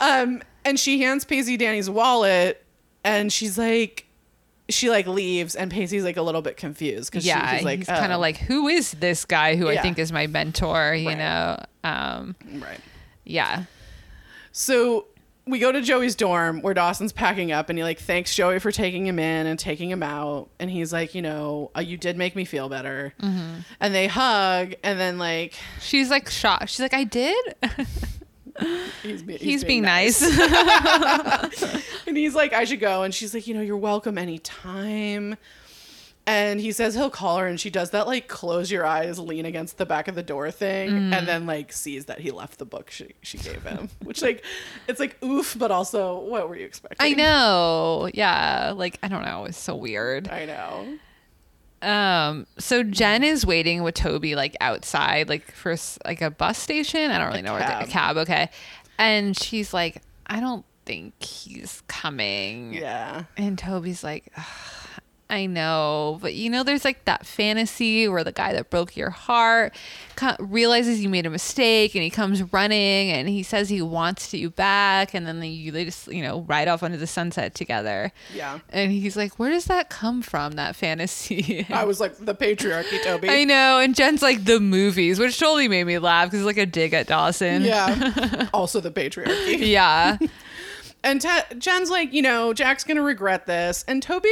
Um, and she hands Pacey Danny's wallet, and she's like, she like leaves, and Pacey's like a little bit confused because yeah, she's like, he's kind oh. of like, who is this guy who I think is my mentor? You Right. know, um, right. yeah, So we go to Joey's dorm where Dawson's packing up, and he like thanks Joey for taking him in and taking him out, and he's like, you know, uh, you did make me feel better, Mm-hmm. and they hug, and then like she's like shocked. She's like, I did. (laughs) (laughs) he's, be- He's, being nice. (laughs) and he's like, I should go. And she's like, you know, you're welcome anytime. And he says he'll call her, and she does that like close your eyes, lean against the back of the door thing, Mm. and then like sees that he left the book she she gave him, (laughs) which like it's like oof, but also what were you expecting? I know. Yeah, like I don't know. It's so weird. I know. Um, so Jen is waiting with Toby like outside, like for like a bus station. I don't really know where cab. the cab. Okay, and she's like, I don't think he's coming. Yeah. And Toby's like, "Ugh, I know, but you know, there's like that fantasy where the guy that broke your heart realizes you made a mistake and he comes running and he says he wants you back. And then they, they just, you know, ride off under the sunset together. Yeah. And he's like, where does that come from, that fantasy? (laughs) I was like the patriarchy, Toby. I know. And Jen's like, the movies, which totally made me laugh because it's like a dig at Dawson. yeah. (laughs) also the patriarchy. Yeah. (laughs) And Jen's like, you know, Jack's gonna regret this, and Toby.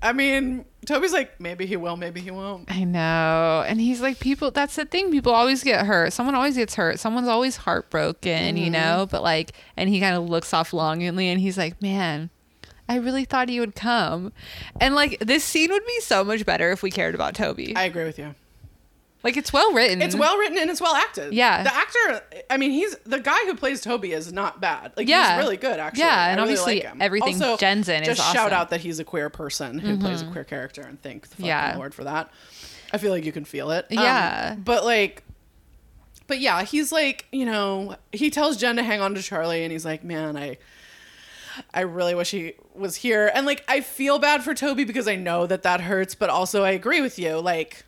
I mean, Toby's like, maybe he will, maybe he won't. I know. And he's like, people, that's the thing. People always get hurt. Someone always gets hurt. Someone's always heartbroken, you mm-hmm. know? But like, and he kind of looks off longingly and he's like, man, I really thought he would come. And like this scene would be so much better if we cared about Toby. I agree with you. Like it's well written. It's well written and it's well acted. Yeah. The actor, I mean, he's the guy who plays Toby is not bad. Like, Yeah. he's really good, actually. Yeah, and really obviously like everything also, Jen's in is just shout awesome. Mm-hmm. out that he's a queer person who plays a queer character and thank the fucking Yeah. Lord for that. I feel like you can feel it. Um, Yeah. But like, but yeah, he's like, you know, he tells Jen to hang on to Charlie and he's like, man, I. I really wish he was here. And like I feel bad for Toby because I know that that hurts, but also I agree with you. Like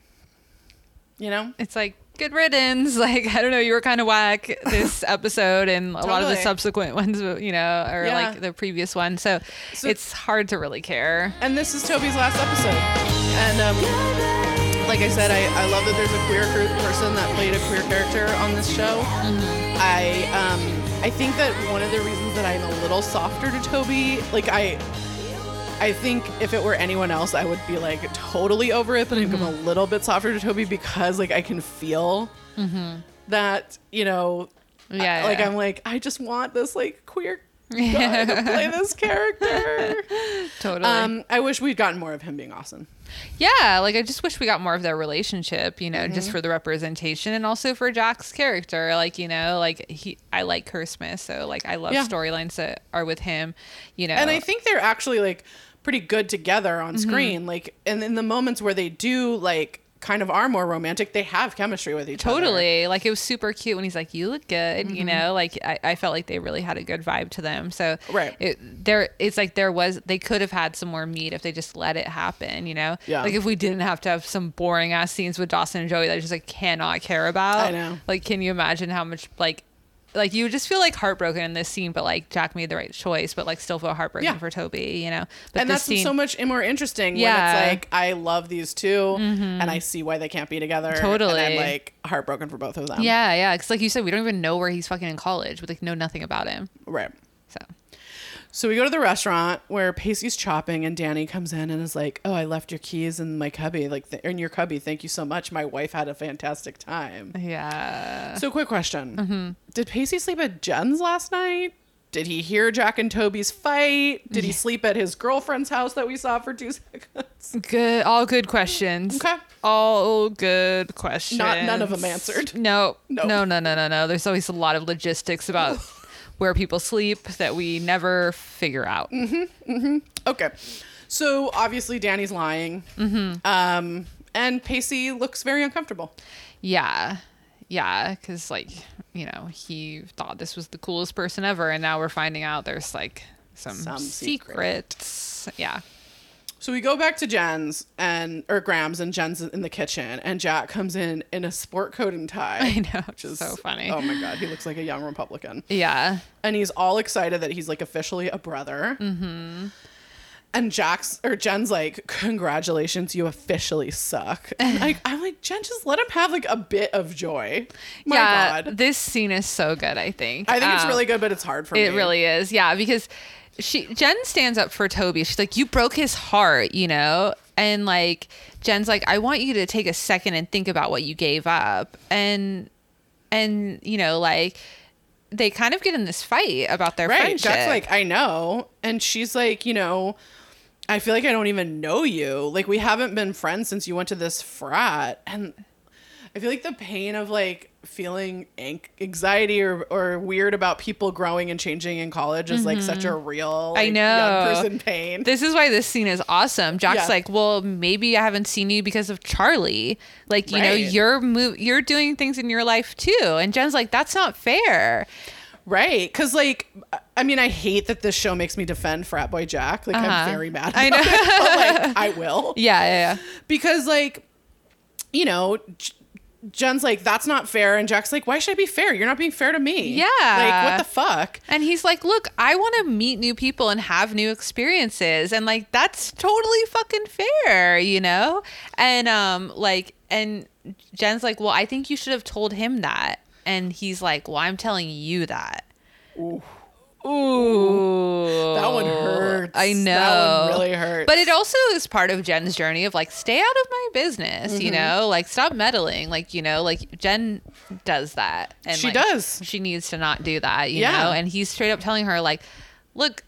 you know? it's like good riddance. (laughs) Like I don't know, you were kind of whack this (laughs) episode and a lot of the subsequent (laughs) ones, you know, or Yeah. like the previous one. So, So- it's hard to really care. And this is Toby's last episode. And um, like I said, I, I love that there's a queer person that played a queer character on this show. I um, I think that one of the reasons that I'm a little softer to Toby, like I. I think if it were anyone else, I would be like totally over it, but I'm a little bit softer to Toby because like I can feel that, you know, Yeah, like yeah. I'm like, I just want this like queer (laughs) guy to play this character. Totally. Um, I wish we'd gotten more of him being awesome. Yeah, like I just wish we got more of their relationship, you know, Mm-hmm. just for the representation and also for Jack's character. Like, you know, like he I like Kerr Smith, so like I love Yeah. storylines that are with him, you know. And I think they're actually like pretty good together on Mm-hmm. screen. Like, and in the moments where they do like kind of are more romantic, they have chemistry with each other. Totally. Like it was super cute when he's like, "You look good," Mm-hmm. you know. Like I, I felt like they really had a good vibe to them. So Right. it, there, it's like there was they could have had some more meat if they just let it happen, you know. Yeah. Like if we didn't have to have some boring ass scenes with Dawson and Joey that I just like cannot care about. I know. Like, can you imagine how much like. Like you just feel like heartbroken in this scene, but like Jack made the right choice, but like still feel heartbroken Yeah. for Toby, you know. But and that's scene, so much more interesting Yeah. Mm-hmm. when it's like I love these 2 and I see why they can't be together. Totally. And I'm like heartbroken for both of them. yeah, yeah. Because like you said, we don't even know where he's fucking in college. We like know nothing about him. Right. So So we go to the restaurant where Pacey's chopping, and Danny comes in and is like, "Oh, I left your keys in my cubby, like th- in your cubby. Thank you so much. My wife had a fantastic time." yeah. So, quick question: Mm-hmm. Did Pacey sleep at Jen's last night? Did he hear Jack and Toby's fight? Did he sleep at his girlfriend's house that we saw for two (laughs) seconds? Good, all good questions. Okay. All good questions. Not- none of them answered. No, Nope. no, no, no, no, no. There's always a lot of logistics about (laughs) where people sleep that we never figure out. Mm-hmm. mm-hmm. Okay. So obviously Danny's lying, Mm-hmm. um, and Pacey looks very uncomfortable. Yeah, yeah, because like you know he thought this was the coolest person ever, and now we're finding out there's like some, Some secret. secrets. Yeah. So we go back to Jen's and or Grams', and Jen's in the kitchen, and Jack comes in in a sport coat and (laughs) tie. I know, which is so funny. Oh my god, he looks like a young Republican. Yeah. and he's all excited that he's like officially a brother. Mm-hmm. And Jack's or Jen's like, "Congratulations, you officially suck." And (laughs) I, I'm like, Jen, just let him have like a bit of joy. My yeah. God, This scene is so good. I think. I think it's Um, really good, but it's hard for me. It really is. Yeah, because she Jen stands up for Toby. She's like, "You broke his heart," you know? And like Jen's like, "I want you to take a second and think about what you gave up." And and you know, like they kind of get in this fight about their right. friendship. Jack's like, I know, and she's like, you know. I feel like I don't even know you. Like we haven't been friends since you went to this frat, and I feel like the pain of like feeling anxiety or, or weird about people growing and changing in college is like such a real Mm-hmm. I know. young person pain. this is why this scene is awesome. Jack's Yeah. like, "Well, maybe I haven't seen you because of Charlie. Like, you know, you're you're doing things in your life too." And Jen's like, "That's not fair." right. Cause like I mean I hate that this show makes me defend frat boy Jack. Like Uh-huh. I'm very mad. I know. it, but like I will. (laughs) Yeah, yeah, yeah. Because like, you know, Jen's like, that's not fair. And Jack's like, why should I be fair? You're not being fair to me. Yeah. Like, what the fuck? And he's like, "Look, I want to meet new people and have new experiences." And like that's totally fucking fair, you know? And um like and Jen's like, "Well, I think you should have told him that." And he's like, "Well, I'm telling you that." Ooh. Ooh. That one hurts. I know. That one really hurts. But it also is part of Jen's journey of like, stay out of my business, Mm-hmm. you know? Like, stop meddling. Like, you know, like Jen does that. And She like, does. She needs to not do that, you Yeah. know? And he's straight up telling her, like, look,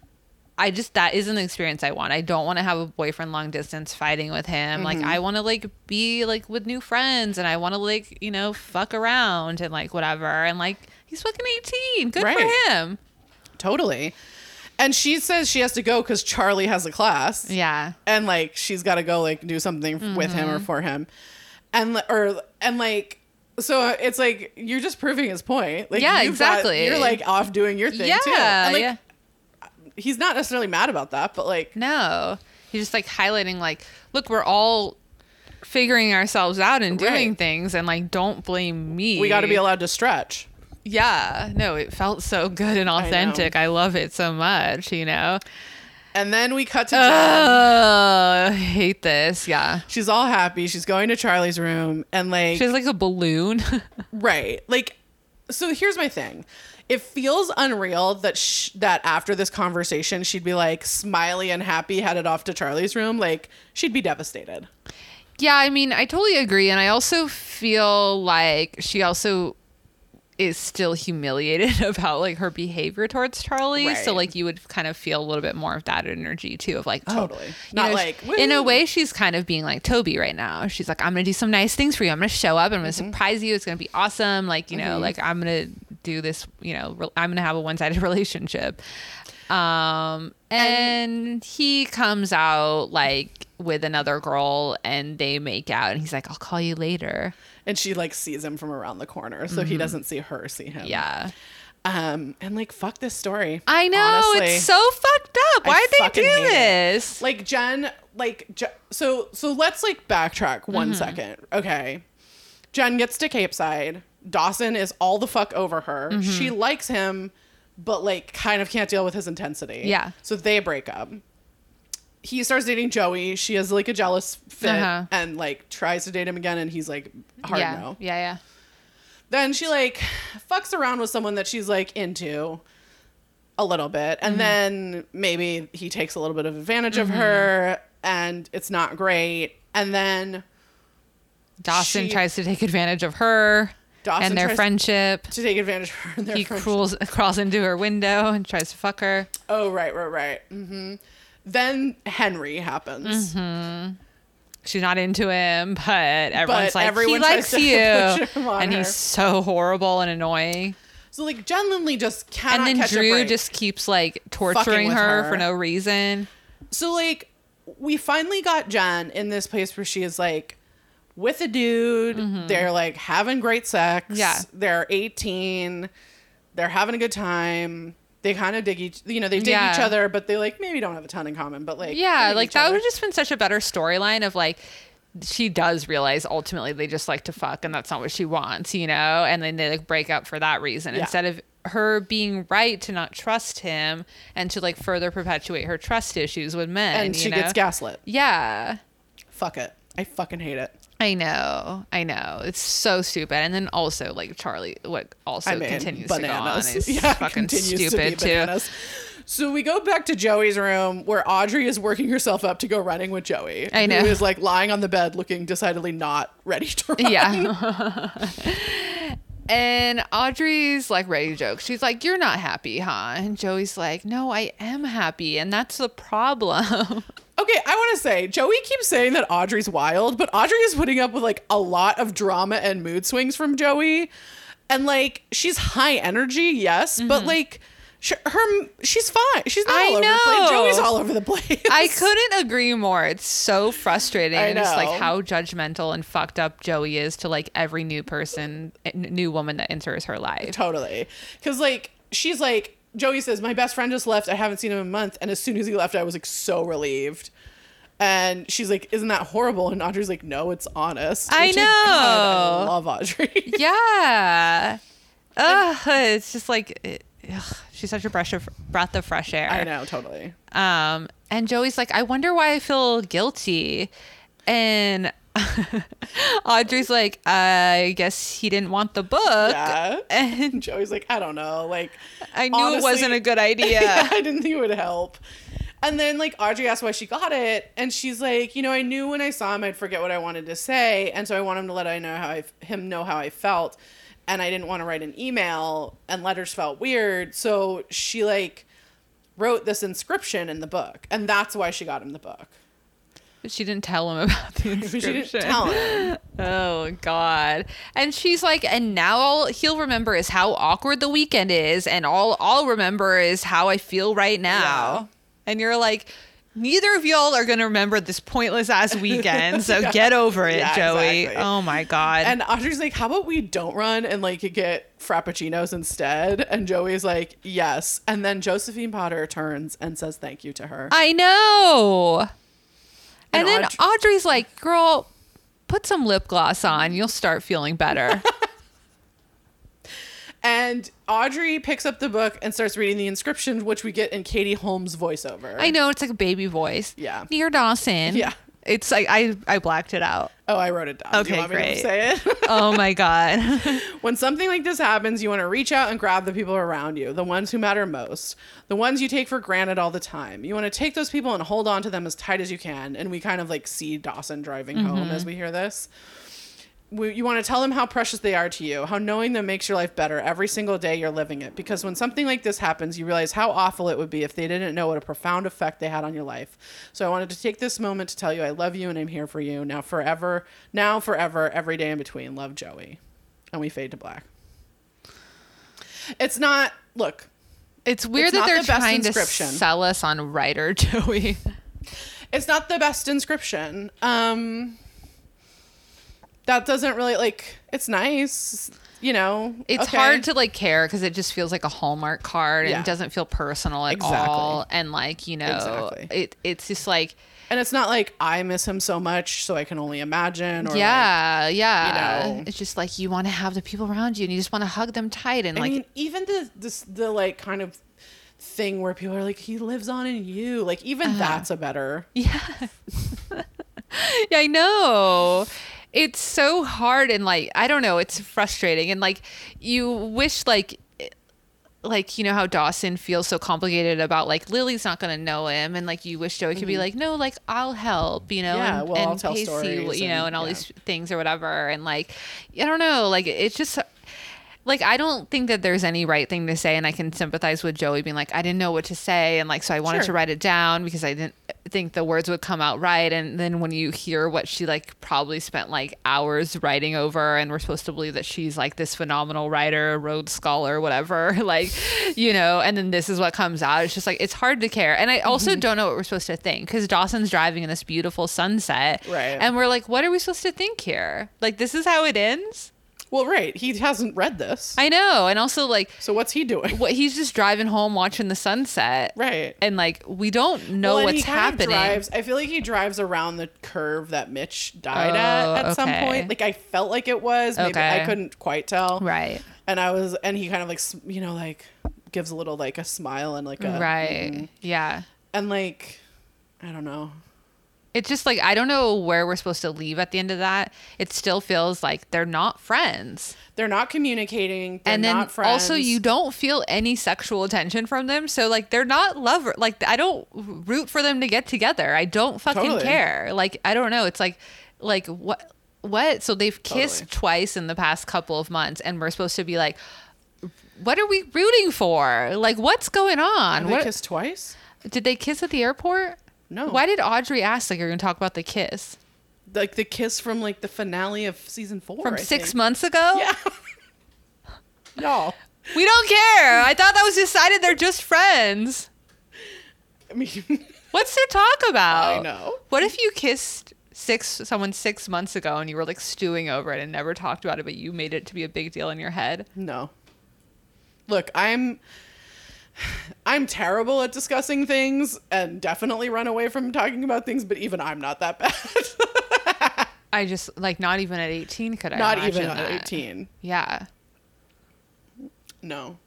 I just that isn't the experience I want. I don't want to have a boyfriend long distance fighting with him. Like Mm-hmm. I want to like be like with new friends and I want to like, you know, fuck around and like whatever. And like he's fucking 18. Good Right. for him. Totally. And she says she has to go because Charlie has a class. Yeah. and like she's got to go like do something with him or Mm-hmm. for him and or and like so it's like you're just proving his point like Yeah, you've got- exactly. you're like off doing your thing Yeah. too and, like, yeah. he's not necessarily mad about that but like No. He's just like highlighting like, look, we're all figuring ourselves out and doing Right. things and like don't blame me. we got to be allowed to stretch Yeah. No, it felt so good and authentic. I, love it so much, you know. and then we cut to Jen. Oh, I hate this. Yeah. she's all happy she's going to charlie's room and like She's like a balloon. (laughs) Right. Like, so here's my thing. It feels unreal that sh- that after this conversation, she'd be like smiley and happy, headed off to Charlie's room. Like, she'd be devastated. yeah, I mean, I totally agree. And I also feel like she also is still humiliated (laughs) about like her behavior towards Charlie. So like you would kind of feel a little bit more of that energy too of like, oh, Totally. Not know, like, in a way she's kind of being like Toby right now. She's like, I'm gonna do some nice things for you. I'm gonna show up. I'm gonna Mm-hmm. surprise you. It's gonna be awesome. Like you know, like I'm gonna do this. You know, re- I'm gonna have a one sided (laughs) relationship. Um, and he comes out like with another girl, and they make out, and he's like, I'll call you later. And she like sees him from around the corner, so he doesn't see her see him. Mm-hmm. Yeah. Um. And like, fuck this story. I know honestly. it's so fucked up. Why'd they do hate it. this? like Jen, like Je- so so let's like backtrack one Mm-hmm. second. Okay. Jen gets to Capeside. Dawson is all the fuck over her. Mm-hmm. She likes him, but like kind of can't deal with his intensity. Yeah. So they break up. He starts dating Joey. She has like a jealous fit Uh-huh. and like tries to date him again and he's like hard yeah, no. yeah, yeah. Then she like fucks around with someone that she's like into a little bit. Mm-hmm. And then maybe he takes a little bit of advantage Mm-hmm. of her and it's not great. And then Dawson She- tries to take advantage of her Dawson and their friendship. to take advantage of her He friendship. crawls (laughs) crawls into her window and tries to fuck her. Oh, right, right, right. hmm Then Henry happens. Mm-hmm. She's not into him, (laughs) but everyone's But like, everyone he likes (laughs) you, push him on and her. he's so horrible and annoying. So like Jen Lindley just cannot And then Drew just keeps like torturing her, her. for no reason. So like we finally got Jen in this place where she is like with a dude. They're like having great sex. Mm-hmm. Yeah. They're 18. They're having a good time. They kind of dig each, you know, they dig Yeah. each other, but they like maybe don't have a ton in common. But like, Yeah, like that other. would have just been such a better storyline of like she does realize ultimately they just like to fuck and that's not what she wants, you know? And then they like break up for that reason Yeah. instead of her being right to not trust him and to like further perpetuate her trust issues with men. and she know? gets gaslit. Yeah. Fuck it. I fucking hate it. I know, I know. It's so stupid. And then also like Charlie, what also I mean, continues bananas. to go on is (laughs) yeah, fucking continues to stupid too. So we go back to Joey's room where Audrey is working herself up to go running with Joey. I know. Who is like lying on the bed looking decidedly not ready to run. Yeah. (laughs) and Audrey's like ready to joke. She's like, You're not happy, huh? And Joey's like, No, I am happy. And that's the problem. Okay, I want to say Joey keeps saying that Audrey's wild, but Audrey is putting up with like a lot of drama and mood swings from Joey. And like she's high energy, yes, but like sh- her she's fine. She's not Mm-hmm. I all over the place. know. Joey's all over the place. I couldn't agree more. It's so frustrating. I and it's like how judgmental and fucked up Joey is to like every new person, new woman that enters her life. Totally. Because, like, she's like, Joey says, My best friend just left. I haven't seen him in a month. And as soon as he left, I was like so relieved. And she's like, Isn't that horrible? And Audrey's like, No, it's honest. I Which, like, God, I know. love Audrey. (laughs) Yeah. Ugh, it's just like, it, ugh, she's such a breath of, breath of fresh air. I know, totally. Um, and Joey's like, I wonder why I feel guilty. And (laughs) Audrey's like, I guess he didn't want the book. Yeah. (laughs) And (laughs) Joey's like, I don't know. Like, I knew honestly- it wasn't a good idea. yeah, I didn't think it would help. And then like Audrey asked why she got it, and she's like, you know, I knew when I saw him, I'd forget what I wanted to say, and so I want him to let I know how I him know how I felt, and I didn't want to write an email, and letters felt weird, so she like wrote this inscription in the book, and that's why she got him the book. But she didn't tell him (laughs) about the inscription. she didn't tell him. (laughs) Oh God! And she's like, and now all he'll remember is how awkward the weekend is, and all I'll remember is how I feel right now. Yeah. And you're like, neither of y'all are gonna remember this pointless ass (laughs) weekend, so Yeah. get over it, Yeah, Joey. exactly. Oh my God! And Audrey's like, "How about we don't run and like get frappuccinos instead?" And Joey's like, "Yes." And then Josephine Potter turns and says thank you to her. I know. And, And then Aud- Audrey's like, girl, put some lip gloss on. You'll start feeling better. (laughs) And Audrey picks up the book and starts reading the inscription, which we get in Katie Holmes' voiceover. I know it's like a baby voice. Yeah. Dear Dawson. Yeah. It's like I I blacked it out. Oh, I wrote it down. Do you Okay, want me to great. say it? (laughs) Oh my god. (laughs) when something like this happens, you want to reach out and grab the people around you, the ones who matter most, the ones you take for granted all the time. You want to take those people and hold on to them as tight as you can. And we kind of like see Dawson driving home Mm-hmm. as we hear this. We, you want to tell them how precious they are to you, how knowing them makes your life better every single day you're living it. Because when something like this happens, you realize how awful it would be if they didn't know what a profound effect they had on your life. So I wanted to take this moment to tell you I love you and I'm here for you. Now, forever, now, forever, every day in between. Love Joey. And we fade to black. It's not, look, It's weird It's that they're the best trying to inscription. sell us on writer (laughs) Joey. it's not the best inscription. Um, that doesn't really, like, it's nice, you know. It's okay. hard to like care because it just feels like a Hallmark card and it doesn't feel personal at Exactly. all. And like, you know, Exactly. it it's just like And it's not like I miss him so much, so I can only imagine. Or like- yeah, yeah. you know. It's just like you want to have the people around you and you just want to hug them tight and I like mean, even the this the like kind of thing where people are like, he lives on in you. Like even Uh-huh. that's a better. Yeah. (laughs) yeah, I know. It's so hard and like I don't know, it's frustrating and like you wish like like you know how Dawson feels so complicated about like Lily's not gonna know him and like you wish Joey could be like no like I'll help you know Mm-hmm. Yeah, and, well, I'll and tell Pacey, stories you know and- and all yeah. these things or whatever and like I don't know like it's just like I don't think that there's any right thing to say and I can sympathize with Joey being like I didn't know what to say and like so I wanted Sure. to write it down because I didn't think the words would come out right and then when you hear what she like probably spent like hours writing over and we're supposed to believe that she's like this phenomenal writer Rhodes scholar whatever (laughs) like you know and then this is what comes out it's just like it's hard to care and I also mm-hmm. don't know what we're supposed to think because Dawson's driving in this beautiful sunset Right. and we're like what are we supposed to think here like this is how it ends Well, right. He hasn't read this. I know and also like so what's he doing? what he's just driving home watching the sunset Right. and like we don't know Well, what's he happening Drives, I feel like he drives around the curve that Mitch died Oh, at at some point. Like I felt like it was. Maybe Okay. I couldn't quite tell. right And I was, and he kind of like, you know, like gives a little like a smile and like a right mm. yeah and like I don't know. It's just like i don't know where we're supposed to leave at the end of that it still feels like they're not friends They're not communicating. They're and then not friends. also you don't feel any sexual attention from them so like they're not lover like i don't root for them to get together i don't fucking Totally. care like i don't know it's like like what what so they've kissed Totally. twice in the past couple of months and we're supposed to be like what are we rooting for like what's going on Have they what kissed twice? did they kiss at the airport No. why did audrey ask like you're gonna talk about the kiss Like the kiss from like the finale of season four. from I six think. months ago Yeah. (laughs) no. we don't care i thought that was decided they're just friends I mean, (laughs) What's to talk about? I know. What if you kissed six someone six months ago and you were like stewing over it and never talked about it, but you made it to be a big deal in your head? no. Look, I'm I'm terrible at discussing things and definitely run away from talking about things, but even I'm not that (laughs) bad. I just like not even at eighteen could I not even at that. 18. Yeah. No.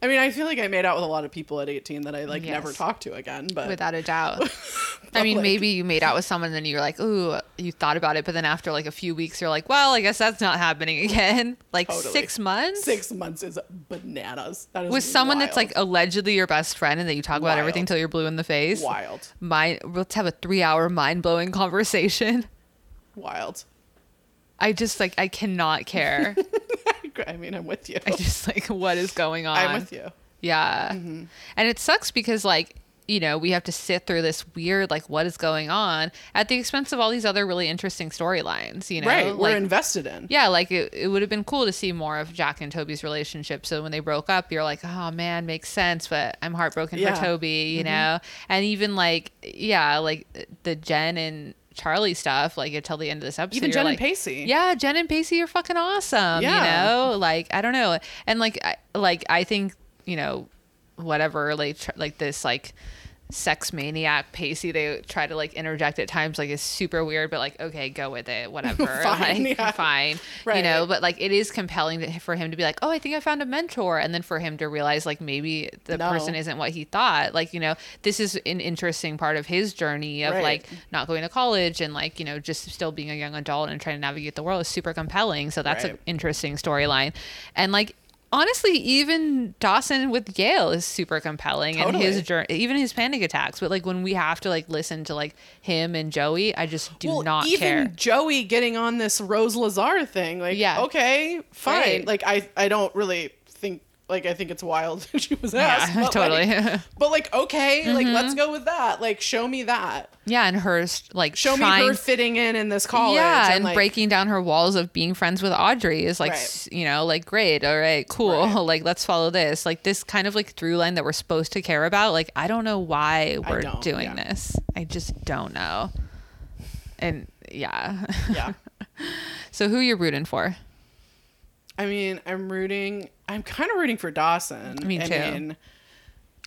I mean, I feel like I made out with a lot of people at 18 that I like Yes. never talked to again, but Without a doubt. (laughs) I mean, like- maybe you made out with someone and then you're like, ooh, you thought about it, but then after like a few weeks, you're like, well, I guess that's not happening (laughs) again. Like Totally. six months? 6 months is bananas. That is with someone that's like allegedly your best friend and that you talk about everything Wild. till you're blue in the face. wild. Mind, let's have a three hour mind blowing conversation. Wild. I just like I cannot care. (laughs) (laughs) I mean, I'm with you. I just like what is going (laughs) on? I'm with you. Yeah. Mm-hmm. And it sucks because like, you know, we have to sit through this weird like what is going on at the expense of all these other really interesting storylines, you know? right. We're invested in. yeah, like it, it would have been cool to see more of Jack and Toby's relationship. So when they broke up, you're like, oh man, makes sense, but I'm heartbroken Yeah. for Toby, you know? And even like, yeah, like the Jen and Charlie stuff, like until the end of this episode. Even Jen and Pacey. Yeah, Jen and Pacey are fucking awesome. Yeah. You know? Like, I don't know. And like, I, like, I think, you know, whatever, like, tr- like this, like, sex maniac Pacey they try to like interject at times like is super weird but like okay go with it whatever. (laughs) Fine, like yeah. fine you know but like it is compelling to, for him to be like oh i think i found a mentor and then for him to realize like maybe the No. person isn't what he thought. Like you know this is an interesting part of his journey of Right. like not going to college and like you know just still being a young adult and trying to navigate the world is super compelling. So that's an interesting storyline. And like honestly even dawson with yale is super compelling and his journey even his panic attacks but like when we have to like listen to like him and joey i just do well, not even care Joey getting on this Rose Lazar thing, like, Yeah. okay, fine. Right. Like, I, I don't really think, like, I think it's wild (laughs) that she was Yeah, asked. (laughs) but, totally. Like, but like, okay, like, let's mm-hmm. go with that. Like, show me that. yeah and her like Show trying me her fitting in in this college. yeah and like, breaking down her walls of being friends with audrey is like Right. you know like great all right cool Right. (laughs) like let's follow this like this kind of like through line that we're supposed to care about like i don't know why we're doing yeah. this i just don't know and yeah Yeah. so who you're rooting for I mean, I'm rooting. I'm kind of rooting for Dawson. Me I too. mean,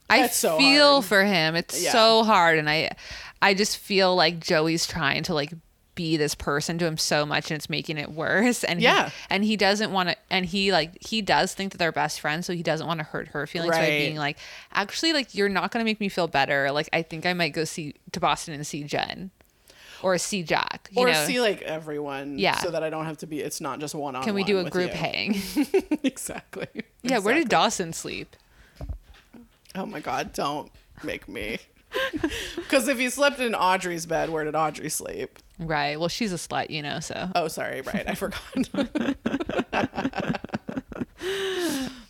I so feel hard. for him. It's Yeah. so hard, and I, I just feel like Joey's trying to like be this person to him so much, and it's making it worse. And he- Yeah. and he doesn't want to. And he like he does think that they're best friends, so he doesn't want to hurt her feelings by being like, actually, like you're not gonna make me feel better. Like I think I might go see to Boston and see Jen, or see Jack. You or know? see like everyone. Yeah. So that I don't have to be. It's not just one on. One. Can we do a group hang? (laughs) exactly. yeah. Where did Dawson sleep? Oh my god! Don't make me. (laughs) Because if he slept in Audrey's bed, where did Audrey sleep? Right. Well, she's a slut, you know. So. Oh, sorry. Right, I forgot. (laughs)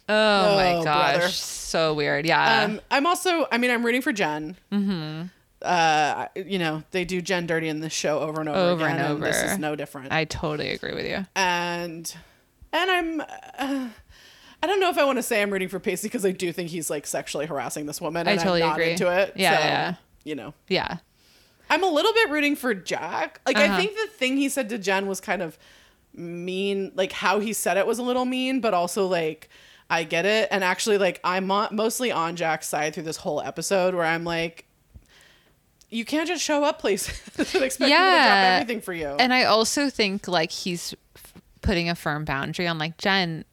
Oh, my Oh, gosh. brother. So weird. Yeah. um, I'm also. I mean, I'm rooting for Jen. Mm-hmm. Uh, you know, they do Jen dirty in this show over and over, Over again, and this is no different. I totally agree with you. and and I'm. Uh, I don't know if I want to say I'm rooting for Pacey because I do think he's like sexually harassing this woman. I And totally I'm not agree. into it. Yeah, so, yeah. You know, Yeah. I'm a little bit rooting for Jack. Like I Uh-huh. think the thing he said to Jen was kind of mean. Like how he said it was a little mean, but also like I get it. And actually, like I'm mostly on Jack's side through this whole episode, where I'm like, you can't just show up places (laughs) and expect people to drop everything for you. And I also think like he's f- putting a firm boundary on like Jen,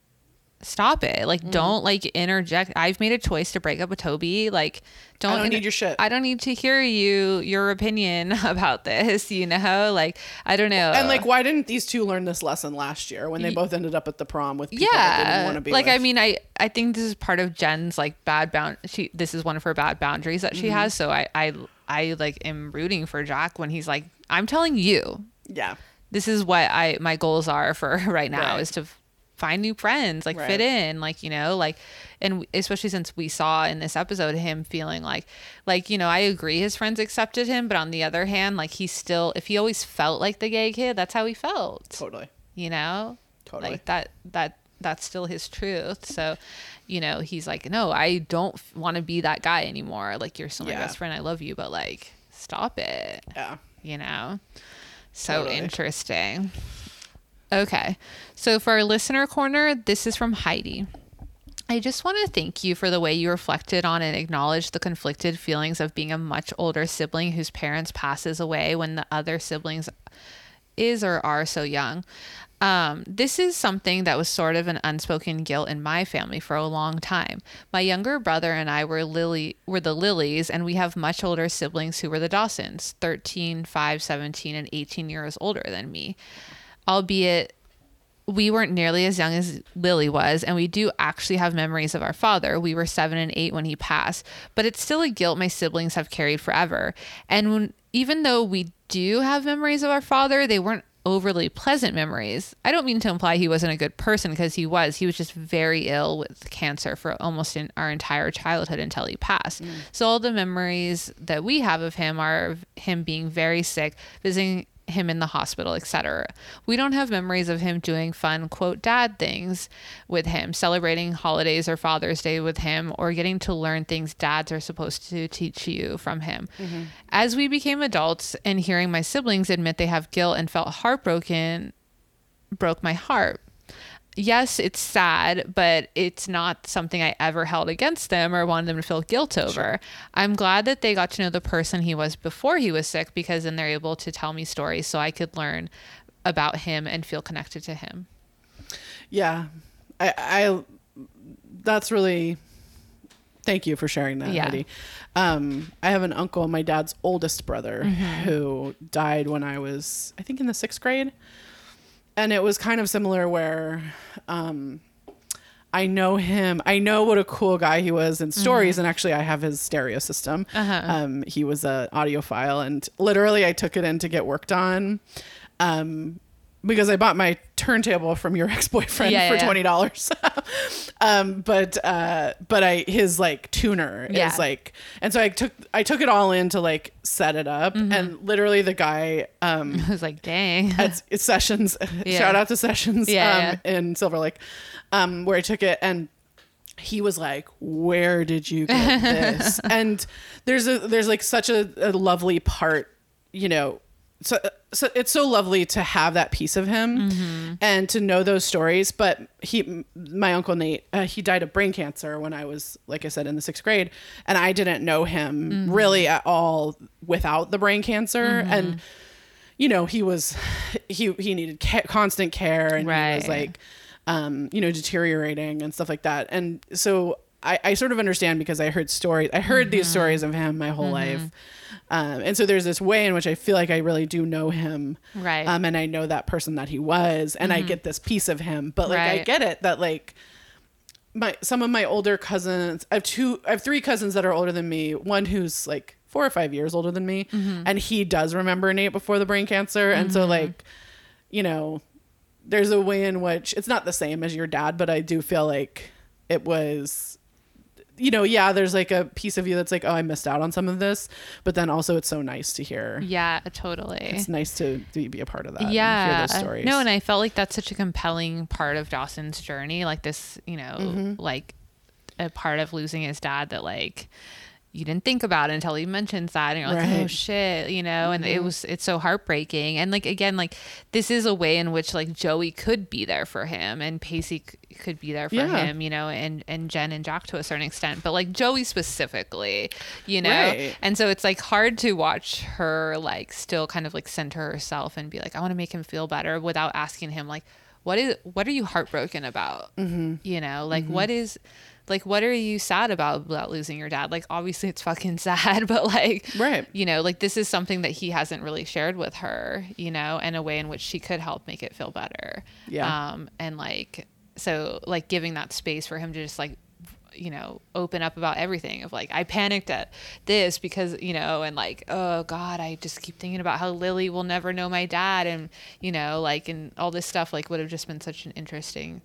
stop it. Like Mm-hmm. don't like interject. I've made a choice to break up with Toby. Like don't, don't inter- need your shit. I don't need to hear you your opinion (laughs) about this, you know? Like I don't know. and like, why didn't these two learn this lesson last year when they both ended up at the prom with people that didn't yeah want to be like with? i mean i i think this is part of jen's like bad bound she this is one of her bad boundaries that she Mm-hmm. has so i i i like am rooting for jack when he's like i'm telling you yeah, this is what i my goals are for (laughs) right now Right. is to find new friends like Right. fit in like you know like and especially since we saw in this episode him feeling like like you know i agree his friends accepted him but on the other hand like he still if he always felt like the gay kid that's how he felt totally. you know Totally. like that that that's still his truth so you know he's like no i don't want to be that guy anymore like you're still my Yeah. best friend i love you but like stop it Yeah. you know so Totally. interesting okay so for our listener corner this is from heidi I just want to thank you for the way you reflected on and acknowledged the conflicted feelings of being a much older sibling whose parents passes away when the other siblings is or are so young. Um, this is something that was sort of an unspoken guilt in my family for a long time. My younger brother and I were Lily were the Lilies, and we have much older siblings who were the Dawsons, 13, 5, 17, and 18 years older than me. Albeit we weren't nearly as young as Lily was, and we do actually have memories of our father. We were seven and eight when he passed, but it's still a guilt my siblings have carried forever. And when, even though we do have memories of our father, they weren't overly pleasant memories. I don't mean to imply he wasn't a good person because he was. He was just very ill with cancer for almost in our entire childhood until he passed. Mm. So all the memories that we have of him are of him being very sick, visiting him in the hospital, etc. We don't have memories of him doing fun, quote, dad things with him, celebrating holidays or Father's Day with him, or getting to learn things dads are supposed to teach you from him. Mm-hmm. As we became adults and hearing my siblings admit they have guilt and felt heartbroken broke my heart. Yes, it's sad, but it's not something I ever held against them or wanted them to feel guilt over. I'm glad that they got to know the person he was before he was sick because then they're able to tell me stories so I could learn about him and feel connected to him. Yeah. I, I that's really thank you for sharing that, Yeah. Heidi. Um, I have an uncle, my dad's oldest brother, Mm-hmm. who died when I was, I think, in the sixth grade. And it was kind of similar where um, I know him. I know what a cool guy he was in stories, and actually, I have his stereo system. Mm-hmm. Uh-huh. Um, he was an audiophile, and literally, I took it in to get worked on. Um, because I bought my turntable from your (laughs) ex boyfriend Yeah, for yeah, twenty dollars. (laughs) um, but uh, but I his like tuner Yeah. is like, and so I took I took it all in to like set it up, Mm-hmm. and literally the guy um (laughs) I was like, dang. at it's sessions shout out to sessions um in silver lake um where i took it and he was like where did you get this and there's a there's like such a, a lovely part you know so, so it's so lovely to have that piece of him Mm-hmm. and to know those stories but he my uncle nate uh, he died of brain cancer when i was like i said in the sixth grade and i didn't know him Mm-hmm. really at all without the brain cancer and you know he was he he needed ca- constant care and he was like um you know deteriorating and stuff like that and so I, I sort of understand because I heard stories I heard these stories of him my whole life. Um, and so there's this way in which I feel like I really do know him Right. um, and I know that person that he was and I get this piece of him. But like I get it that like my some of my older cousins I have two I have three cousins that are older than me. One who's like four or five years older than me Mm-hmm. and he does remember Nate before the brain cancer. And so like you know there's a way in which it's not the same as your dad but I do feel like it was you know yeah there's like a piece of you that's like oh I missed out on some of this but then also it's so nice to hear yeah, totally. it's nice to, to be a part of that yeah and hear those stories no and i felt like that's such a compelling part of dawson's journey like this you know Mm-hmm. like a part of losing his dad that like you didn't think about it until he mentions that and you're like oh Right. Mm-hmm. shit you know and it was it's so heartbreaking and like again like this is a way in which like joey could be there for him and pacey c- could be there for Yeah. him you know and and jen and jack to a certain extent but like joey specifically you know Right. and so it's like hard to watch her like still kind of like center herself and be like, I want to make him feel better without asking him like, what is what are you heartbroken about? Mm-hmm. You know, like what is like what are you sad about about losing your dad? Like obviously it's fucking (laughs) sad, but like Right. you know, like this is something that he hasn't really shared with her, you know, and a way in which she could help make it feel better. Yeah. Um and like so like giving that space for him to just like you know open up about everything of like i panicked at this because you know and like oh god i just keep thinking about how lily will never know my dad and you know like and all this stuff like would have just been such an interesting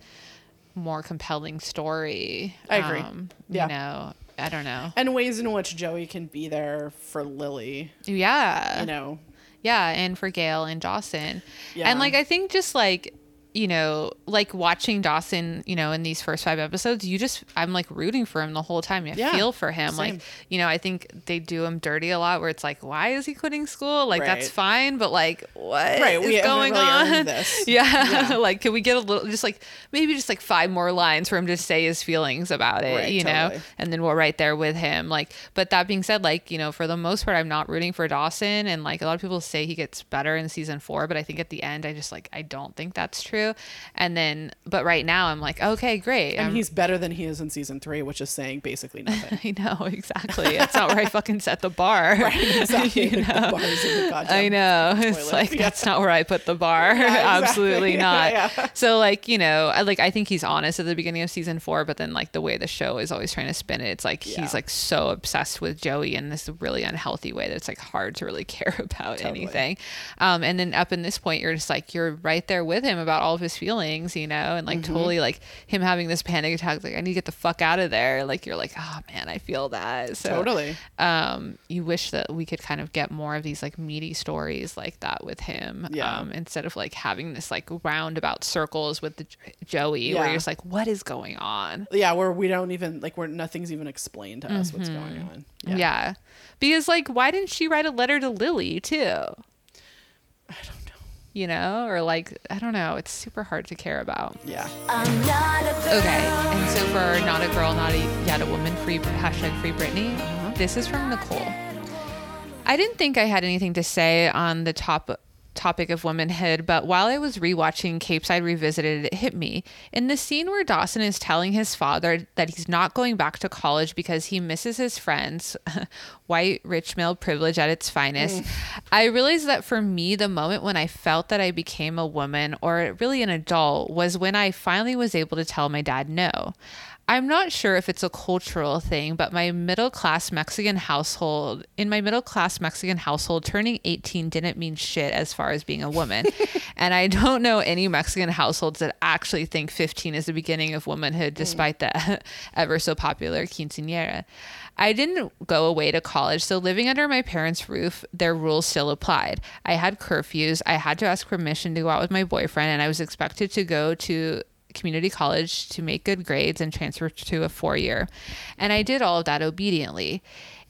more compelling story I agree. Um, yeah. you know i don't know and ways in which Joey can be there for Lily yeah you know Yeah, and for Gail and Dawson. Yeah. And like I think just like you know, like watching Dawson, you know, in these first five episodes, you just I'm like rooting for him the whole time. I Yeah, feel for him. same. Like, you know, I think they do him dirty a lot where it's like, why is he quitting school? Like that's fine, but like what Right, is we going really on? this. (laughs) Yeah. Yeah. like can we get a little just like maybe just like five more lines for him to say his feelings about it, Right, you know? and then we're right there with him. Like, but that being said, like, you know, for the most part, I'm not rooting for Dawson. And like a lot of people say he gets better in season four, but I think at the end, I just like, I don't think that's true. Through. And then, but right now I'm like, okay, great. And I'm- he's better than he is in season three, which is saying basically (laughs) nothing. I know exactly. It's not where I fucking set the bar. (laughs) exactly. (laughs) You know? I know. It's like Yeah. that's not where I put the bar. Absolutely exactly. not. Yeah, yeah. So like, you know, I like I think he's honest at the beginning of season 4, but then like the way the show is always trying to spin it, it's like Yeah. he's like so obsessed with Joey in this really unhealthy way that it's like hard to really care about Totally. anything. Um and then up in this point you're just like you're right there with him about all of his feelings, you know, and like Mm-hmm. totally like him having this panic attack like I need to get the fuck out of there. Like you're like, "Oh man, I feel that." So Totally. um, you wish that we could kind of get more of these like meaty stories like that with him Yeah. um, instead of like having this like roundabout circles with the joey where Yeah. you're just like what is going on Yeah, where we don't even like where nothing's even explained to us what's going on. yeah. because like why didn't she write a letter to lily too I don't know. You know or like i don't know it's super hard to care about Yeah. I'm not a girl. Okay, and so for not a girl, not a yet a woman, free hashtag free Britney. Uh-huh. This is from Nicole. I didn't think I had anything to say on the top topic of womanhood, but while I was rewatching Capeside Revisited, it hit me. In the scene where Dawson is telling his father that he's not going back to college because he misses his friends, (laughs) white rich male privilege at its finest, mm. I realized that for me, the moment when I felt that I became a woman or really an adult was when I finally was able to tell my dad no. I'm not sure if it's a cultural thing, but my middle class Mexican household, in my middle class Mexican household, turning 18 didn't mean shit as far as being a woman. (laughs) and I don't know any Mexican households that actually think 15 is the beginning of womanhood, mm. despite the (laughs) ever so popular quinceanera. I didn't go away to college, so living under my parents' roof, their rules still applied. I had curfews, I had to ask permission to go out with my boyfriend, and I was expected to go to community college to make good grades and transfer to a four year. And I did all of that obediently.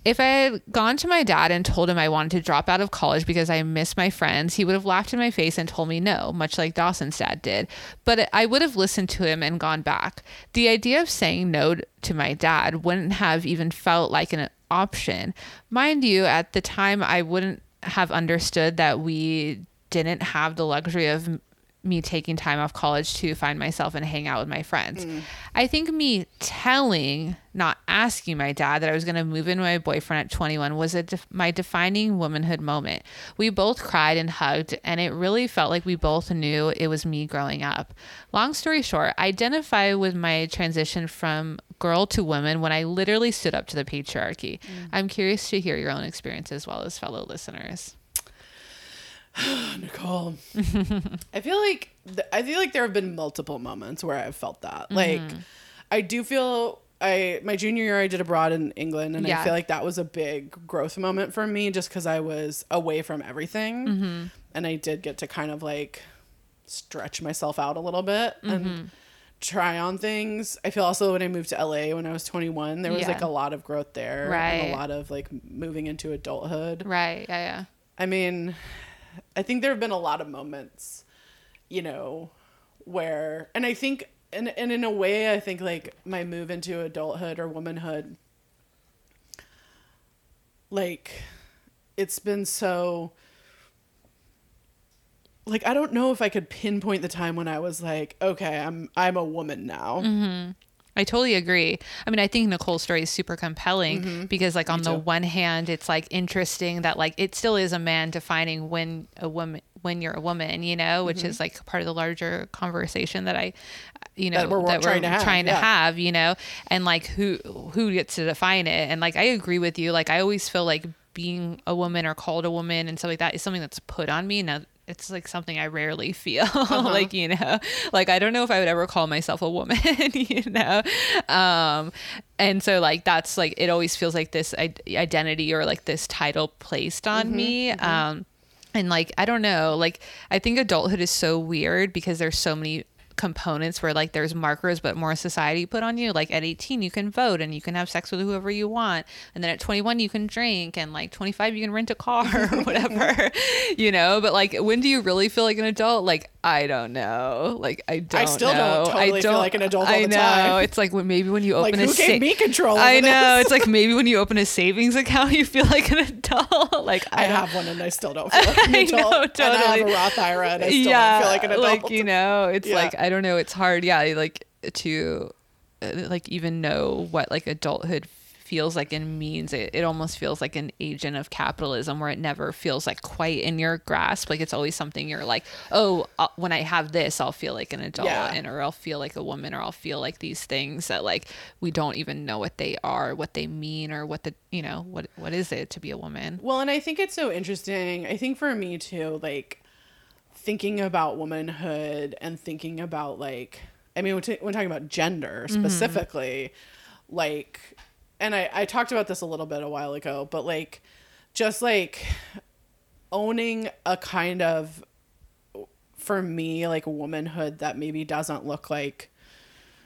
If I had gone to my dad and told him I wanted to drop out of college because I miss my friends, he would have laughed in my face and told me no, much like Dawson's dad did. But I would have listened to him and gone back. The idea of saying no to my dad wouldn't have even felt like an option. Mind you, at the time, I wouldn't have understood that we didn't have the luxury of me taking time off college to find myself and hang out with my friends. Mm. I think me telling, not asking my dad that I was going to move in with my boyfriend at 21 was a def- my defining womanhood moment. We both cried and hugged, and it really felt like we both knew it was me growing up. Long story short, I identify with my transition from girl to woman when I literally stood up to the patriarchy. Mm. I'm curious to hear your own experience as well as fellow listeners. (gasps) Nicole. (laughs) I feel like th- I feel like there have been multiple moments where I've felt that. Like Mm-hmm. I do feel I my junior year I did abroad in England and Yeah. I feel like that was a big growth moment for me just cuz I was away from everything Mm-hmm. and I did get to kind of like stretch myself out a little bit Mm-hmm. and try on things. I feel also when I moved to LA when I was 21 there was Yeah. like a lot of growth there and Right. a lot of like moving into adulthood. Right. Yeah. Yeah. I mean, I think there have been a lot of moments, you know, where, and I think, and, and in a way, I think like my move into adulthood or womanhood, like, it's been so, like, I don't know if I could pinpoint the time when I was like, okay, I'm, I'm a woman now. Mm-hmm. I totally agree. I mean, I think Nicole's story is super compelling mm-hmm. because, like, on the too. one hand, it's like interesting that like it still is a man defining when a woman when you're a woman, you know, which mm-hmm. is like part of the larger conversation that I, you know, That we're trying to have, trying to have, you know, and like who who gets to define it. And like I agree with you. Like I always feel like being a woman or called a woman and stuff like that is something that's put on me. Now it's like something I rarely feel. (laughs) like, you know, like I don't know if I would ever call myself a woman, (laughs) you know? Um, and so like that's like it always feels like this I- identity or like this title placed on me. Um, and like I don't know, like I think adulthood is so weird because there's so many components where like there's markers but more society put on you. Like at 18 you can vote and you can have sex with whoever you want. And then at 21 you can drink and like 25 you can rent a car (laughs) or whatever (laughs) you know? But like when do you really feel like an adult? Like I don't know. Like I don't. I still don't know. totally I feel don't, like an adult all I the know. time. It's like when maybe when you Like, open a who gave me control I know. this? It's like (laughs) maybe when you open a savings account, you feel like an adult. (laughs) like I I, have one and I still don't feel like (laughs) an I adult. know, And I have a. Roth IRA and I still yeah, don't feel like an adult. like you know, it's Yeah. like I don't know. It's hard. Yeah, like to uh, like even know what like adulthood feels like and means it, it almost feels like an agent of capitalism where it never feels like quite in your grasp like it's always something you're like oh uh, when i have this i'll feel like an adult Yeah. and or i'll feel like a woman or i'll feel like these things that like we don't even know what they are what they mean or what the you know what what is it to be a woman Well, and I think it's so interesting. I think for me too, like thinking about womanhood and thinking about like, I mean, when, t- when talking about gender specifically, like, and I, I talked about this a little bit a while ago, but like, just like owning a kind of, for me, like womanhood that maybe doesn't look like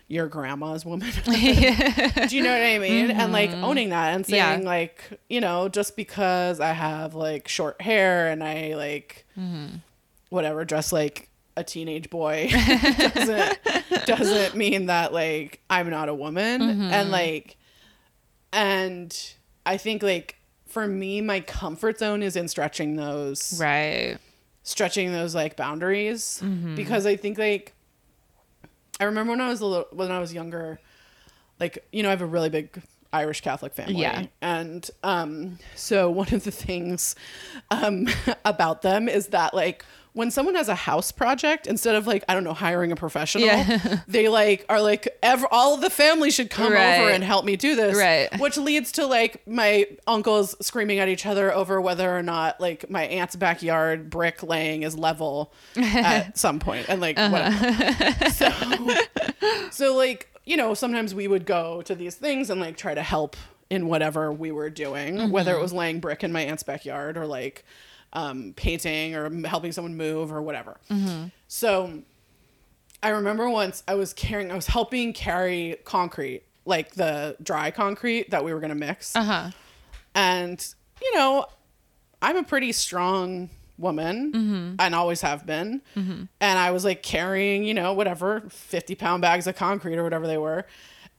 your grandma's womanhood. (laughs) Do you know what I mean? And like mm-hmm. owning that and Yeah. saying like, you know, just because I have like short hair and I like mm-hmm. whatever dress like a teenage boy (laughs) (laughs) doesn't doesn't mean that like I'm not a woman and mm-hmm. like and I think like for me my comfort zone is in stretching those right. stretching those like boundaries. Because I think like I remember when I was a little when I was younger, like you know I have a really big Irish Catholic family, Yeah. and um, so one of the things um (laughs) about them is that like when someone has a house project instead of like I don't know hiring a professional, Yeah. (laughs) they like are like all of the family should come over and help me do this, Right. Which leads to like my uncles screaming at each other over whether or not like my aunt's backyard brick laying is level (laughs) at some point and like uh-huh. whatever. (laughs) So, so like you know sometimes we would go to these things and like try to help in whatever we were doing, whether it mm-hmm. was laying brick in my aunt's backyard or like um, painting or helping someone move or whatever. So I remember once I was carrying, I was helping carry concrete, like the dry concrete that we were gonna mix. uh-huh And, you know, I'm a pretty strong woman and always have been. And I was like carrying, you know, whatever, 50 pound bags of concrete or whatever they were.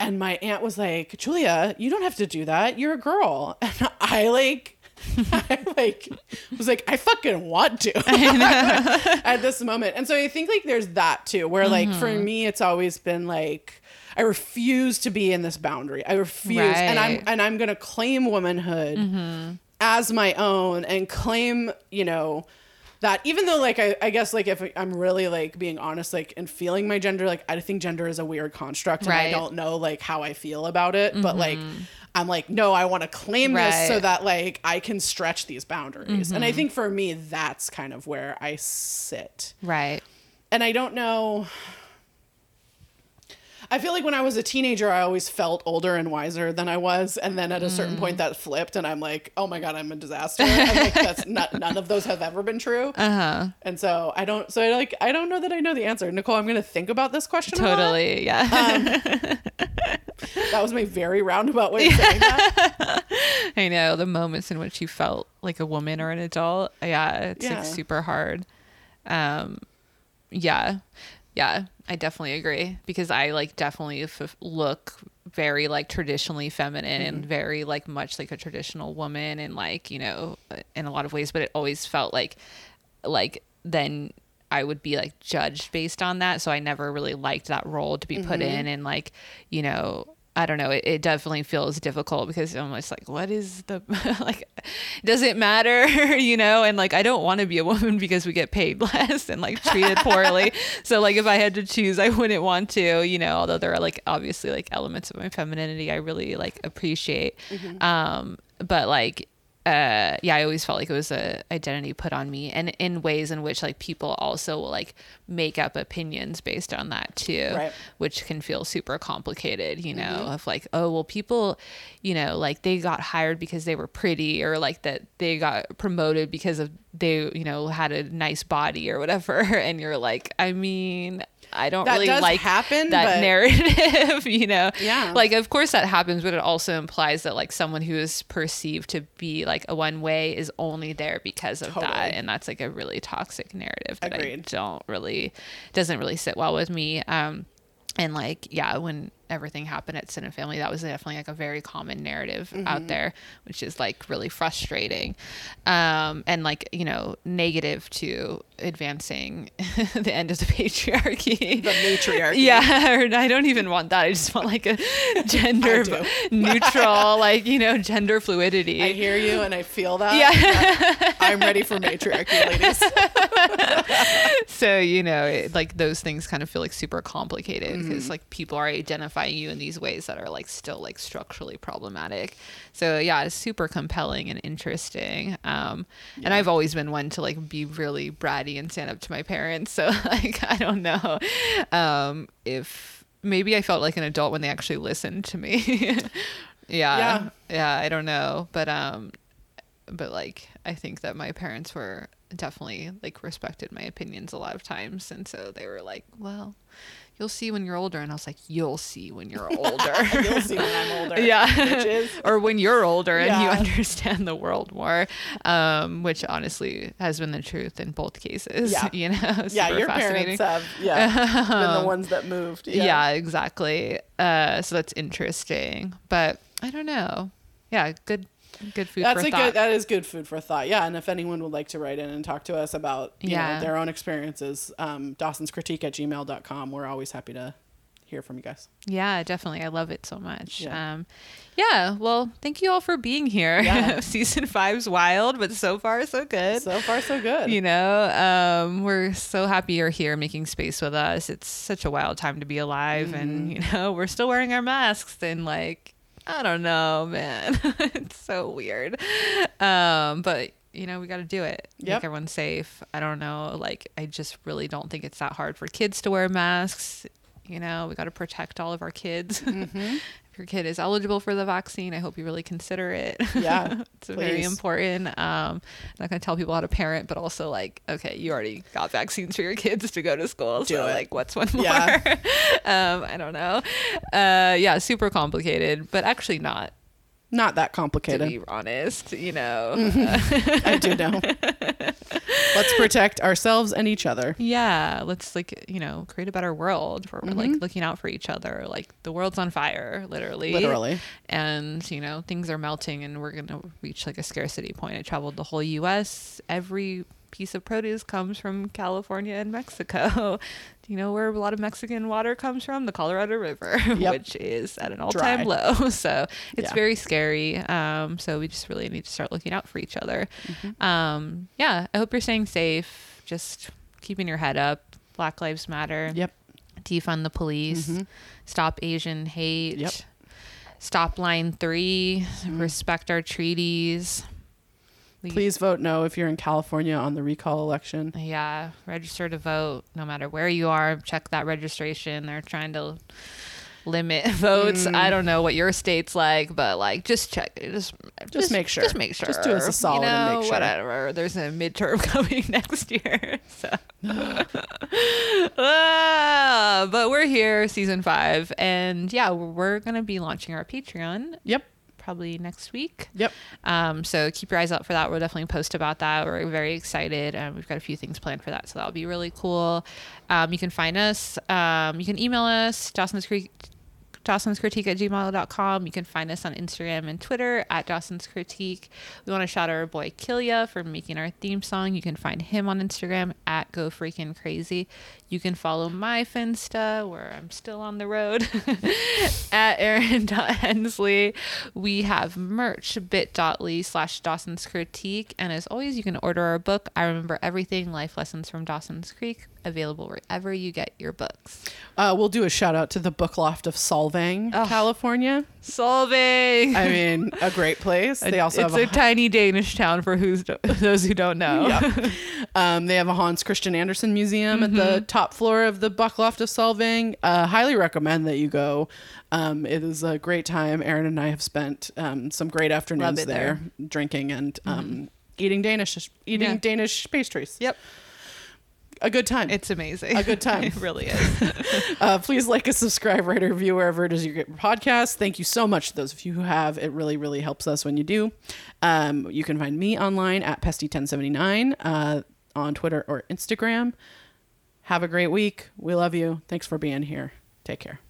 And my aunt was like, Julia, you don't have to do that. You're a girl. (laughs) And I like, (laughs) I like was like, I fucking want to (laughs) (laughs) at this moment. And so I think like there's that too, where like for Mm-hmm. me it's always been like I refuse to be in this boundary. I refuse and I'm and I'm gonna claim womanhood as my own and claim, you know, that even though like I, I guess like if I'm really like being honest, like and feeling my gender, like I think gender is a weird construct and I don't know like how I feel about it. But like I'm like, no, I want to claim this so that like I can stretch these boundaries. And I mm-hmm. think for me that's kind of where I sit. right And I don't know I feel like when I was a teenager, I always felt older and wiser than I was, and then at a certain point that flipped, and I'm like, "Oh my god, I'm a disaster." And like that's (laughs) not none of those have ever been true. uh-huh And so I don't. So I like I don't know that I know the answer. Nicole, I'm gonna think about this question. totally yeah (laughs) That was my very roundabout way of saying that. (laughs) I know the moments in which you felt like a woman or an adult. Yeah, it's Yeah. like super hard. Um, yeah, yeah, I definitely agree because I like definitely f- look very like traditionally feminine and Mm-hmm. very like much like a traditional woman and like you know in a lot of ways, but it always felt like like then I would be like judged based on that. So I never really liked that role to be put Mm-hmm. in and like, you know, I don't know. It, it definitely feels difficult because I'm just like, what is the (laughs) like? Does it matter? (laughs) you know? And like, I don't want to be a woman (laughs) because we get paid less and like treated poorly. so like, if I had to choose, I wouldn't want to. You know, although there are like obviously like elements of my femininity I really like appreciate. Um, but like, uh yeah i always felt like it was a identity put on me and in ways in which like people also will like make up opinions based on that too Right. which can feel super complicated you know of like oh well people you know like they got hired because they were pretty or like that they got promoted because of they you know had a nice body or whatever (laughs) and you're like i mean I don't That really like happen, that but- narrative, (laughs) you know. Yeah. Like of course that happens, but it also implies that like someone who is perceived to be like a one way is only there because of Totally. that. And that's like a really toxic narrative that I don't really doesn't really sit well with me. Um and like yeah when everything happened at Sin and Family that was definitely like a very common narrative Mm-hmm. out there which is like really frustrating um and like you know negative to advancing (laughs) the end of the (laughs) patriarchy The matriarchy. yeah or I don't even want that I just want like a (laughs) gender neutral like you know gender fluidity I hear you and I feel that. yeah I'm ready for matriarchy, ladies. so you know it, like those things kind of feel like super complicated because Mm-hmm. like people are identifying you in these ways that are like still like structurally problematic. So yeah it's super compelling and interesting um and i've always been one to like be really bratty and stand up to my parents (laughs) so like i don't know um if maybe i felt like an adult when they actually listened to me. (laughs) Yeah. Yeah. yeah i don't know but um but like I think that my parents were definitely like respected my opinions a lot of times and so they were like well you'll see when you're older and I was like you'll see when you're (laughs) older You'll see when I'm older. (laughs) yeah (laughs) or when you're older and you understand the world more um which honestly has been the truth in both cases Yeah. you know Yeah, your fascinating. parents have yeah been the ones that moved. yeah. exactly uh so that's interesting but I don't know yeah good good food That's for a thought good. That is good food for thought. Yeah, and if anyone would like to write in and talk to us about you Yeah. know, their own experiences, um, Dawson's Critique at gmail.com. We're always happy to hear from you guys. Yeah, definitely. I love it so much. Yeah. Um, yeah. Well, thank you all for being here. Yeah. (laughs) Season five's wild, but so far so good. So far, so good. you know, um, we're so happy you're here making space with us. It's such a wild time to be alive, and Mm-hmm. you know, (laughs) we're still wearing our masks and like, I don't know, man. (laughs) it's so weird. Um, but you know, we got to do it. Yep. Make everyone safe. I don't know. Like, I just really don't think it's that hard for kids to wear masks. You know, we got to protect all of our kids. (laughs) Mm-hmm. if your kid is eligible for the vaccine, I hope you really consider it. Yeah, (laughs) it's very important. Um, I'm not going to tell people how to parent, but also like, okay, you already got vaccines for your kids to go to school. Do so it. like, what's one more? Yeah. (laughs) um, I don't know. Uh, yeah, super complicated, but actually not Not that complicated. to be honest. You know. I do know. (laughs) Let's protect ourselves and each other. Yeah, let's like you know create a better world where we're Mm-hmm. like looking out for each other. Like the world's on fire, literally. Literally. And you know things are melting, and we're gonna reach like a scarcity point. I traveled the whole U.S. Every piece of produce comes from California and Mexico. (laughs) Do you know where a lot of Mexican water comes from? The Colorado River, (laughs) Yep. which is at an all-time low. (laughs) So it's Yeah. very scary. Um, so we just really need to start looking out for each other. Mm-hmm. Um, yeah, I hope you're staying safe. Just keeping your head up. Black Lives Matter. Yep. Defund the police. Mhm. Stop Asian hate. Yep. Stop line 3 Respect our treaties. Please vote no if you're in California on the recall election. Yeah, register to vote no matter where you are. Check that registration. They're trying to limit (laughs) votes. Mm. I don't know what your state's like, but like just check it. Just just, make sure. Just make sure. Just do us a solid you know, and make sure. Whatever. There's a midterm (laughs) coming (laughs) next year. So Ah, but we're here, season five. And yeah, we're gonna be launching our Patreon Yep. Probably next week. Yep. Um, so keep your eyes out for that. We'll definitely post about that. We're very excited. and we've got a few things planned for that. So that'll be really cool. Um, you can find us. Um, you can email us, Dawson's Creek. Dawson's Critique at gmail.com. You can find us on Instagram and Twitter at Dawson's Critique. We want to shout out our boy Kilia for making our theme song. You can find him on Instagram at Go Freaking Crazy. You can follow my Finsta, where I'm still on the road, (laughs) at Erin.Hensley. We have merch, bit.ly slash Dawson's Critique. And as always, you can order our book, I Remember Everything Life Lessons from Dawson's Creek, available wherever you get your books. Uh, we'll do a shout out to the Book Loft of Solvang, Oh. California. Solvang! I mean, a great place. (laughs) They also it's have a tiny Danish town for who's (laughs) those who don't know. yeah. (laughs) Um, they have a Hans Christian Andersen museum at Mm-hmm. the top floor of the Book Loft of Solvang. Uh, highly recommend that you go. Um, it is a great time. Erin and I have spent um, some great afternoons there, there. Mm-hmm. drinking and um, eating Danish eating Yeah. Danish pastries. Yep a good time. It's amazing. A good time. (laughs) it really is. (laughs) uh, please like us, subscribe, rate, or review wherever it is you get your podcast. Thank you so much to those of you who have. It really, really helps us when you do. Um, you can find me online at pesty1079 uh, on Twitter or Instagram. Have a great week. We love you. Thanks for being here. Take care.